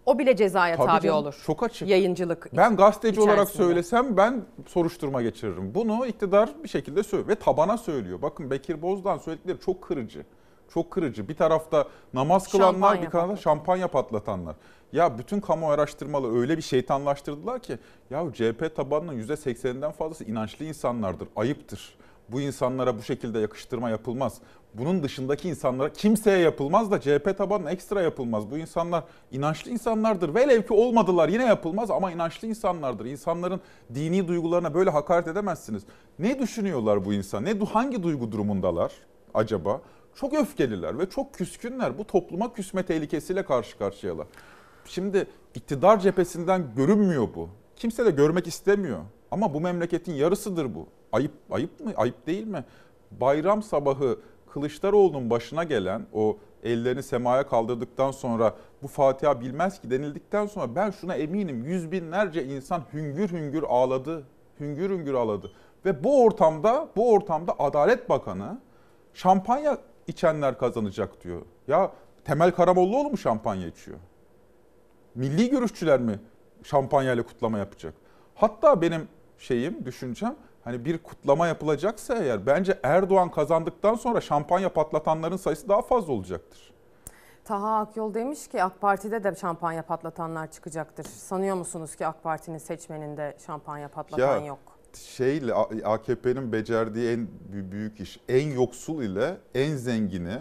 o bile cezaya Tabii tabi canım, olur. Çok açık. Yayıncılık. Ben gazeteci olarak içerisinde. söylesem ben soruşturma geçiririm. Bunu iktidar bir şekilde söylüyor ve tabana söylüyor. Bakın Bekir Bozdağ'ın söyledikleri çok kırıcı. Çok kırıcı. Bir tarafta namaz kılanlar, Şampanya bir tarafta şampanya patlatanlar. Ya bütün kamu araştırmaları öyle bir şeytanlaştırdılar ki ya CHP tabanının %80'inden fazlası inançlı insanlardır. Ayıptır. Bu insanlara bu şekilde yakıştırma yapılmaz. Bunun dışındaki insanlara kimseye yapılmaz da CHP tabanına ekstra yapılmaz. Bu insanlar inançlı insanlardır. Velev ki olmadılar yine yapılmaz ama inançlı insanlardır. İnsanların dini duygularına böyle hakaret edemezsiniz. Ne düşünüyorlar bu insan? Ne hangi duygu durumundalar acaba? Çok öfkeliler ve çok küskünler. Bu topluma küsme tehlikesiyle karşı karşıyalar. Şimdi iktidar cephesinden görünmüyor bu. Kimse de görmek istemiyor. Ama bu memleketin yarısıdır bu. Ayıp ayıp mı? Ayıp değil mi? Bayram sabahı Kılıçdaroğlu'nun başına gelen o ellerini semaya kaldırdıktan sonra bu Fatiha bilmez ki denildikten sonra ben şuna eminim yüz binlerce insan hüngür hüngür ağladı. Hüngür hüngür ağladı. Ve bu ortamda bu ortamda Adalet Bakanı şampanya içenler kazanacak diyor. Ya Temel Karamollaoğlu mu şampanya içiyor? Milli görüşçüler mi şampanyayla kutlama yapacak? Hatta benim şeyim, düşüncem hani bir kutlama yapılacaksa eğer bence Erdoğan kazandıktan sonra şampanya patlatanların sayısı daha fazla olacaktır. Taha Akyol demiş ki AK Parti'de de şampanya patlatanlar çıkacaktır. Sanıyor musunuz ki AK Parti'nin seçmeninde şampanya patlatan yok? Şeyle AKP'nin becerdiği en bü- büyük iş en yoksul ile en zengini,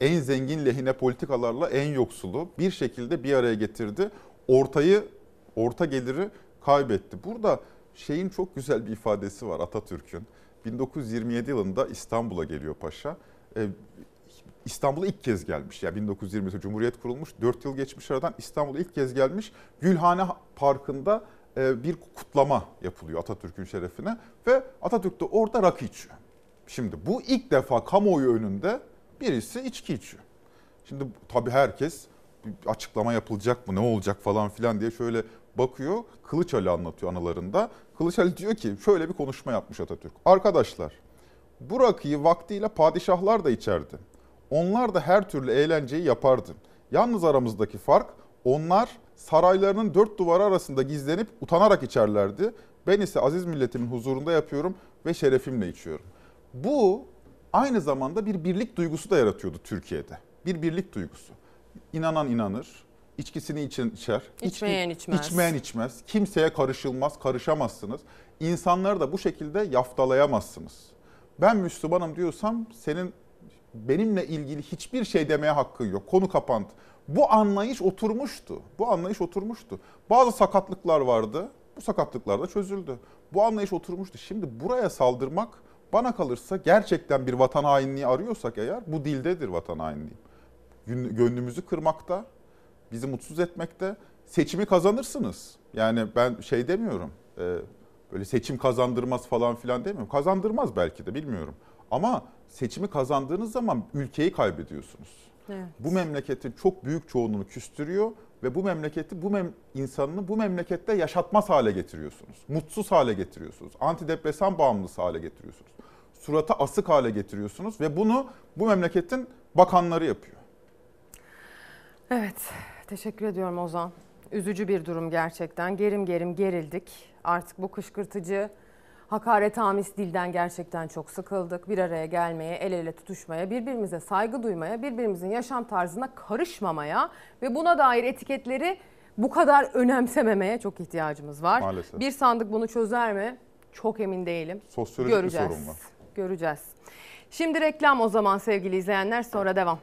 en zengin lehine politikalarla en yoksulu bir şekilde bir araya getirdi. Ortayı, orta geliri kaybetti. Burada şeyin çok güzel bir ifadesi var Atatürk'ün. 1927 yılında İstanbul'a geliyor paşa. E, İstanbul'a ilk kez gelmiş. Yani 1920'de Cumhuriyet kurulmuş. 4 yıl geçmiş aradan İstanbul'a ilk kez gelmiş. Gülhane Parkı'nda e, bir kutlama yapılıyor Atatürk'ün şerefine. Ve Atatürk de orada rakı içiyor. Şimdi bu ilk defa kamuoyu önünde birisi içki içiyor. Şimdi tabii herkes açıklama yapılacak mı ne olacak falan filan diye şöyle bakıyor. Kılıç Ali anlatıyor anılarında. Kılıç Ali diyor ki şöyle bir konuşma yapmış Atatürk. Arkadaşlar bu rakıyı vaktiyle padişahlar da içerdi. Onlar da her türlü eğlenceyi yapardı. Yalnız aramızdaki fark onlar saraylarının dört duvarı arasında gizlenip utanarak içerlerdi. Ben ise aziz milletimin huzurunda yapıyorum ve şerefimle içiyorum. Bu aynı zamanda bir birlik duygusu da yaratıyordu Türkiye'de. Bir birlik duygusu. İnanan inanır, içkisini için içer. İçmeyen içki, içmez. İçmeyen içmez. Kimseye karışılmaz, karışamazsınız. İnsanları da bu şekilde yaftalayamazsınız. Ben Müslümanım diyorsam senin benimle ilgili hiçbir şey demeye hakkın yok. Konu kapandı. Bu anlayış oturmuştu. Bu anlayış oturmuştu. Bazı sakatlıklar vardı. Bu sakatlıklar da çözüldü. Bu anlayış oturmuştu. Şimdi buraya saldırmak bana kalırsa gerçekten bir vatan hainliği arıyorsak eğer bu dildedir vatan hainliği. Gönlümüzü kırmakta, bizi mutsuz etmekte. Seçimi kazanırsınız. Yani ben şey demiyorum. E, böyle seçim kazandırmaz falan filan demiyorum. Kazandırmaz belki de bilmiyorum. Ama seçimi kazandığınız zaman ülkeyi kaybediyorsunuz. Evet. Bu memleketin çok büyük çoğunluğunu küstürüyor ve bu memleketi bu mem insanını bu memlekette yaşatmaz hale getiriyorsunuz. Mutsuz hale getiriyorsunuz. Antidepresan bağımlısı hale getiriyorsunuz. Surata asık hale getiriyorsunuz ve bunu bu memleketin bakanları yapıyor. Evet, teşekkür ediyorum Ozan. Üzücü bir durum gerçekten. Gerim gerim gerildik. Artık bu kışkırtıcı hakaret amis dilden gerçekten çok sıkıldık. Bir araya gelmeye, el ele tutuşmaya, birbirimize saygı duymaya, birbirimizin yaşam tarzına karışmamaya ve buna dair etiketleri bu kadar önemsememeye çok ihtiyacımız var. Maalesef. Bir sandık bunu çözer mi? Çok emin değilim. Sosyolojik Göreceğiz. bir sorun var. Göreceğiz. Şimdi reklam o zaman sevgili izleyenler sonra devam.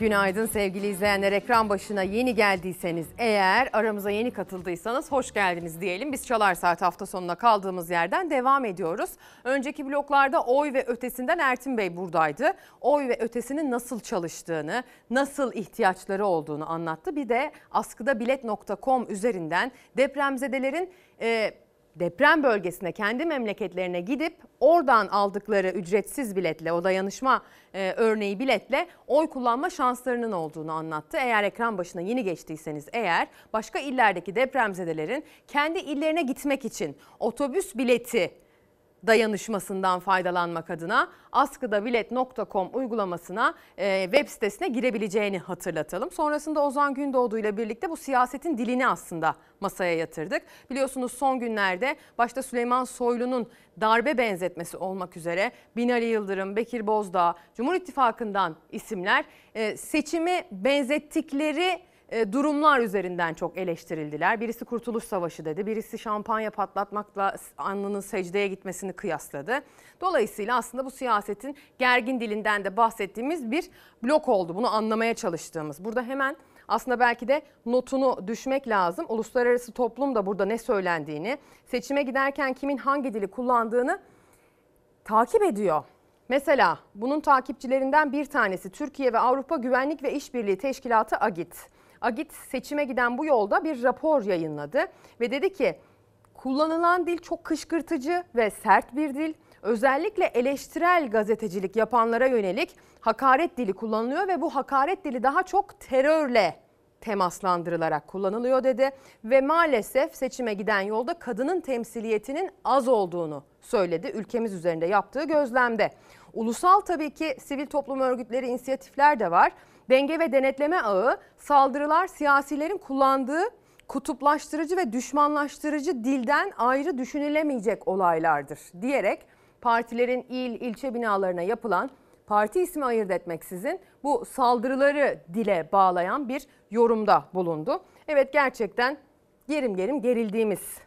Günaydın sevgili izleyenler. Ekran başına yeni geldiyseniz eğer aramıza yeni katıldıysanız hoş geldiniz diyelim. Biz Çalar Saat hafta sonuna kaldığımız yerden devam ediyoruz. Önceki bloklarda oy ve ötesinden Ertin Bey buradaydı. Oy ve ötesinin nasıl çalıştığını, nasıl ihtiyaçları olduğunu anlattı. Bir de askıda bilet.com üzerinden depremzedelerin... E, deprem bölgesine kendi memleketlerine gidip oradan aldıkları ücretsiz biletle o dayanışma e, örneği biletle oy kullanma şanslarının olduğunu anlattı. Eğer ekran başına yeni geçtiyseniz eğer başka illerdeki depremzedelerin kendi illerine gitmek için otobüs bileti dayanışmasından faydalanmak adına askıdabilet.com uygulamasına e, web sitesine girebileceğini hatırlatalım. Sonrasında Ozan Gündoğdu ile birlikte bu siyasetin dilini aslında masaya yatırdık. Biliyorsunuz son günlerde başta Süleyman Soylu'nun darbe benzetmesi olmak üzere Binali Yıldırım, Bekir Bozdağ, Cumhur İttifakı'ndan isimler e, seçimi benzettikleri durumlar üzerinden çok eleştirildiler. Birisi Kurtuluş Savaşı dedi, birisi şampanya patlatmakla alnının secdeye gitmesini kıyasladı. Dolayısıyla aslında bu siyasetin gergin dilinden de bahsettiğimiz bir blok oldu. Bunu anlamaya çalıştığımız. Burada hemen aslında belki de notunu düşmek lazım. Uluslararası toplum da burada ne söylendiğini, seçime giderken kimin hangi dili kullandığını takip ediyor. Mesela bunun takipçilerinden bir tanesi Türkiye ve Avrupa Güvenlik ve İşbirliği Teşkilatı AGİT. Agit seçime giden bu yolda bir rapor yayınladı ve dedi ki kullanılan dil çok kışkırtıcı ve sert bir dil. Özellikle eleştirel gazetecilik yapanlara yönelik hakaret dili kullanılıyor ve bu hakaret dili daha çok terörle temaslandırılarak kullanılıyor dedi ve maalesef seçime giden yolda kadının temsiliyetinin az olduğunu söyledi ülkemiz üzerinde yaptığı gözlemde. Ulusal tabii ki sivil toplum örgütleri inisiyatifler de var. Denge ve denetleme ağı saldırılar siyasilerin kullandığı kutuplaştırıcı ve düşmanlaştırıcı dilden ayrı düşünülemeyecek olaylardır diyerek partilerin il, ilçe binalarına yapılan parti ismi ayırt etmeksizin bu saldırıları dile bağlayan bir yorumda bulundu. Evet gerçekten gerim gerim gerildiğimiz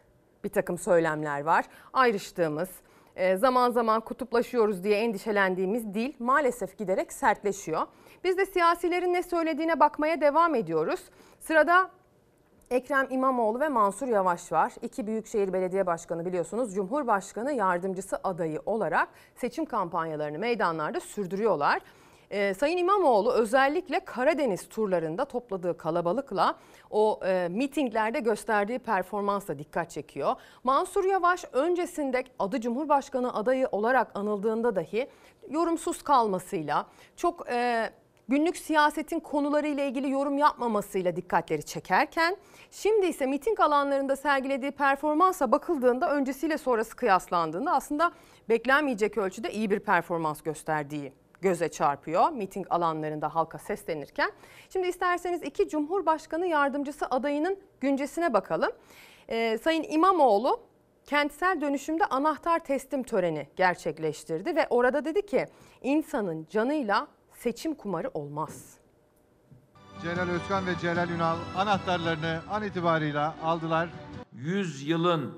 bir takım söylemler var. Ayrıştığımız, e, zaman zaman kutuplaşıyoruz diye endişelendiğimiz dil maalesef giderek sertleşiyor. Biz de siyasilerin ne söylediğine bakmaya devam ediyoruz. Sırada Ekrem İmamoğlu ve Mansur Yavaş var. İki Büyükşehir Belediye Başkanı biliyorsunuz Cumhurbaşkanı yardımcısı adayı olarak seçim kampanyalarını meydanlarda sürdürüyorlar. Ee, Sayın İmamoğlu özellikle Karadeniz turlarında topladığı kalabalıkla o e, mitinglerde gösterdiği performansla dikkat çekiyor. Mansur Yavaş öncesinde adı Cumhurbaşkanı adayı olarak anıldığında dahi yorumsuz kalmasıyla çok e, günlük siyasetin konuları ile ilgili yorum yapmamasıyla dikkatleri çekerken şimdi ise miting alanlarında sergilediği performansa bakıldığında öncesiyle sonrası kıyaslandığında aslında beklenmeyecek ölçüde iyi bir performans gösterdiği göze çarpıyor miting alanlarında halka seslenirken. Şimdi isterseniz iki Cumhurbaşkanı yardımcısı adayının güncesine bakalım. Ee, Sayın İmamoğlu kentsel dönüşümde anahtar teslim töreni gerçekleştirdi ve orada dedi ki insanın canıyla seçim kumarı olmaz. Celal Özkan ve Celal Ünal anahtarlarını an itibarıyla aldılar. 100 yılın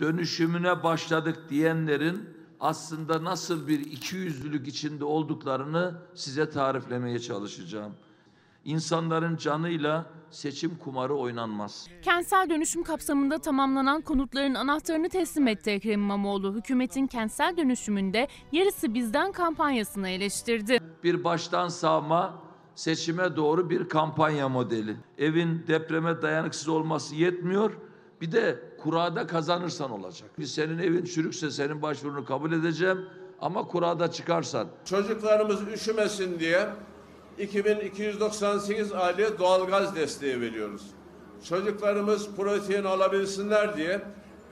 dönüşümüne başladık diyenlerin aslında nasıl bir ikiyüzlülük içinde olduklarını size tariflemeye çalışacağım. İnsanların canıyla seçim kumarı oynanmaz. Kentsel dönüşüm kapsamında tamamlanan konutların anahtarını teslim etti Ekrem İmamoğlu. Hükümetin kentsel dönüşümünde yarısı bizden kampanyasını eleştirdi. Bir baştan sağma seçime doğru bir kampanya modeli. Evin depreme dayanıksız olması yetmiyor. Bir de kurada kazanırsan olacak. Senin evin çürükse senin başvurunu kabul edeceğim ama kurada çıkarsan. Çocuklarımız üşümesin diye 2298 aileye doğalgaz desteği veriyoruz. Çocuklarımız protein alabilsinler diye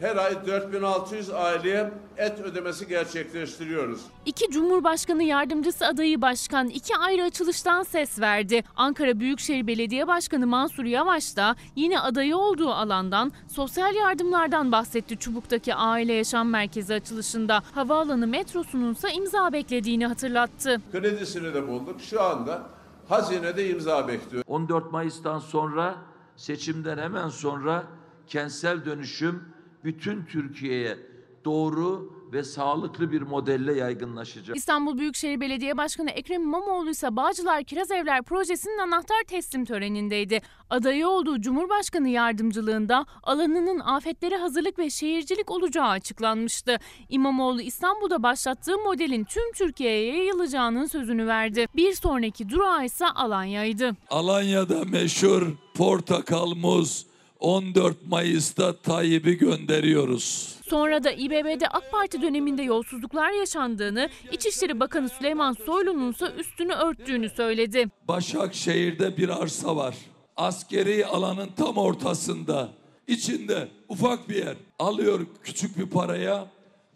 her ay 4600 aileye et ödemesi gerçekleştiriyoruz. İki Cumhurbaşkanı yardımcısı adayı başkan iki ayrı açılıştan ses verdi. Ankara Büyükşehir Belediye Başkanı Mansur Yavaş da yine adayı olduğu alandan sosyal yardımlardan bahsetti Çubuk'taki aile yaşam merkezi açılışında. Havaalanı metrosunun ise imza beklediğini hatırlattı. Kredisini de bulduk. Şu anda hazinede imza bekliyor. 14 Mayıs'tan sonra seçimden hemen sonra kentsel dönüşüm bütün Türkiye'ye doğru ve sağlıklı bir modelle yaygınlaşacak. İstanbul Büyükşehir Belediye Başkanı Ekrem İmamoğlu ise Bağcılar Kiraz Evler projesinin anahtar teslim törenindeydi. Adayı olduğu Cumhurbaşkanı yardımcılığında alanının afetlere hazırlık ve şehircilik olacağı açıklanmıştı. İmamoğlu İstanbul'da başlattığı modelin tüm Türkiye'ye yayılacağının sözünü verdi. Bir sonraki durağı ise Alanya'ydı. Alanya'da meşhur portakal muz 14 Mayıs'ta Tayyip'i gönderiyoruz. Sonra da İBB'de AK Parti döneminde yolsuzluklar yaşandığını, İçişleri Bakanı Süleyman Soylu'nun ise üstünü örttüğünü söyledi. Başakşehir'de bir arsa var. Askeri alanın tam ortasında. İçinde ufak bir yer. Alıyor küçük bir paraya.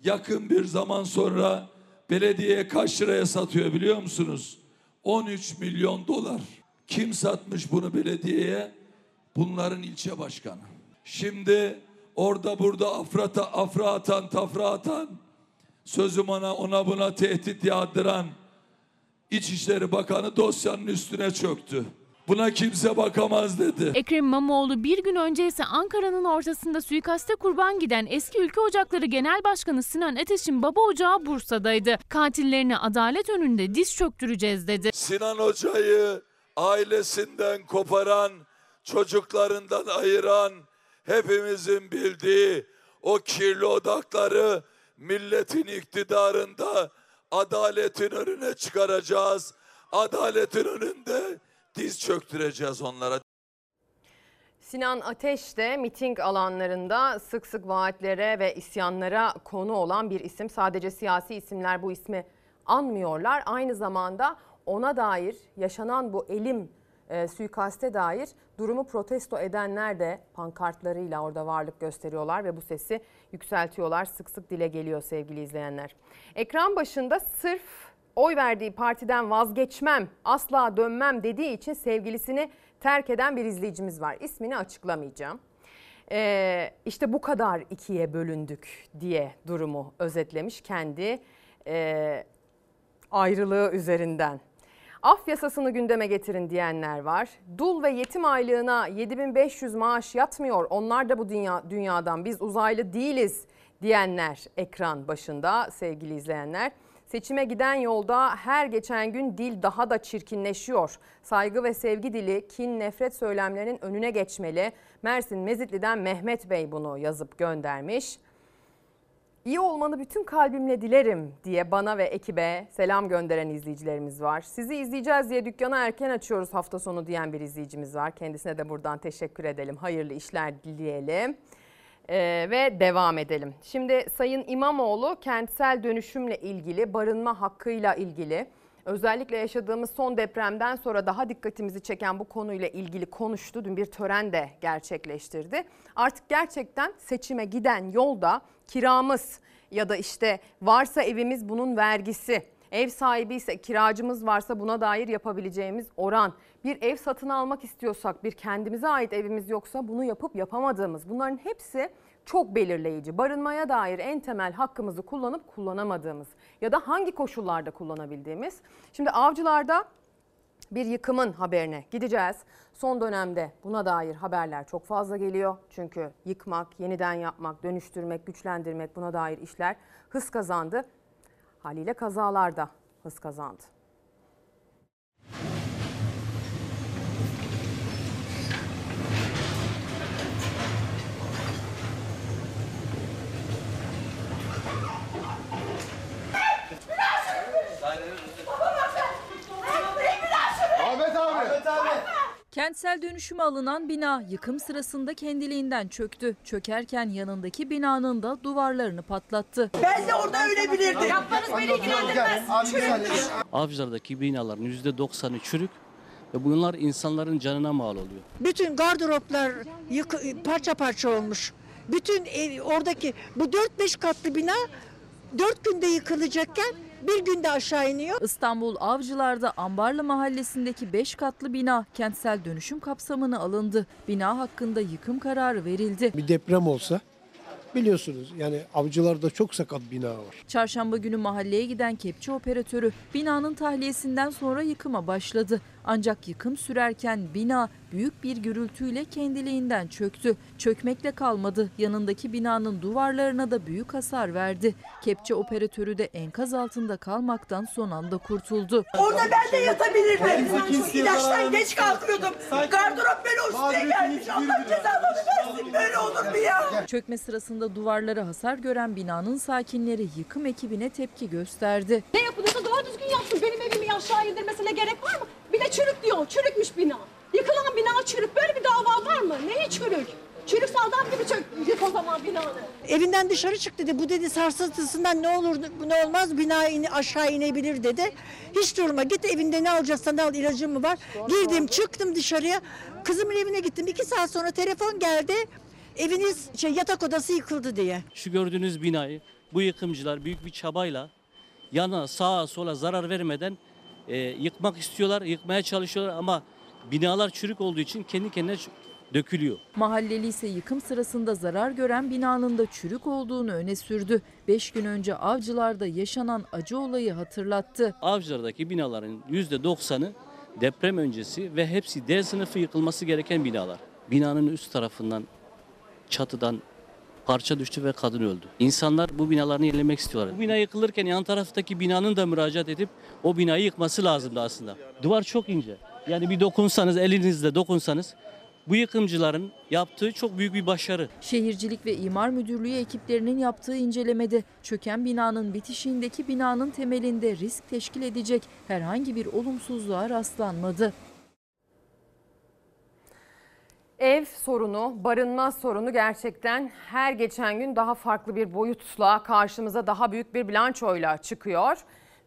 Yakın bir zaman sonra belediyeye kaç liraya satıyor biliyor musunuz? 13 milyon dolar. Kim satmış bunu belediyeye? Bunların ilçe başkanı. Şimdi orada burada afrata, afra atan, tafra atan, sözüm ona ona buna tehdit yağdıran İçişleri Bakanı dosyanın üstüne çöktü. Buna kimse bakamaz dedi. Ekrem İmamoğlu bir gün önce ise Ankara'nın ortasında suikaste kurban giden eski Ülke Ocakları Genel Başkanı Sinan Ateş'in baba ocağı Bursa'daydı. Katillerine adalet önünde diz çöktüreceğiz dedi. Sinan Hoca'yı ailesinden koparan, çocuklarından ayıran, hepimizin bildiği o kirli odakları milletin iktidarında adaletin önüne çıkaracağız. Adaletin önünde diz çöktüreceğiz onlara. Sinan Ateş de miting alanlarında sık sık vaatlere ve isyanlara konu olan bir isim. Sadece siyasi isimler bu ismi anmıyorlar. Aynı zamanda ona dair yaşanan bu elim e, suikaste dair durumu protesto edenler de pankartlarıyla orada varlık gösteriyorlar ve bu sesi yükseltiyorlar. Sık sık dile geliyor sevgili izleyenler. Ekran başında sırf oy verdiği partiden vazgeçmem, asla dönmem dediği için sevgilisini terk eden bir izleyicimiz var. İsmini açıklamayacağım. Ee, işte bu kadar ikiye bölündük diye durumu özetlemiş kendi e, ayrılığı üzerinden. Af yasasını gündeme getirin diyenler var. Dul ve yetim aylığına 7500 maaş yatmıyor. Onlar da bu dünya, dünyadan biz uzaylı değiliz diyenler ekran başında sevgili izleyenler. Seçime giden yolda her geçen gün dil daha da çirkinleşiyor. Saygı ve sevgi dili kin nefret söylemlerinin önüne geçmeli. Mersin Mezitli'den Mehmet Bey bunu yazıp göndermiş. İyi olmanı bütün kalbimle dilerim diye bana ve ekibe selam gönderen izleyicilerimiz var. Sizi izleyeceğiz diye dükkanı erken açıyoruz hafta sonu diyen bir izleyicimiz var. Kendisine de buradan teşekkür edelim. Hayırlı işler dileyelim. Ee, ve devam edelim. Şimdi Sayın İmamoğlu kentsel dönüşümle ilgili, barınma hakkıyla ilgili, özellikle yaşadığımız son depremden sonra daha dikkatimizi çeken bu konuyla ilgili konuştu. Dün bir tören de gerçekleştirdi. Artık gerçekten seçime giden yolda kiramız ya da işte varsa evimiz bunun vergisi, ev sahibi ise kiracımız varsa buna dair yapabileceğimiz oran, bir ev satın almak istiyorsak bir kendimize ait evimiz yoksa bunu yapıp yapamadığımız bunların hepsi çok belirleyici. Barınmaya dair en temel hakkımızı kullanıp kullanamadığımız ya da hangi koşullarda kullanabildiğimiz. Şimdi avcılarda bir yıkımın haberine gideceğiz. Son dönemde buna dair haberler çok fazla geliyor. Çünkü yıkmak, yeniden yapmak, dönüştürmek, güçlendirmek buna dair işler hız kazandı. Haliyle kazalar da hız kazandı. Ahmet abi. Ahmet abi. Kentsel dönüşüme alınan bina yıkım sırasında kendiliğinden çöktü. Çökerken yanındaki binanın da duvarlarını patlattı. Ben de orada ölebilirdim. Yapmanız beni ilgilendirmez. Çürümüş. Avcılardaki binaların %90'ı çürük ve bunlar insanların canına mal oluyor. Bütün gardıroplar yıkı- parça parça olmuş. Bütün ev, oradaki bu 4-5 katlı bina 4 günde yıkılacakken bir günde aşağı iniyor. İstanbul Avcılar'da Ambarlı Mahallesi'ndeki 5 katlı bina kentsel dönüşüm kapsamına alındı. Bina hakkında yıkım kararı verildi. Bir deprem olsa biliyorsunuz yani avcılarda çok sakat bina var. Çarşamba günü mahalleye giden kepçe operatörü binanın tahliyesinden sonra yıkıma başladı. Ancak yıkım sürerken bina büyük bir gürültüyle kendiliğinden çöktü. Çökmekle kalmadı. Yanındaki binanın duvarlarına da büyük hasar verdi. Kepçe operatörü de enkaz altında kalmaktan son anda kurtuldu. Orada ben de yatabilirdim. İlaçtan geç kalkıyordum. Gardırop böyle üstüne gelmiş. Allah cezanı versin. Böyle olur mu ya? Çökme sırasında duvarlara hasar gören binanın sakinleri yıkım ekibine tepki gösterdi. Ne yapılıyorsa doğru düzgün yapsın. Benim evimi aşağı indirmesine gerek var mı? Bir de çürük diyor. Çürükmüş bina. Yıkılan bina çürük. Böyle bir dava var mı? Neyi çürük? Çürük saldam gibi çök yık o zaman binanı. Evinden dışarı çık dedi. Bu dedi sarsıntısından ne olur ne olmaz bina in, aşağı inebilir dedi. Hiç durma git evinde ne alacaksan al ilacın mı var. Girdim çıktım dışarıya. Kızımın evine gittim. iki saat sonra telefon geldi. Eviniz şey yatak odası yıkıldı diye. Şu gördüğünüz binayı bu yıkımcılar büyük bir çabayla yana sağa sola zarar vermeden e, yıkmak istiyorlar, yıkmaya çalışıyorlar ama binalar çürük olduğu için kendi kendine dökülüyor. Mahalleli ise yıkım sırasında zarar gören binanın da çürük olduğunu öne sürdü. 5 gün önce avcılarda yaşanan acı olayı hatırlattı. Avcılardaki binaların %90'ı deprem öncesi ve hepsi D sınıfı yıkılması gereken binalar. Binanın üst tarafından çatıdan parça düştü ve kadın öldü. İnsanlar bu binalarını yenilemek istiyorlar. Bu bina yıkılırken yan taraftaki binanın da müracaat edip o binayı yıkması lazımdı aslında. Duvar çok ince. Yani bir dokunsanız elinizle dokunsanız bu yıkımcıların yaptığı çok büyük bir başarı. Şehircilik ve İmar Müdürlüğü ekiplerinin yaptığı incelemede çöken binanın bitişiğindeki binanın temelinde risk teşkil edecek herhangi bir olumsuzluğa rastlanmadı. Ev sorunu, barınma sorunu gerçekten her geçen gün daha farklı bir boyutla karşımıza daha büyük bir bilançoyla çıkıyor.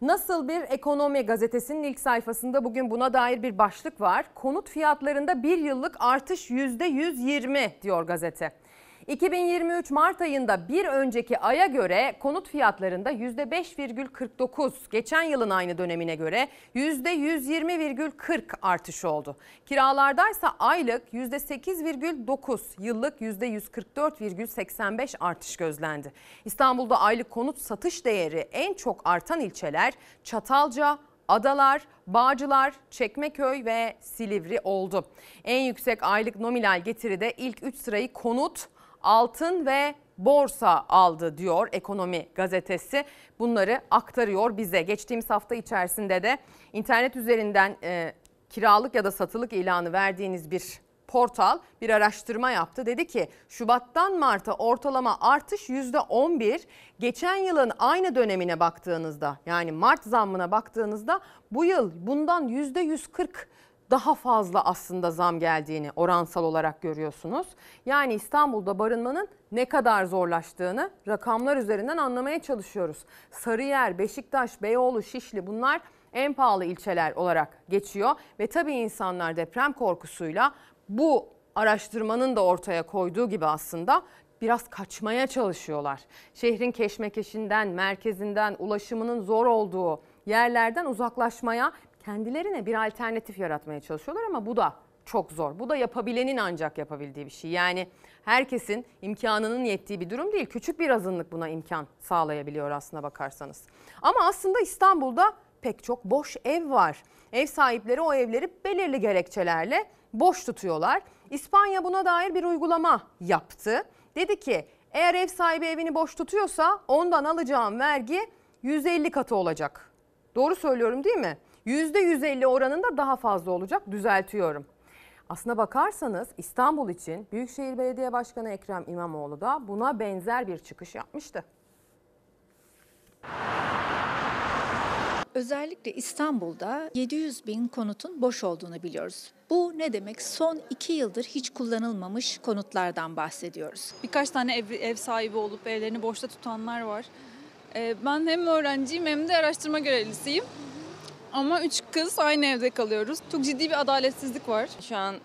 Nasıl bir ekonomi gazetesinin ilk sayfasında bugün buna dair bir başlık var. Konut fiyatlarında bir yıllık artış %120 diyor gazete. 2023 Mart ayında bir önceki aya göre konut fiyatlarında %5,49, geçen yılın aynı dönemine göre %120,40 artış oldu. Kiralardaysa aylık %8,9, yıllık %144,85 artış gözlendi. İstanbul'da aylık konut satış değeri en çok artan ilçeler Çatalca, Adalar, Bağcılar, Çekmeköy ve Silivri oldu. En yüksek aylık nominal getiride ilk 3 sırayı konut, altın ve borsa aldı diyor Ekonomi gazetesi. Bunları aktarıyor bize. Geçtiğimiz hafta içerisinde de internet üzerinden e, kiralık ya da satılık ilanı verdiğiniz bir portal bir araştırma yaptı. Dedi ki Şubat'tan Mart'a ortalama artış %11. Geçen yılın aynı dönemine baktığınızda yani Mart zammına baktığınızda bu yıl bundan %140 daha fazla aslında zam geldiğini oransal olarak görüyorsunuz. Yani İstanbul'da barınmanın ne kadar zorlaştığını rakamlar üzerinden anlamaya çalışıyoruz. Sarıyer, Beşiktaş, Beyoğlu, Şişli bunlar en pahalı ilçeler olarak geçiyor ve tabii insanlar deprem korkusuyla bu araştırmanın da ortaya koyduğu gibi aslında biraz kaçmaya çalışıyorlar. Şehrin keşmekeşinden, merkezinden, ulaşımının zor olduğu yerlerden uzaklaşmaya, kendilerine bir alternatif yaratmaya çalışıyorlar ama bu da çok zor. Bu da yapabilenin ancak yapabildiği bir şey. Yani herkesin imkanının yettiği bir durum değil. Küçük bir azınlık buna imkan sağlayabiliyor aslına bakarsanız. Ama aslında İstanbul'da pek çok boş ev var. Ev sahipleri o evleri belirli gerekçelerle boş tutuyorlar. İspanya buna dair bir uygulama yaptı. Dedi ki eğer ev sahibi evini boş tutuyorsa ondan alacağım vergi 150 katı olacak. Doğru söylüyorum değil mi? %150 oranında daha fazla olacak düzeltiyorum. Aslına bakarsanız İstanbul için Büyükşehir Belediye Başkanı Ekrem İmamoğlu da buna benzer bir çıkış yapmıştı. Özellikle İstanbul'da 700 bin konutun boş olduğunu biliyoruz. Bu ne demek? Son iki yıldır hiç kullanılmamış konutlardan bahsediyoruz. Birkaç tane ev, ev sahibi olup evlerini boşta tutanlar var. Ee, ben hem öğrenciyim hem de araştırma görevlisiyim. Ama üç kız aynı evde kalıyoruz. Çok ciddi bir adaletsizlik var. Şu an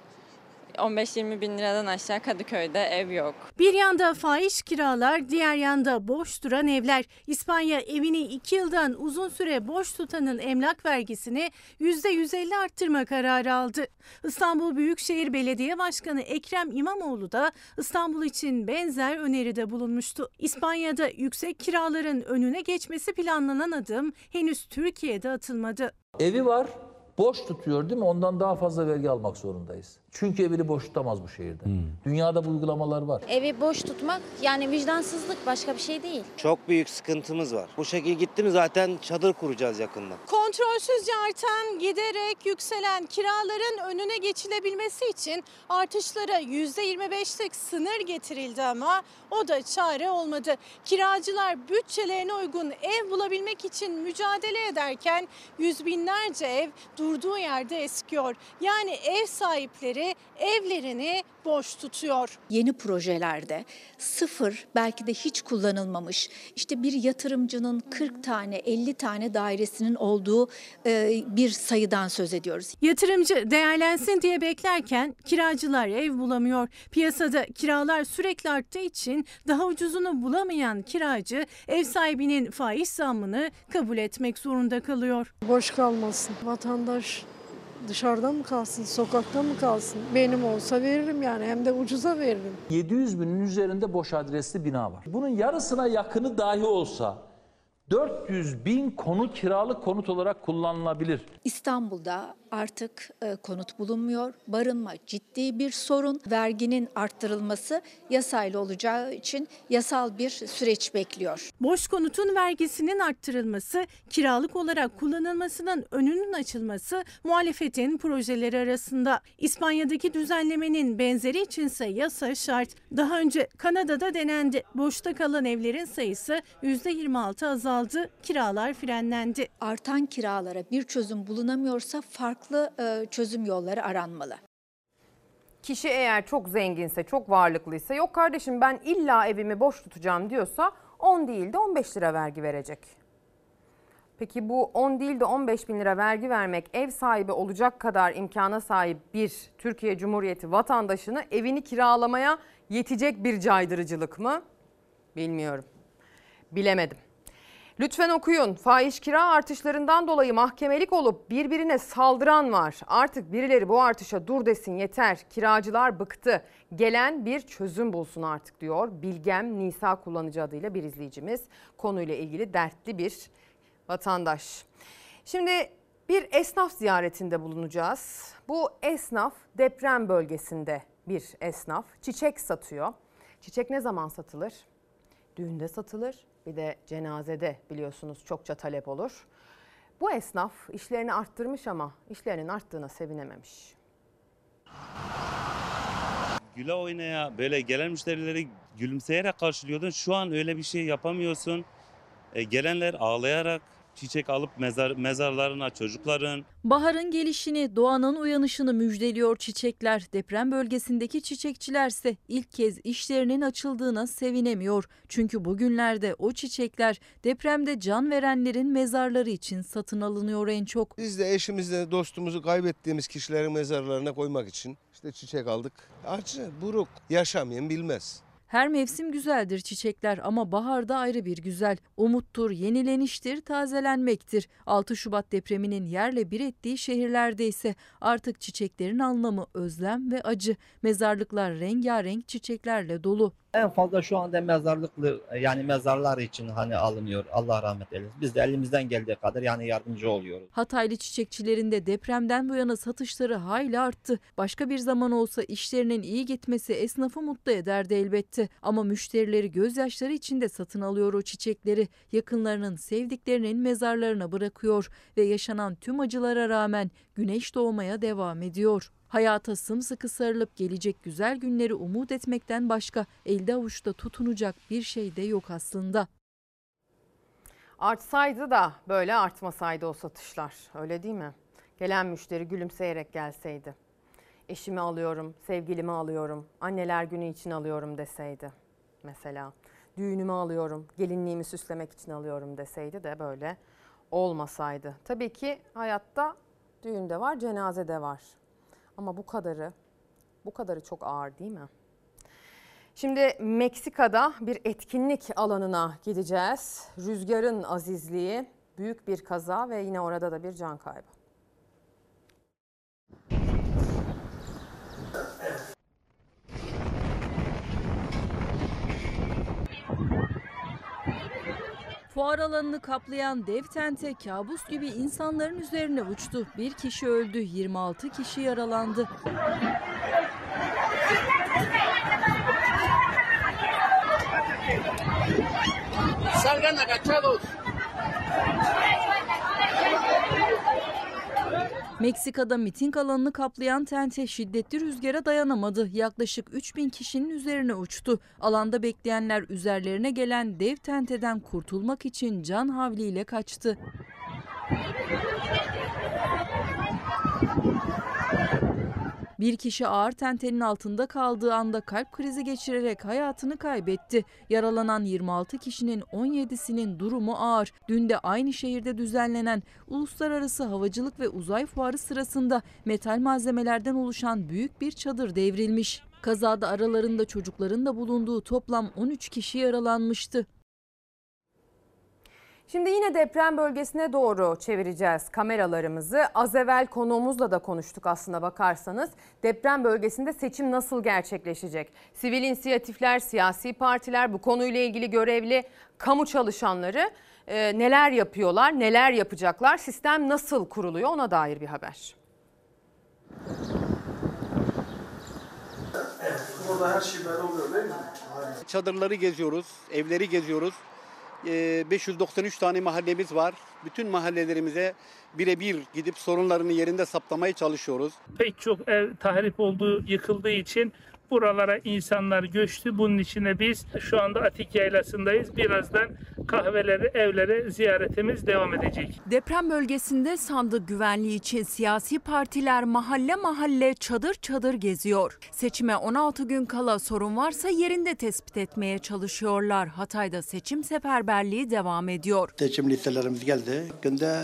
15-20 bin liradan aşağı Kadıköy'de ev yok. Bir yanda fahiş kiralar, diğer yanda boş duran evler. İspanya evini 2 yıldan uzun süre boş tutanın emlak vergisini %150 arttırma kararı aldı. İstanbul Büyükşehir Belediye Başkanı Ekrem İmamoğlu da İstanbul için benzer öneride bulunmuştu. İspanya'da yüksek kiraların önüne geçmesi planlanan adım henüz Türkiye'de atılmadı. Evi var, boş tutuyor değil mi? Ondan daha fazla vergi almak zorundayız. Çünkü evini boş tutamaz bu şehirde. Dünyada bu uygulamalar var. Evi boş tutmak yani vicdansızlık başka bir şey değil. Çok büyük sıkıntımız var. Bu şekilde gitti mi zaten çadır kuracağız yakında. Kontrolsüzce artan, giderek yükselen kiraların önüne geçilebilmesi için artışlara %25'lik sınır getirildi ama o da çare olmadı. Kiracılar bütçelerine uygun ev bulabilmek için mücadele ederken yüz binlerce ev durduğu yerde eskiyor. Yani ev sahipleri evlerini boş tutuyor. Yeni projelerde sıfır belki de hiç kullanılmamış işte bir yatırımcının 40 tane 50 tane dairesinin olduğu e, bir sayıdan söz ediyoruz. Yatırımcı değerlensin diye beklerken kiracılar ev bulamıyor. Piyasada kiralar sürekli arttığı için daha ucuzunu bulamayan kiracı ev sahibinin faiz zammını kabul etmek zorunda kalıyor. Boş kalmasın. Vatandaş dışarıda mı kalsın, sokakta mı kalsın? Benim olsa veririm yani hem de ucuza veririm. 700 binin üzerinde boş adresli bina var. Bunun yarısına yakını dahi olsa 400 bin konut kiralık konut olarak kullanılabilir. İstanbul'da artık e, konut bulunmuyor. Barınma ciddi bir sorun. Verginin arttırılması yasayla olacağı için yasal bir süreç bekliyor. Boş konutun vergisinin arttırılması, kiralık olarak kullanılmasının önünün açılması muhalefetin projeleri arasında. İspanya'daki düzenlemenin benzeri içinse yasa şart. Daha önce Kanada'da denendi. Boşta kalan evlerin sayısı %26 azaldı, kiralar frenlendi. Artan kiralara bir çözüm bulunamıyorsa farklı e, çözüm yolları aranmalı. Kişi eğer çok zenginse, çok varlıklıysa yok kardeşim ben illa evimi boş tutacağım diyorsa 10 değil de 15 lira vergi verecek. Peki bu 10 değil de 15 bin lira vergi vermek ev sahibi olacak kadar imkana sahip bir Türkiye Cumhuriyeti vatandaşını evini kiralamaya yetecek bir caydırıcılık mı? Bilmiyorum. Bilemedim. Lütfen okuyun. Fahiş kira artışlarından dolayı mahkemelik olup birbirine saldıran var. Artık birileri bu artışa dur desin yeter. Kiracılar bıktı. Gelen bir çözüm bulsun artık diyor. Bilgem Nisa kullanıcı adıyla bir izleyicimiz. Konuyla ilgili dertli bir vatandaş. Şimdi bir esnaf ziyaretinde bulunacağız. Bu esnaf deprem bölgesinde bir esnaf. Çiçek satıyor. Çiçek ne zaman satılır? Düğünde satılır bir de cenazede biliyorsunuz çokça talep olur. Bu esnaf işlerini arttırmış ama işlerinin arttığına sevinememiş. güle oynaya böyle gelen müşterileri gülümseyerek karşılıyordun. Şu an öyle bir şey yapamıyorsun. E, gelenler ağlayarak çiçek alıp mezar mezarlarına çocukların Baharın gelişini, doğanın uyanışını müjdeliyor çiçekler. Deprem bölgesindeki çiçekçilerse ilk kez işlerinin açıldığına sevinemiyor. Çünkü bugünlerde o çiçekler depremde can verenlerin mezarları için satın alınıyor en çok. Biz de eşimizle dostumuzu kaybettiğimiz kişilerin mezarlarına koymak için işte çiçek aldık. Acı, buruk, yaşamayan bilmez. Her mevsim güzeldir çiçekler ama baharda ayrı bir güzel. Umuttur, yenileniştir, tazelenmektir. 6 Şubat depreminin yerle bir ettiği şehirlerde ise artık çiçeklerin anlamı özlem ve acı. Mezarlıklar rengarenk çiçeklerle dolu. En fazla şu anda mezarlıklı yani mezarlar için hani alınıyor. Allah rahmet eylesin. Biz de elimizden geldiği kadar yani yardımcı oluyoruz. Hataylı çiçekçilerinde depremden bu yana satışları hayli arttı. Başka bir zaman olsa işlerinin iyi gitmesi esnafı mutlu ederdi elbette. Ama müşterileri gözyaşları içinde satın alıyor o çiçekleri. Yakınlarının, sevdiklerinin mezarlarına bırakıyor ve yaşanan tüm acılara rağmen güneş doğmaya devam ediyor. Hayata sımsıkı sarılıp gelecek güzel günleri umut etmekten başka elde avuçta tutunacak bir şey de yok aslında. Artsaydı da böyle artmasaydı o satışlar. Öyle değil mi? Gelen müşteri gülümseyerek gelseydi. Eşimi alıyorum, sevgilimi alıyorum, anneler günü için alıyorum deseydi mesela. Düğünümü alıyorum, gelinliğimi süslemek için alıyorum deseydi de böyle olmasaydı. Tabii ki hayatta düğünde var, cenazede var. Ama bu kadarı, bu kadarı çok ağır değil mi? Şimdi Meksika'da bir etkinlik alanına gideceğiz. Rüzgarın azizliği, büyük bir kaza ve yine orada da bir can kaybı. Fuar alanını kaplayan dev tente kabus gibi insanların üzerine uçtu. Bir kişi öldü, 26 kişi yaralandı. Salgan agachados. Meksika'da miting alanını kaplayan tente şiddetli rüzgara dayanamadı. Yaklaşık 3000 kişinin üzerine uçtu. Alanda bekleyenler üzerlerine gelen dev tenteden kurtulmak için can havliyle kaçtı. Bir kişi ağır tentenin altında kaldığı anda kalp krizi geçirerek hayatını kaybetti. Yaralanan 26 kişinin 17'sinin durumu ağır. Dün de aynı şehirde düzenlenen Uluslararası Havacılık ve Uzay Fuarı sırasında metal malzemelerden oluşan büyük bir çadır devrilmiş. Kazada aralarında çocukların da bulunduğu toplam 13 kişi yaralanmıştı. Şimdi yine deprem bölgesine doğru çevireceğiz kameralarımızı. Az evvel konuğumuzla da konuştuk aslında bakarsanız. Deprem bölgesinde seçim nasıl gerçekleşecek? Sivil inisiyatifler, siyasi partiler, bu konuyla ilgili görevli kamu çalışanları e, neler yapıyorlar, neler yapacaklar? Sistem nasıl kuruluyor ona dair bir haber. Burada her şey böyle oluyor değil mi? Çadırları geziyoruz, evleri geziyoruz. 593 tane mahallemiz var. Bütün mahallelerimize birebir gidip sorunlarını yerinde saptamaya çalışıyoruz. Pek çok ev tahrip olduğu, yıkıldığı için buralara insanlar göçtü. Bunun içine biz şu anda Atik Yaylası'ndayız. Birazdan kahveleri, evlere ziyaretimiz devam edecek. Deprem bölgesinde sandık güvenliği için siyasi partiler mahalle mahalle çadır çadır geziyor. Seçime 16 gün kala sorun varsa yerinde tespit etmeye çalışıyorlar. Hatay'da seçim seferberliği devam ediyor. Seçim listelerimiz geldi. Günde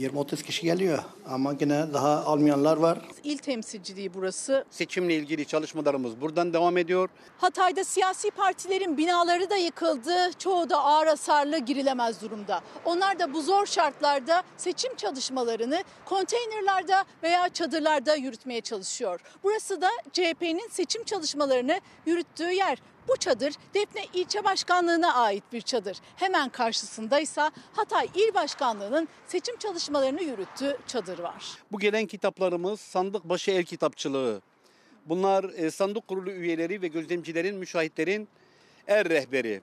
20-30 kişi geliyor ama yine daha almayanlar var. İl temsilciliği burası. Seçimle ilgili çalışmalarımız buradan devam ediyor. Hatay'da siyasi partilerin binaları da yıkıldı. Çoğu da ağır hasarlı girilemez durumda. Onlar da bu zor şartlarda seçim çalışmalarını konteynerlarda veya çadırlarda yürütmeye çalışıyor. Burası da CHP'nin seçim çalışmalarını yürüttüğü yer. Bu çadır Defne İlçe Başkanlığı'na ait bir çadır. Hemen karşısındaysa Hatay İl Başkanlığı'nın seçim çalışmalarını yürüttüğü çadır var. Bu gelen kitaplarımız sandık başı el kitapçılığı. Bunlar e, sandık kurulu üyeleri ve gözlemcilerin, müşahitlerin er rehberi.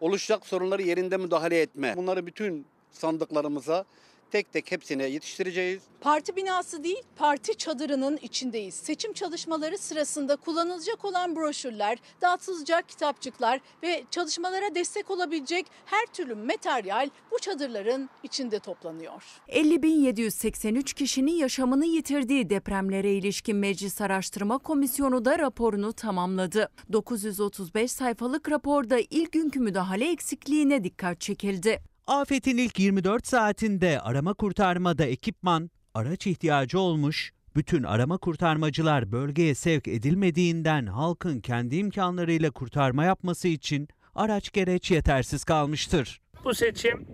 oluşacak sorunları yerinde müdahale etme. Bunları bütün sandıklarımıza tek tek hepsine yetiştireceğiz. Parti binası değil, parti çadırının içindeyiz. Seçim çalışmaları sırasında kullanılacak olan broşürler, dağıtılacak kitapçıklar ve çalışmalara destek olabilecek her türlü materyal bu çadırların içinde toplanıyor. 50.783 kişinin yaşamını yitirdiği depremlere ilişkin Meclis Araştırma Komisyonu da raporunu tamamladı. 935 sayfalık raporda ilk günkü müdahale eksikliğine dikkat çekildi. Afetin ilk 24 saatinde arama kurtarmada ekipman, araç ihtiyacı olmuş, bütün arama kurtarmacılar bölgeye sevk edilmediğinden halkın kendi imkanlarıyla kurtarma yapması için araç gereç yetersiz kalmıştır. Bu seçim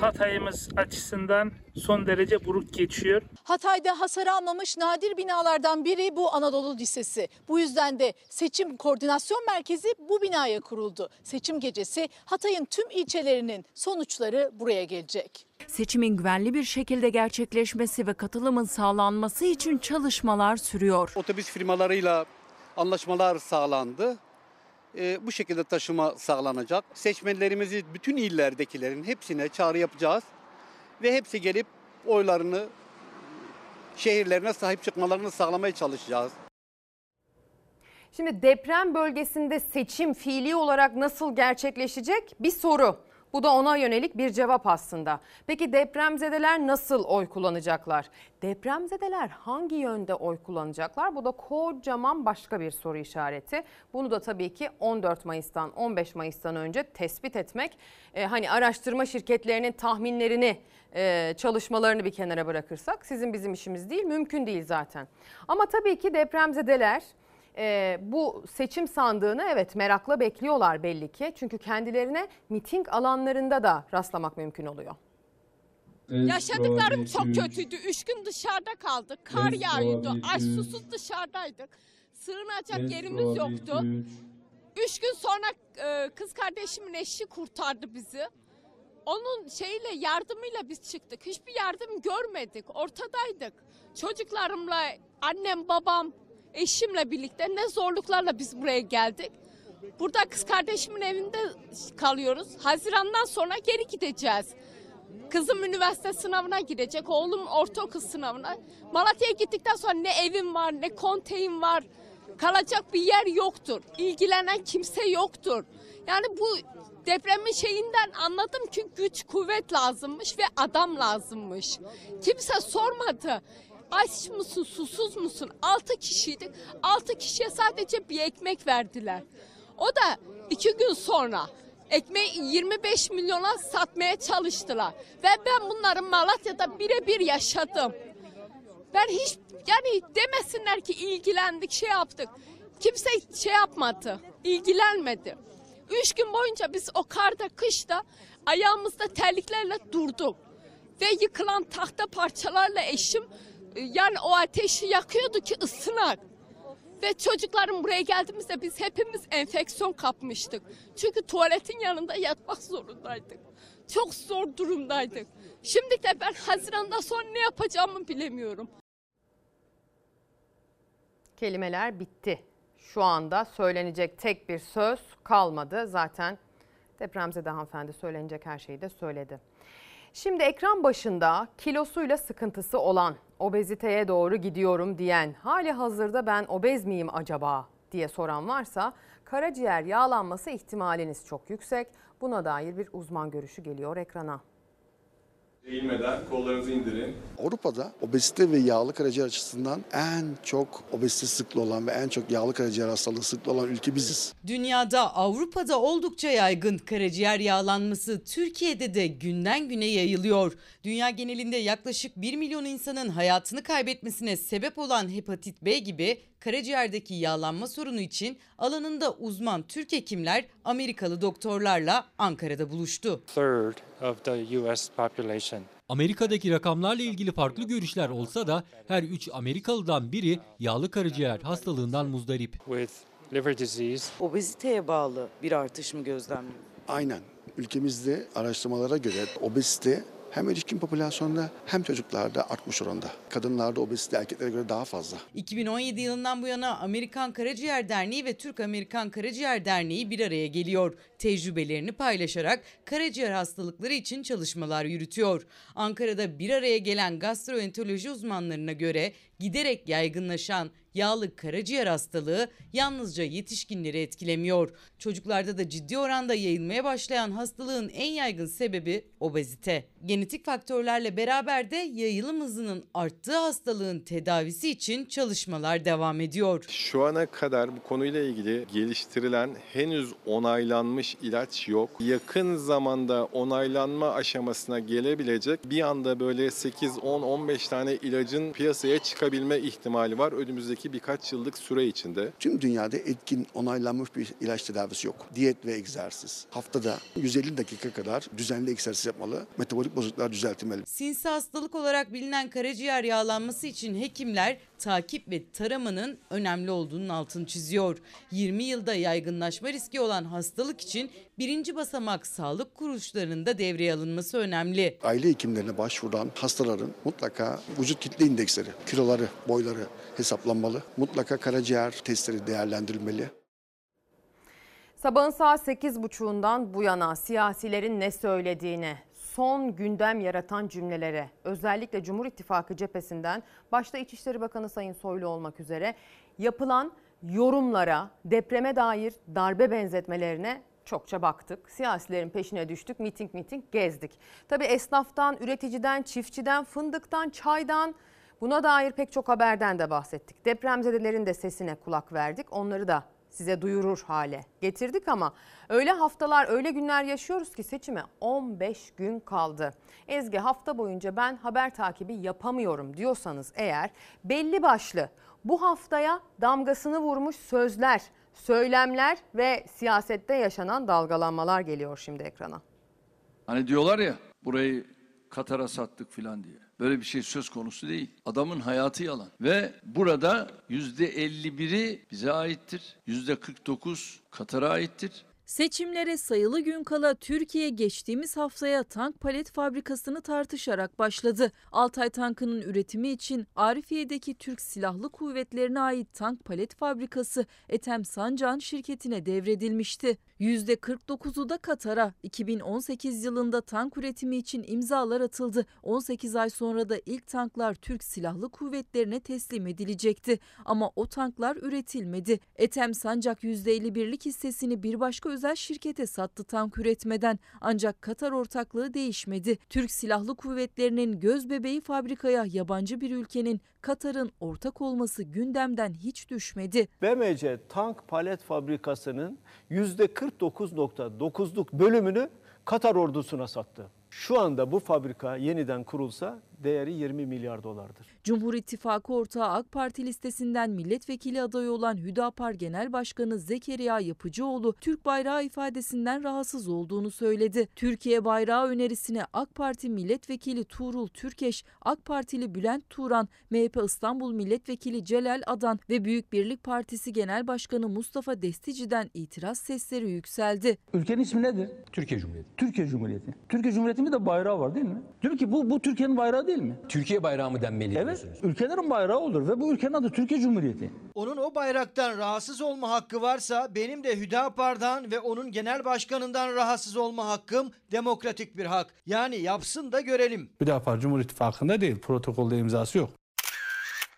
Hatay'ımız açısından son derece buruk geçiyor. Hatay'da hasar almamış nadir binalardan biri bu Anadolu Lisesi. Bu yüzden de seçim koordinasyon merkezi bu binaya kuruldu. Seçim gecesi Hatay'ın tüm ilçelerinin sonuçları buraya gelecek. Seçimin güvenli bir şekilde gerçekleşmesi ve katılımın sağlanması için çalışmalar sürüyor. Otobüs firmalarıyla anlaşmalar sağlandı. Ee, bu şekilde taşıma sağlanacak. Seçmenlerimizi bütün illerdekilerin hepsine çağrı yapacağız. Ve hepsi gelip oylarını şehirlerine sahip çıkmalarını sağlamaya çalışacağız. Şimdi deprem bölgesinde seçim fiili olarak nasıl gerçekleşecek bir soru. Bu da ona yönelik bir cevap aslında. Peki depremzedeler nasıl oy kullanacaklar? Depremzedeler hangi yönde oy kullanacaklar? Bu da kocaman başka bir soru işareti. Bunu da tabii ki 14 Mayıs'tan 15 Mayıs'tan önce tespit etmek. Ee, hani araştırma şirketlerinin tahminlerini, e, çalışmalarını bir kenara bırakırsak sizin bizim işimiz değil, mümkün değil zaten. Ama tabii ki depremzedeler e, bu seçim sandığını evet merakla bekliyorlar belli ki. Çünkü kendilerine miting alanlarında da rastlamak mümkün oluyor. Yaşadıklarım çok kötüydü. Üç gün dışarıda kaldık. Kar yağıyordu. Aç susuz dışarıdaydık. Sığınacak yerimiz yoktu. Üç gün sonra e, kız kardeşimin eşi kurtardı bizi. Onun şeyle yardımıyla biz çıktık. Hiçbir yardım görmedik. Ortadaydık. Çocuklarımla, annem, babam, eşimle birlikte ne zorluklarla biz buraya geldik. Burada kız kardeşimin evinde kalıyoruz. Hazirandan sonra geri gideceğiz. Kızım üniversite sınavına girecek, oğlum ortaokul sınavına. Malatya'ya gittikten sonra ne evim var, ne konteyim var. Kalacak bir yer yoktur. İlgilenen kimse yoktur. Yani bu depremin şeyinden anladım ki güç, kuvvet lazımmış ve adam lazımmış. Kimse sormadı. Aç mısın, susuz musun? Altı kişiydik. Altı kişiye sadece bir ekmek verdiler. O da iki gün sonra ekmeği 25 milyona satmaya çalıştılar. Ve ben bunların Malatya'da birebir yaşadım. Ben hiç yani demesinler ki ilgilendik şey yaptık. Kimse şey yapmadı, ilgilenmedi. Üç gün boyunca biz o karda, kışta ayağımızda terliklerle durduk. Ve yıkılan tahta parçalarla eşim yani o ateşi yakıyordu ki ısınak. Ve çocuklarım buraya geldiğimizde biz hepimiz enfeksiyon kapmıştık. Çünkü tuvaletin yanında yatmak zorundaydık. Çok zor durumdaydık. Şimdi de ben Haziran'dan sonra ne yapacağımı bilemiyorum. Kelimeler bitti. Şu anda söylenecek tek bir söz kalmadı. Zaten depremzede hanımefendi söylenecek her şeyi de söyledi. Şimdi ekran başında kilosuyla sıkıntısı olan, obeziteye doğru gidiyorum diyen, hali hazırda ben obez miyim acaba diye soran varsa karaciğer yağlanması ihtimaliniz çok yüksek. Buna dair bir uzman görüşü geliyor ekrana. Eğilmeden kollarınızı indirin. Avrupa'da obezite ve yağlı karaciğer açısından en çok obezite sıklı olan ve en çok yağlı karaciğer hastalığı sıklı olan ülke biziz. Dünyada Avrupa'da oldukça yaygın karaciğer yağlanması Türkiye'de de günden güne yayılıyor. Dünya genelinde yaklaşık 1 milyon insanın hayatını kaybetmesine sebep olan hepatit B gibi karaciğerdeki yağlanma sorunu için alanında uzman Türk hekimler Amerikalı doktorlarla Ankara'da buluştu. third of the US population. Amerika'daki rakamlarla ilgili farklı görüşler olsa da her 3 Amerikalıdan biri yağlı karaciğer hastalığından muzdarip. With liver disease, Obeziteye bağlı bir artış mı gözlemliyor? Aynen. Ülkemizde araştırmalara göre obezite hem erişkin popülasyonda hem çocuklarda artmış oranda. Kadınlarda obezite erkeklere göre daha fazla. 2017 yılından bu yana Amerikan Karaciğer Derneği ve Türk Amerikan Karaciğer Derneği bir araya geliyor. Tecrübelerini paylaşarak karaciğer hastalıkları için çalışmalar yürütüyor. Ankara'da bir araya gelen gastroenteroloji uzmanlarına göre giderek yaygınlaşan yağlı karaciğer hastalığı yalnızca yetişkinleri etkilemiyor. Çocuklarda da ciddi oranda yayılmaya başlayan hastalığın en yaygın sebebi obezite. Genetik faktörlerle beraber de yayılım hızının arttığı hastalığın tedavisi için çalışmalar devam ediyor. Şu ana kadar bu konuyla ilgili geliştirilen henüz onaylanmış ilaç yok. Yakın zamanda onaylanma aşamasına gelebilecek bir anda böyle 8, 10, 15 tane ilacın piyasaya çıkabilme ihtimali var önümüzdeki birkaç yıllık süre içinde. Tüm dünyada etkin onaylanmış bir ilaç tedavisi yok. Diyet ve egzersiz. Haftada 150 dakika kadar düzenli egzersiz yapmalı. Metabolik bozukluklar düzeltilmeli. Sinsi hastalık olarak bilinen karaciğer yağlanması için hekimler takip ve taramanın önemli olduğunun altını çiziyor. 20 yılda yaygınlaşma riski olan hastalık için birinci basamak sağlık kuruluşlarında devreye alınması önemli. Aile hekimlerine başvuran hastaların mutlaka vücut kitle indeksleri, kiloları, boyları hesaplanmalı. Mutlaka karaciğer testleri değerlendirilmeli. Sabahın saat 8.30'undan bu yana siyasilerin ne söylediğine, son gündem yaratan cümlelere, özellikle Cumhur İttifakı cephesinden başta İçişleri Bakanı Sayın Soylu olmak üzere yapılan yorumlara, depreme dair darbe benzetmelerine çokça baktık. Siyasilerin peşine düştük, miting miting gezdik. Tabii esnaftan, üreticiden, çiftçiden, fındıktan, çaydan buna dair pek çok haberden de bahsettik. Depremzedelerin de sesine kulak verdik. Onları da size duyurur hale getirdik ama öyle haftalar öyle günler yaşıyoruz ki seçime 15 gün kaldı. Ezgi hafta boyunca ben haber takibi yapamıyorum diyorsanız eğer belli başlı bu haftaya damgasını vurmuş sözler, söylemler ve siyasette yaşanan dalgalanmalar geliyor şimdi ekrana. Hani diyorlar ya burayı Katar'a sattık filan diye. Böyle bir şey söz konusu değil. Adamın hayatı yalan. Ve burada yüzde 51'i bize aittir. Yüzde 49 Katar'a aittir. Seçimlere sayılı gün kala Türkiye geçtiğimiz haftaya tank palet fabrikasını tartışarak başladı. Altay tankının üretimi için Arifiye'deki Türk Silahlı Kuvvetlerine ait tank palet fabrikası Ethem Sancan şirketine devredilmişti. %49'u da Katar'a 2018 yılında tank üretimi için imzalar atıldı. 18 ay sonra da ilk tanklar Türk Silahlı Kuvvetlerine teslim edilecekti. Ama o tanklar üretilmedi. Ethem Sancak %51'lik hissesini bir başka özel şirkete sattı tank üretmeden. Ancak Katar ortaklığı değişmedi. Türk Silahlı Kuvvetleri'nin göz bebeği fabrikaya yabancı bir ülkenin Katar'ın ortak olması gündemden hiç düşmedi. BMC tank palet fabrikasının %49.9'luk bölümünü Katar ordusuna sattı. Şu anda bu fabrika yeniden kurulsa değeri 20 milyar dolardır. Cumhur İttifakı ortağı AK Parti listesinden milletvekili adayı olan Hüdapar Genel Başkanı Zekeriya Yapıcıoğlu Türk bayrağı ifadesinden rahatsız olduğunu söyledi. Türkiye bayrağı önerisine AK Parti milletvekili Tuğrul Türkeş, AK Partili Bülent Turan, MHP İstanbul milletvekili Celal Adan ve Büyük Birlik Partisi Genel Başkanı Mustafa Destici'den itiraz sesleri yükseldi. Ülkenin ismi nedir? Türkiye Cumhuriyeti. Türkiye Cumhuriyeti. Türkiye Cumhuriyeti'nin de bayrağı var değil mi? Diyor ki bu, bu Türkiye'nin bayrağı değil mi? Türkiye bayrağı mı denmeli Evet. diyorsunuz? Ülkelerin bayrağı olur ve bu ülkenin adı Türkiye Cumhuriyeti. Onun o bayraktan rahatsız olma hakkı varsa benim de Hüdapar'dan ve onun genel başkanından rahatsız olma hakkım demokratik bir hak. Yani yapsın da görelim. Hüdapar Cumhur İttifakı'nda değil, protokolde imzası yok.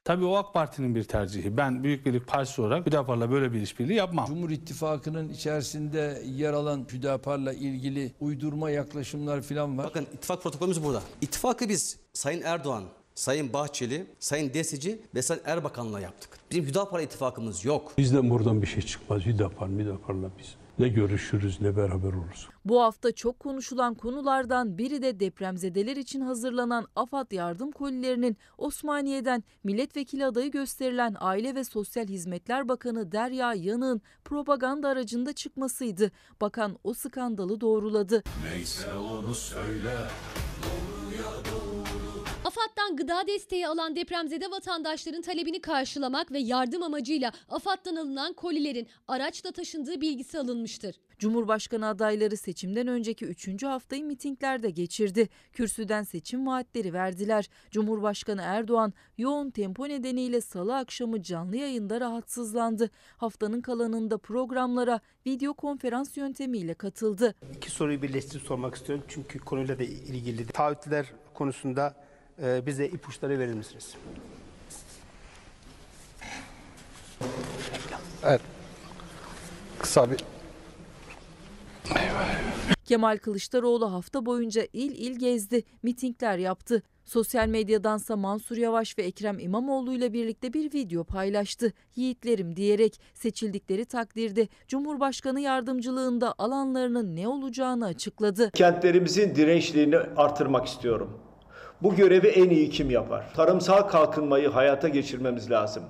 Tabii o AK Parti'nin bir tercihi. Ben Büyük Birlik Partisi olarak Hüdapar'la böyle bir işbirliği yapmam. Cumhur İttifakı'nın içerisinde yer alan Hüdapar'la ilgili uydurma yaklaşımlar falan var. Bakın ittifak protokolümüz burada. İttifakı biz Sayın Erdoğan, Sayın Bahçeli, Sayın Desici ve Sayın Erbakan'la yaptık. Bizim Hüdapar ittifakımız yok. Bizden buradan bir şey çıkmaz. Hüdapar, Müdapar'la biz. Ne görüşürüz ne beraber oluruz. Bu hafta çok konuşulan konulardan biri de depremzedeler için hazırlanan AFAD yardım kolilerinin Osmaniye'den milletvekili adayı gösterilen Aile ve Sosyal Hizmetler Bakanı Derya Yanık'ın propaganda aracında çıkmasıydı. Bakan o skandalı doğruladı. Neyse onu söyle. AFAD'dan AFAD'dan gıda desteği alan depremzede vatandaşların talebini karşılamak ve yardım amacıyla AFAD'dan alınan kolilerin araçla taşındığı bilgisi alınmıştır. Cumhurbaşkanı adayları seçimden önceki 3. haftayı mitinglerde geçirdi. Kürsüden seçim vaatleri verdiler. Cumhurbaşkanı Erdoğan yoğun tempo nedeniyle salı akşamı canlı yayında rahatsızlandı. Haftanın kalanında programlara video konferans yöntemiyle katıldı. İki soruyu birleştirip sormak istiyorum çünkü konuyla da ilgili. Taahhütler konusunda e, bize ipuçları verir misiniz? Evet. Kısa bir Kemal Kılıçdaroğlu hafta boyunca il il gezdi, mitingler yaptı. Sosyal medyadansa Mansur Yavaş ve Ekrem İmamoğlu ile birlikte bir video paylaştı. Yiğitlerim diyerek seçildikleri takdirde Cumhurbaşkanı yardımcılığında alanlarının ne olacağını açıkladı. Kentlerimizin dirençliğini artırmak istiyorum. Bu görevi en iyi kim yapar? Tarımsal kalkınmayı hayata geçirmemiz lazım.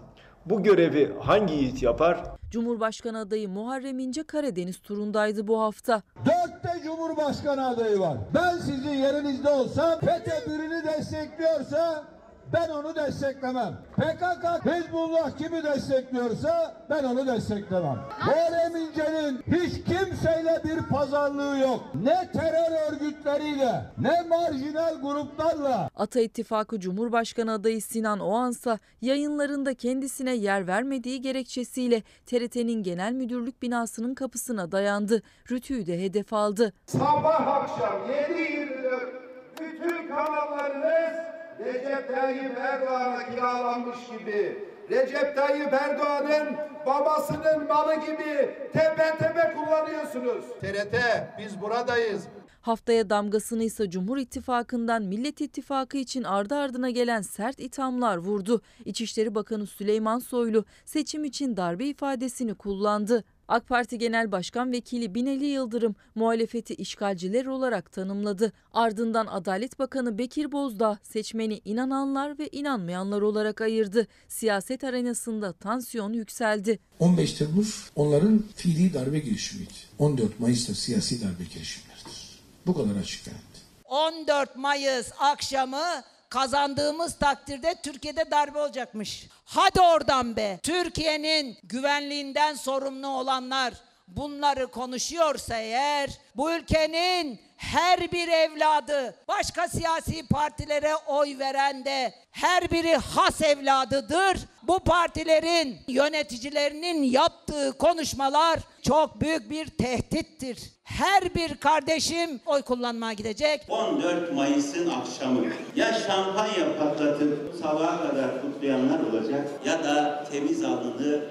Bu görevi hangi yiğit yapar? Cumhurbaşkanı adayı Muharrem İnce Karadeniz turundaydı bu hafta. Dörtte Cumhurbaşkanı adayı var. Ben sizin yerinizde olsam FETÖ birini destekliyorsa ben onu desteklemem. PKK, Hizbullah kimi destekliyorsa ben onu desteklemem. Muharrem İnce'nin hiç kimseyle bir pazarlığı yok. Ne terör örgütleriyle ne marjinal gruplarla. Ata İttifakı Cumhurbaşkanı adayı Sinan Oğansa yayınlarında kendisine yer vermediği gerekçesiyle TRT'nin genel müdürlük binasının kapısına dayandı. Rütü'yü de hedef aldı. Sabah akşam 7-24 bütün kanallarınız Recep Tayyip Erdoğan'a kiralanmış gibi. Recep Tayyip Erdoğan'ın babasının malı gibi tepe tepe kullanıyorsunuz. TRT biz buradayız. Haftaya damgasını ise Cumhur İttifakı'ndan Millet İttifakı için ardı ardına gelen sert ithamlar vurdu. İçişleri Bakanı Süleyman Soylu seçim için darbe ifadesini kullandı. AK Parti Genel Başkan Vekili Binali Yıldırım muhalefeti işgalciler olarak tanımladı. Ardından Adalet Bakanı Bekir Bozdağ seçmeni inananlar ve inanmayanlar olarak ayırdı. Siyaset arenasında tansiyon yükseldi. 15 Temmuz onların fiili darbe girişimiydi. 14 Mayıs'ta siyasi darbe girişimleridir. Bu kadar açık yani. 14 Mayıs akşamı kazandığımız takdirde Türkiye'de darbe olacakmış. Hadi oradan be. Türkiye'nin güvenliğinden sorumlu olanlar bunları konuşuyorsa eğer bu ülkenin her bir evladı başka siyasi partilere oy veren de her biri has evladıdır. Bu partilerin yöneticilerinin yaptığı konuşmalar çok büyük bir tehdittir. Her bir kardeşim oy kullanmaya gidecek. 14 Mayıs'ın akşamı ya şampanya patlatıp sabaha kadar kutlayanlar olacak ya da temiz alnını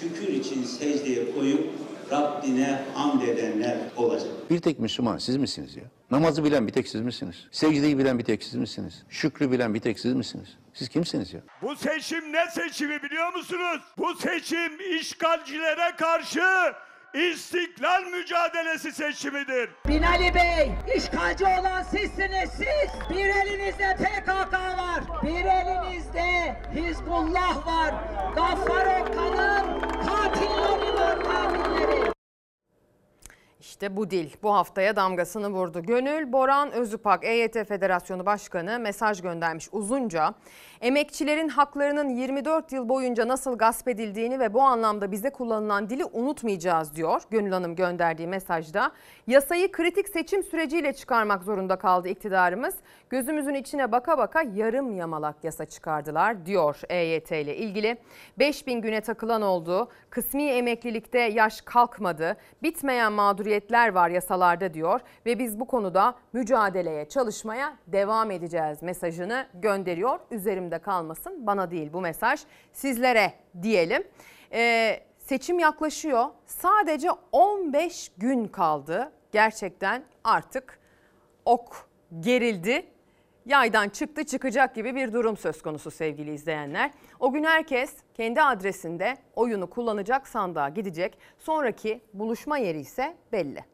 şükür için secdeye koyup Rabbine hamd edenler olacak. Bir tek Müslüman siz misiniz ya? Namazı bilen bir tek siz misiniz? Secdeyi bilen bir tek siz misiniz? Şükrü bilen bir tek siz misiniz? Siz kimsiniz ya? Bu seçim ne seçimi biliyor musunuz? Bu seçim işgalcilere karşı istiklal mücadelesi seçimidir. Binali Bey, işgalci olan sizsiniz siz. Bir elinizde PKK var, bir elinizde Hizbullah var. Gaffar Okan'ın katilleri var, katilleri. İşte bu dil bu haftaya damgasını vurdu. Gönül Boran Özüpak EYT Federasyonu Başkanı mesaj göndermiş uzunca. Emekçilerin haklarının 24 yıl boyunca nasıl gasp edildiğini ve bu anlamda bize kullanılan dili unutmayacağız diyor. Gönül Hanım gönderdiği mesajda. Yasayı kritik seçim süreciyle çıkarmak zorunda kaldı iktidarımız. Gözümüzün içine baka baka yarım yamalak yasa çıkardılar diyor EYT ile ilgili. 5000 güne takılan oldu. Kısmi emeklilikte yaş kalkmadı. Bitmeyen mağduriyetler var yasalarda diyor ve biz bu konuda mücadeleye, çalışmaya devam edeceğiz mesajını gönderiyor. Üzerimde kalmasın bana değil bu mesaj sizlere diyelim. Ee, seçim yaklaşıyor. Sadece 15 gün kaldı. Gerçekten artık ok gerildi. Yaydan çıktı çıkacak gibi bir durum söz konusu sevgili izleyenler. O gün herkes kendi adresinde oyunu kullanacak sandığa gidecek. Sonraki buluşma yeri ise belli.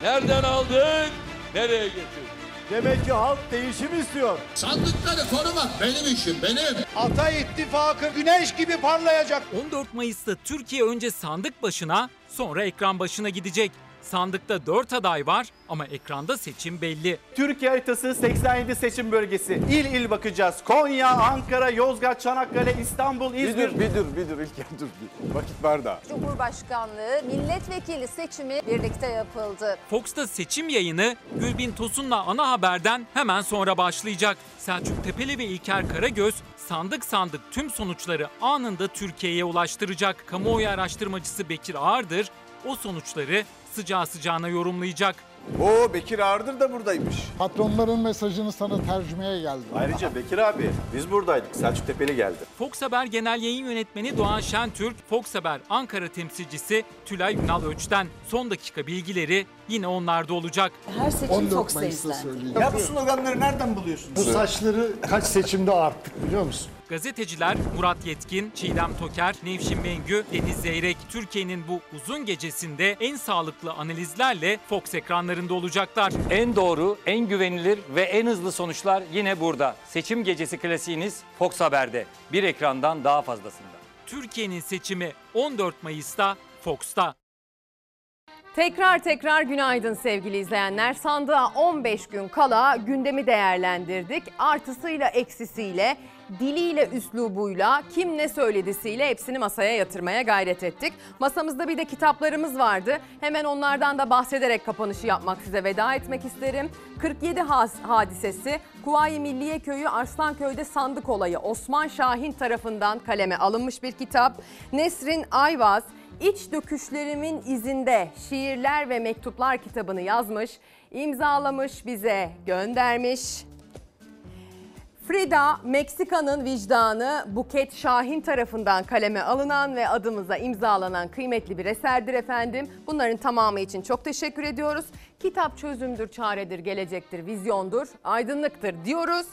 Nereden aldık, nereye getirdik? Demek ki halk değişim istiyor. Sandıkları korumak benim işim, benim. Ata İttifakı güneş gibi parlayacak. 14 Mayıs'ta Türkiye önce sandık başına sonra ekran başına gidecek. Sandıkta 4 aday var ama ekranda seçim belli. Türkiye haritası 87 seçim bölgesi. İl il bakacağız. Konya, Ankara, Yozgat, Çanakkale, İstanbul, İzmir. Bir dur, bir dur İlker dur. Bir. Vakit var da. Cumhurbaşkanlığı milletvekili seçimi birlikte yapıldı. Fox'ta seçim yayını Gülbin Tosun'la ana haberden hemen sonra başlayacak. Selçuk Tepeli ve İlker Karagöz sandık sandık tüm sonuçları anında Türkiye'ye ulaştıracak. Kamuoyu araştırmacısı Bekir Ağırdır o sonuçları sıcağı sıcağına yorumlayacak. Oo Bekir Ağırdır da buradaymış. Patronların mesajını sana tercümeye geldim. Ayrıca Bekir abi biz buradaydık. Selçuk Tepeli geldi. Fox Haber Genel Yayın Yönetmeni Doğan Şentürk, Fox Haber Ankara temsilcisi Tülay Ünal Öç'ten son dakika bilgileri yine onlarda olacak. Her seçim Fox'ta izlendi. Ya bu sloganları nereden buluyorsunuz? Bu saçları kaç seçimde arttık biliyor musun? Gazeteciler Murat Yetkin, Çiğdem Toker, Nevşin Mengü, Deniz Zeyrek, Türkiye'nin bu uzun gecesinde en sağlıklı analizlerle Fox ekranlarında olacaklar. En doğru, en güvenilir ve en hızlı sonuçlar yine burada. Seçim gecesi klasiğiniz Fox Haber'de. Bir ekrandan daha fazlasında. Türkiye'nin seçimi 14 Mayıs'ta Fox'ta. Tekrar tekrar günaydın sevgili izleyenler. Sandığa 15 gün kala gündemi değerlendirdik. Artısıyla eksisiyle, diliyle, üslubuyla, kim ne söyledisiyle hepsini masaya yatırmaya gayret ettik. Masamızda bir de kitaplarımız vardı. Hemen onlardan da bahsederek kapanışı yapmak size veda etmek isterim. 47 has- hadisesi, Kuvayi Milliye Köyü Arslanköy'de sandık olayı Osman Şahin tarafından kaleme alınmış bir kitap. Nesrin Ayvaz, İç Döküşlerimin izinde şiirler ve mektuplar kitabını yazmış, imzalamış bize göndermiş. Frida, Meksika'nın vicdanı Buket Şahin tarafından kaleme alınan ve adımıza imzalanan kıymetli bir eserdir efendim. Bunların tamamı için çok teşekkür ediyoruz. Kitap çözümdür, çaredir, gelecektir, vizyondur, aydınlıktır diyoruz.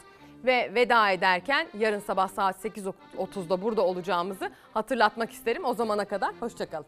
Ve veda ederken yarın sabah saat 8.30'da burada olacağımızı hatırlatmak isterim. O zamana kadar hoşçakalın.